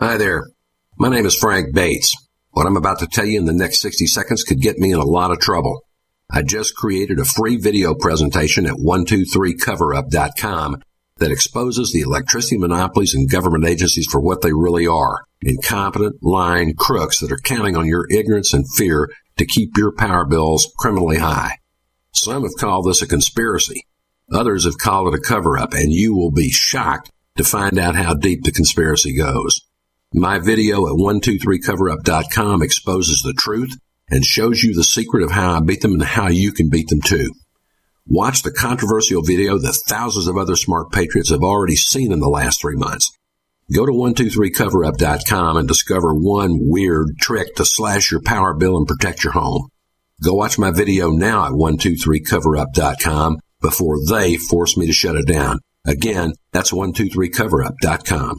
Hi there. My name is Frank Bates. What I'm about to tell you in the next 60 seconds could get me in a lot of trouble. I just created a free video presentation at 123coverup.com that exposes the electricity monopolies and government agencies for what they really are. Incompetent, lying crooks that are counting on your ignorance and fear to keep your power bills criminally high. Some have called this a conspiracy. Others have called it a cover up, and you will be shocked to find out how deep the conspiracy goes. My video at 123coverup.com exposes the truth and shows you the secret of how I beat them and how you can beat them too. Watch the controversial video that thousands of other smart patriots have already seen in the last three months. Go to 123coverup.com and discover one weird trick to slash your power bill and protect your home. Go watch my video now at 123coverup.com before they force me to shut it down. Again, that's 123coverup.com.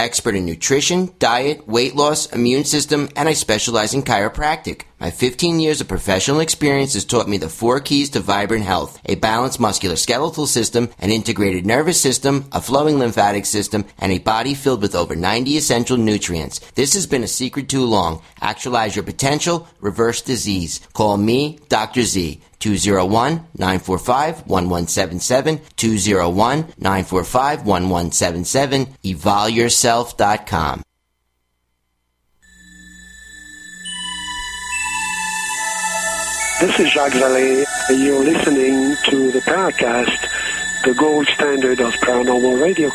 expert in nutrition, diet, weight loss, immune system, and I specialize in chiropractic. My 15 years of professional experience has taught me the four keys to vibrant health a balanced musculoskeletal system, an integrated nervous system, a flowing lymphatic system, and a body filled with over 90 essential nutrients. This has been a secret too long. Actualize your potential, reverse disease. Call me, Dr. Z. 201-945-1177, 201-945-1177, evolveyourself.com. This is Jacques Vallée. and You're listening to the Paracast, the gold standard of paranormal radio.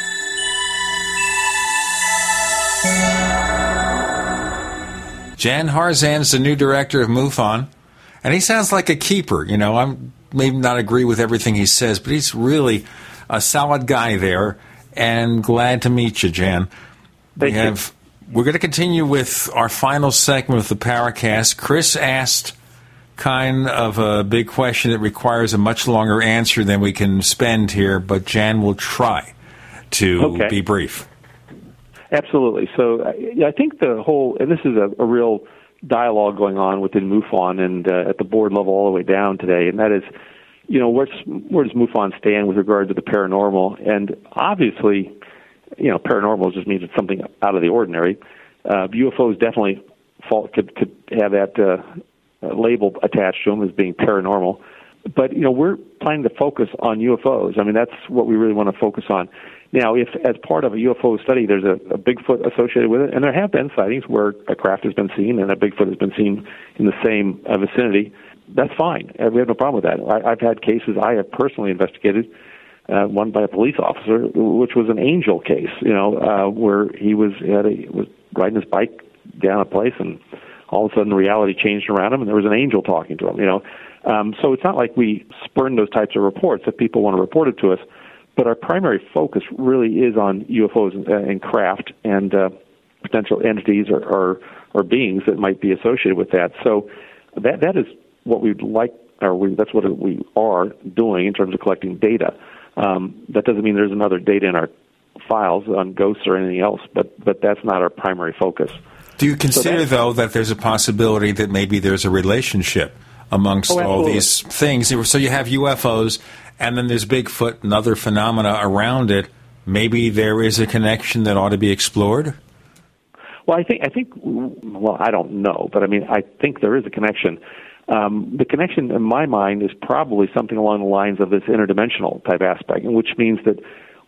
Jan Harzan is the new director of MUFON, and he sounds like a keeper. You know, I'm maybe not agree with everything he says, but he's really a solid guy there. And glad to meet you, Jan. Thank we have. We're going to continue with our final segment of the Paracast. Chris asked kind of a big question that requires a much longer answer than we can spend here, but Jan will try to Okay. be brief. Absolutely. So I think the whole, and this is a, a real dialogue going on within MUFON and uh, at the board level all the way down today, and that is, you know, where's, where does MUFON stand with regard to the paranormal? And obviously, you know, paranormal just means it's something out of the ordinary. Uh, UFOs definitely fall, could, could have that uh, uh, label attached to them as being paranormal. But you know, we're planning to focus on UFOs. I mean, that's what we really want to focus on. Now, if as part of a UFO study, there's a, a Bigfoot associated with it, and there have been sightings where a craft has been seen and a Bigfoot has been seen in the same uh, vicinity, that's fine. Uh, We have no problem with that. I, I've had cases I have personally investigated, uh, one by a police officer, which was an angel case. You know, uh, where he was had a, was riding his bike down a place, and all of a sudden reality changed around him, and there was an angel talking to him. You know, um, so it's not like we spurn those types of reports if people want to report it to us. But our primary focus really is on UFOs and, and craft and uh, potential entities or, or or beings that might be associated with that. So that that is what we'd like, or we, that's what we are doing in terms of collecting data. Um, that doesn't mean there's another data in our files on ghosts or anything else, but but that's not our primary focus. Do you consider, that- though, that there's a possibility that maybe there's a relationship amongst Oh, all these things? So you have UFOs, and then there's Bigfoot and other phenomena around it. Maybe there is a connection that ought to be explored? Well, I think I think well, I don't know, but I mean, I think there is a connection. Um, the connection in my mind is probably something along the lines of this interdimensional type aspect, which means that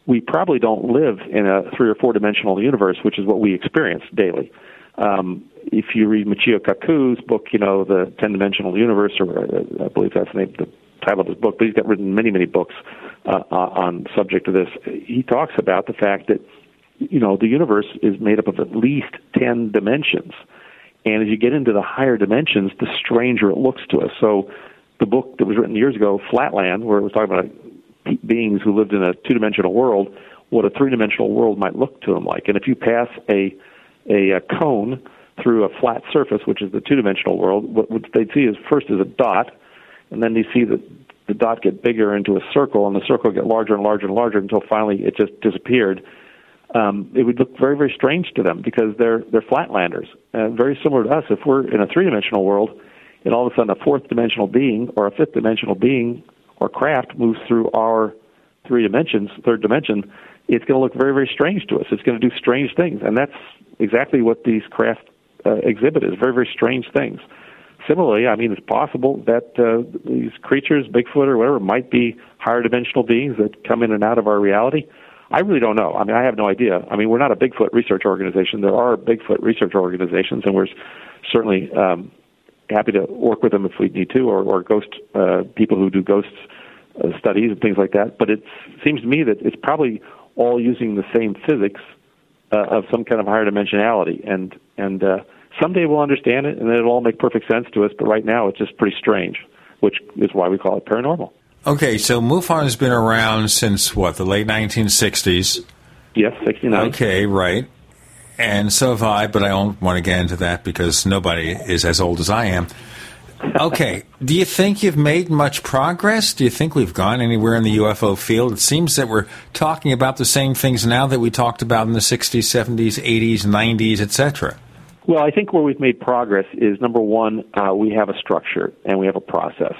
we probably don't live in a three or four dimensional universe, which is what we experience daily. Um, if you read Michio Kaku's book, you know the ten dimensional universe, or uh, I believe that's the name, the title of his book, but he's got written many, many books uh, on the subject of this. He talks about the fact that you know, the universe is made up of at least 10 dimensions. And as you get into the higher dimensions, the stranger it looks to us. So the book that was written years ago, Flatland, where it was talking about beings who lived in a two dimensional world, what a three dimensional world might look to them like. And if you pass a, a, a cone through a flat surface, which is the two dimensional world, what, what they'd see is first is a dot, and then you see the, the dot get bigger into a circle, and the circle get larger and larger and larger until finally it just disappeared um, it would look very, very strange to them because they're they're flatlanders, uh, very similar to us. If we're in a three-dimensional world, and all of a sudden a fourth-dimensional being or a fifth-dimensional being or craft moves through our three dimensions, third dimension, it's going to look very, very strange to us. It's going to do strange things, and that's exactly what these craft uh, exhibit is very, very strange things. Similarly, I mean, it's possible that uh, these creatures, Bigfoot or whatever, might be higher dimensional beings that come in and out of our reality. I really don't know. I mean, I have no idea. I mean, we're not a Bigfoot research organization. There are Bigfoot research organizations, and we're certainly um, happy to work with them if we need to, or, or ghost uh, people who do ghost uh, studies and things like that. But it seems to me that it's probably all using the same physics uh, of some kind of higher dimensionality, and and uh, someday we'll understand it, and it'll all make perfect sense to us. But right now, it's just pretty strange, which is why we call it paranormal. Okay, so MUFON has been around since what, the late 1960s? Yes, 69. Okay, right. And so have I, but I don't want to get into that because nobody is as old as I am. Okay, do you think you've made much progress? Do you think we've gone anywhere in the UFO field? It seems that we're talking about the same things now that we talked about in the 60s, 70s, 80s, 90s, etc. Well, I think where we've made progress is number one, uh, we have a structure and we have a process.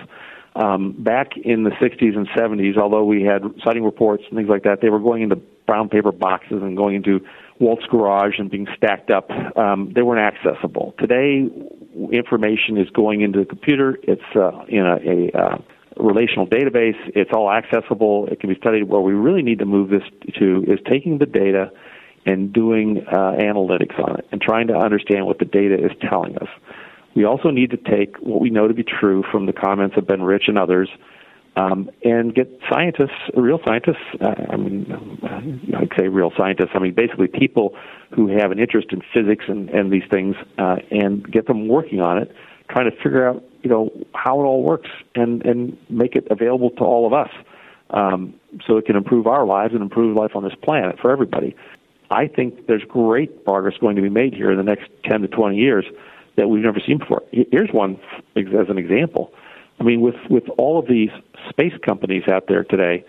Um, back in the 60s and 70s, although we had sighting reports and things like that, they were going into brown paper boxes and going into Walt's garage and being stacked up. Um, they weren't accessible. Today, information is going into the computer. It's uh, in a, a uh, relational database. It's all accessible. It can be studied. Where we really need to move this to is taking the data and doing uh, analytics on it and trying to understand what the data is telling us. We also need to take what we know to be true from the comments of Ben Rich and others um, and get scientists, real scientists, uh, I mean, I'd say real scientists, I mean, basically people who have an interest in physics and, and these things uh, and get them working on it, trying to figure out, you know, how it all works and, and make it available to all of us um, so it can improve our lives and improve life on this planet for everybody. I think there's great progress going to be made here in the next 10 to 20 years that we've never seen before. Here's one as an example. I mean, with, with all of these space companies out there today,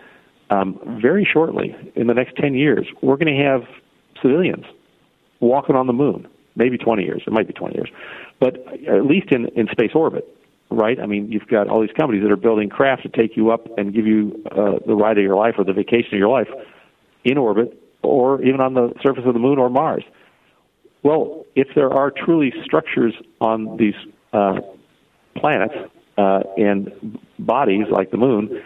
um, very shortly, in the next 10 years, we're going to have civilians walking on the moon. Maybe 20 years. It might be 20 years. But at least in, in space orbit, right? I mean, you've got all these companies that are building craft to take you up and give you uh, the ride of your life or the vacation of your life in orbit or even on the surface of the moon or Mars. Well, if there are truly structures on these uh, planets uh, and bodies like the moon,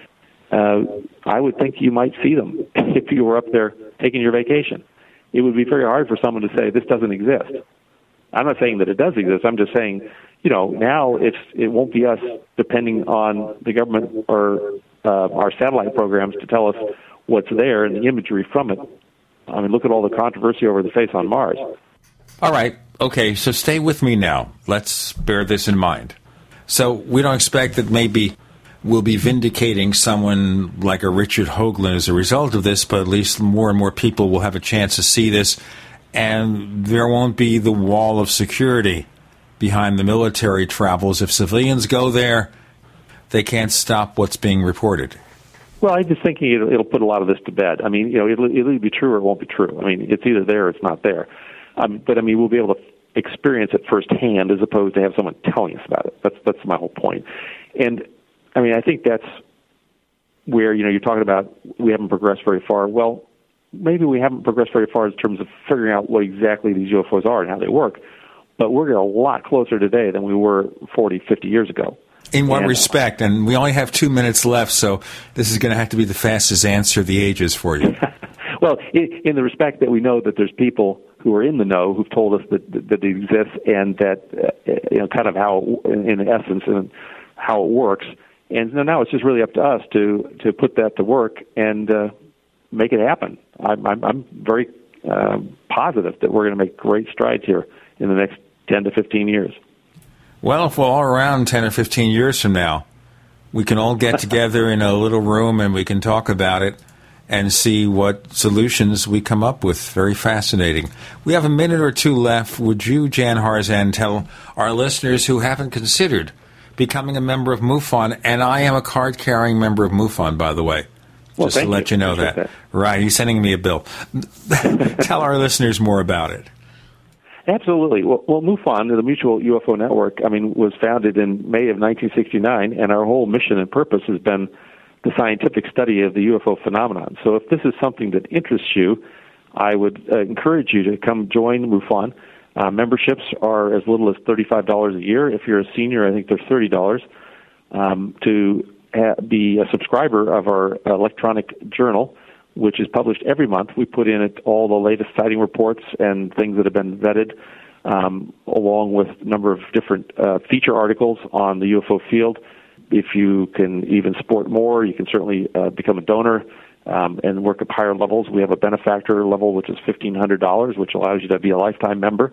uh, I would think you might see them if you were up there taking your vacation. It would be very hard for someone to say this doesn't exist. I'm not saying that it does exist. I'm just saying, you know, now it's it won't be us depending on the government or uh, our satellite programs to tell us what's there and the imagery from it. I mean, look at all the controversy over the face on Mars. All right. Okay. So stay with me now. Let's bear this in mind. So we don't expect that maybe we'll be vindicating someone like a Richard Hoagland as a result of this, but at least more and more people will have a chance to see this, and there won't be the wall of security behind the military travels. If civilians go there, they can't stop what's being reported. Well, I'm just thinking it'll, it'll put a lot of this to bed. I mean, you know, it'll, it'll be true or it won't be true. I mean, it's either there or it's not there. Um, but I mean, we'll be able to experience it firsthand as opposed to have someone telling us about it. That's that's my whole point. And I mean, I think that's where you know you're talking about we haven't progressed very far. Well, maybe we haven't progressed very far in terms of figuring out what exactly these UFOs are and how they work. But we're a lot closer today than we were 40, 50 years ago. In what and, respect? And we only have two minutes left, so this is going to have to be the fastest answer of the ages for you. well, in, in, the respect that we know that there's people who are in the know who've told us that that, that it exists and that uh, you know kind of how, in, in essence, and how it works. And now it's just really up to us to to put that to work and uh, make it happen. I'm, I'm, I'm very uh, positive that we're going to make great strides here in the next 10 to 15 years. Well, if we're all around 10 or 15 years from now, we can all get together in a little room and we can talk about it and see what solutions we come up with. Very fascinating. We have a minute or two left. Would you, Jan Harzan, tell our listeners who haven't considered becoming a member of MUFON? And I am a card carrying member of MUFON, by the way. Well, just to let you, you know that. that. Right. He's sending me a bill. tell our listeners more about it. Absolutely. Well, well, MUFON, the Mutual UFO Network, I mean, was founded in May of 1969, and our whole mission and purpose has been the scientific study of the UFO phenomenon. So, if this is something that interests you, I would uh, encourage you to come join MUFON. Uh, memberships are as little as $35 a year. If you're a senior, I think they're $30. Um, to ha- be a subscriber of our electronic journal, which is published every month. We put in it all the latest sighting reports and things that have been vetted, um, along with a number of different uh, feature articles on the UFO field. If you can even support more, you can certainly uh, become a donor um, and work at higher levels. We have a benefactor level, which is $1,500, which allows you to be a lifetime member.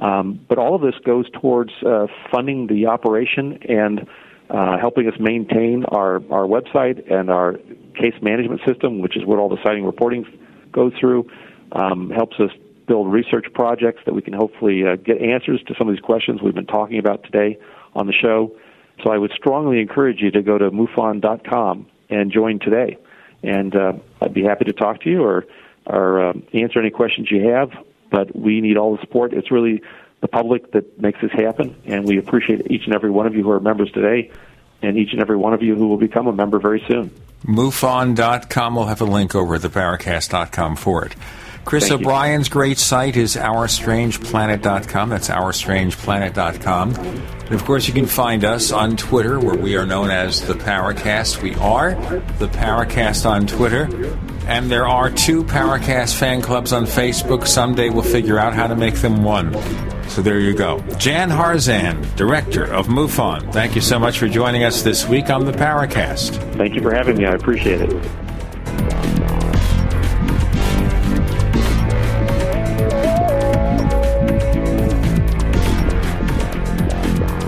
Um, but all of this goes towards uh, funding the operation and uh, helping us maintain our, our website and our case management system, which is what all the sighting reporting goes through, um, helps us build research projects that we can hopefully uh, get answers to some of these questions we've been talking about today on the show. So I would strongly encourage you to go to MUFON.com and join today. And uh, I'd be happy to talk to you or, or um, answer any questions you have. But we need all the support. It's really the public that makes this happen, and we appreciate each and every one of you who are members today, and each and every one of you who will become a member very soon. MUFON.com. We'll have a link over at theparacast.com for it. Chris Thank you. O'Brien's great site is OurStrangePlanet.com. That's OurStrangePlanet.com. And of course, you can find us on Twitter, where we are known as the Paracast. We are the Paracast on Twitter. And there are two Paracast fan clubs on Facebook. Someday we'll figure out how to make them one. So there you go. Jan Harzan, director of MUFON. Thank you so much for joining us this week on the Paracast. Thank you for having me. I appreciate it.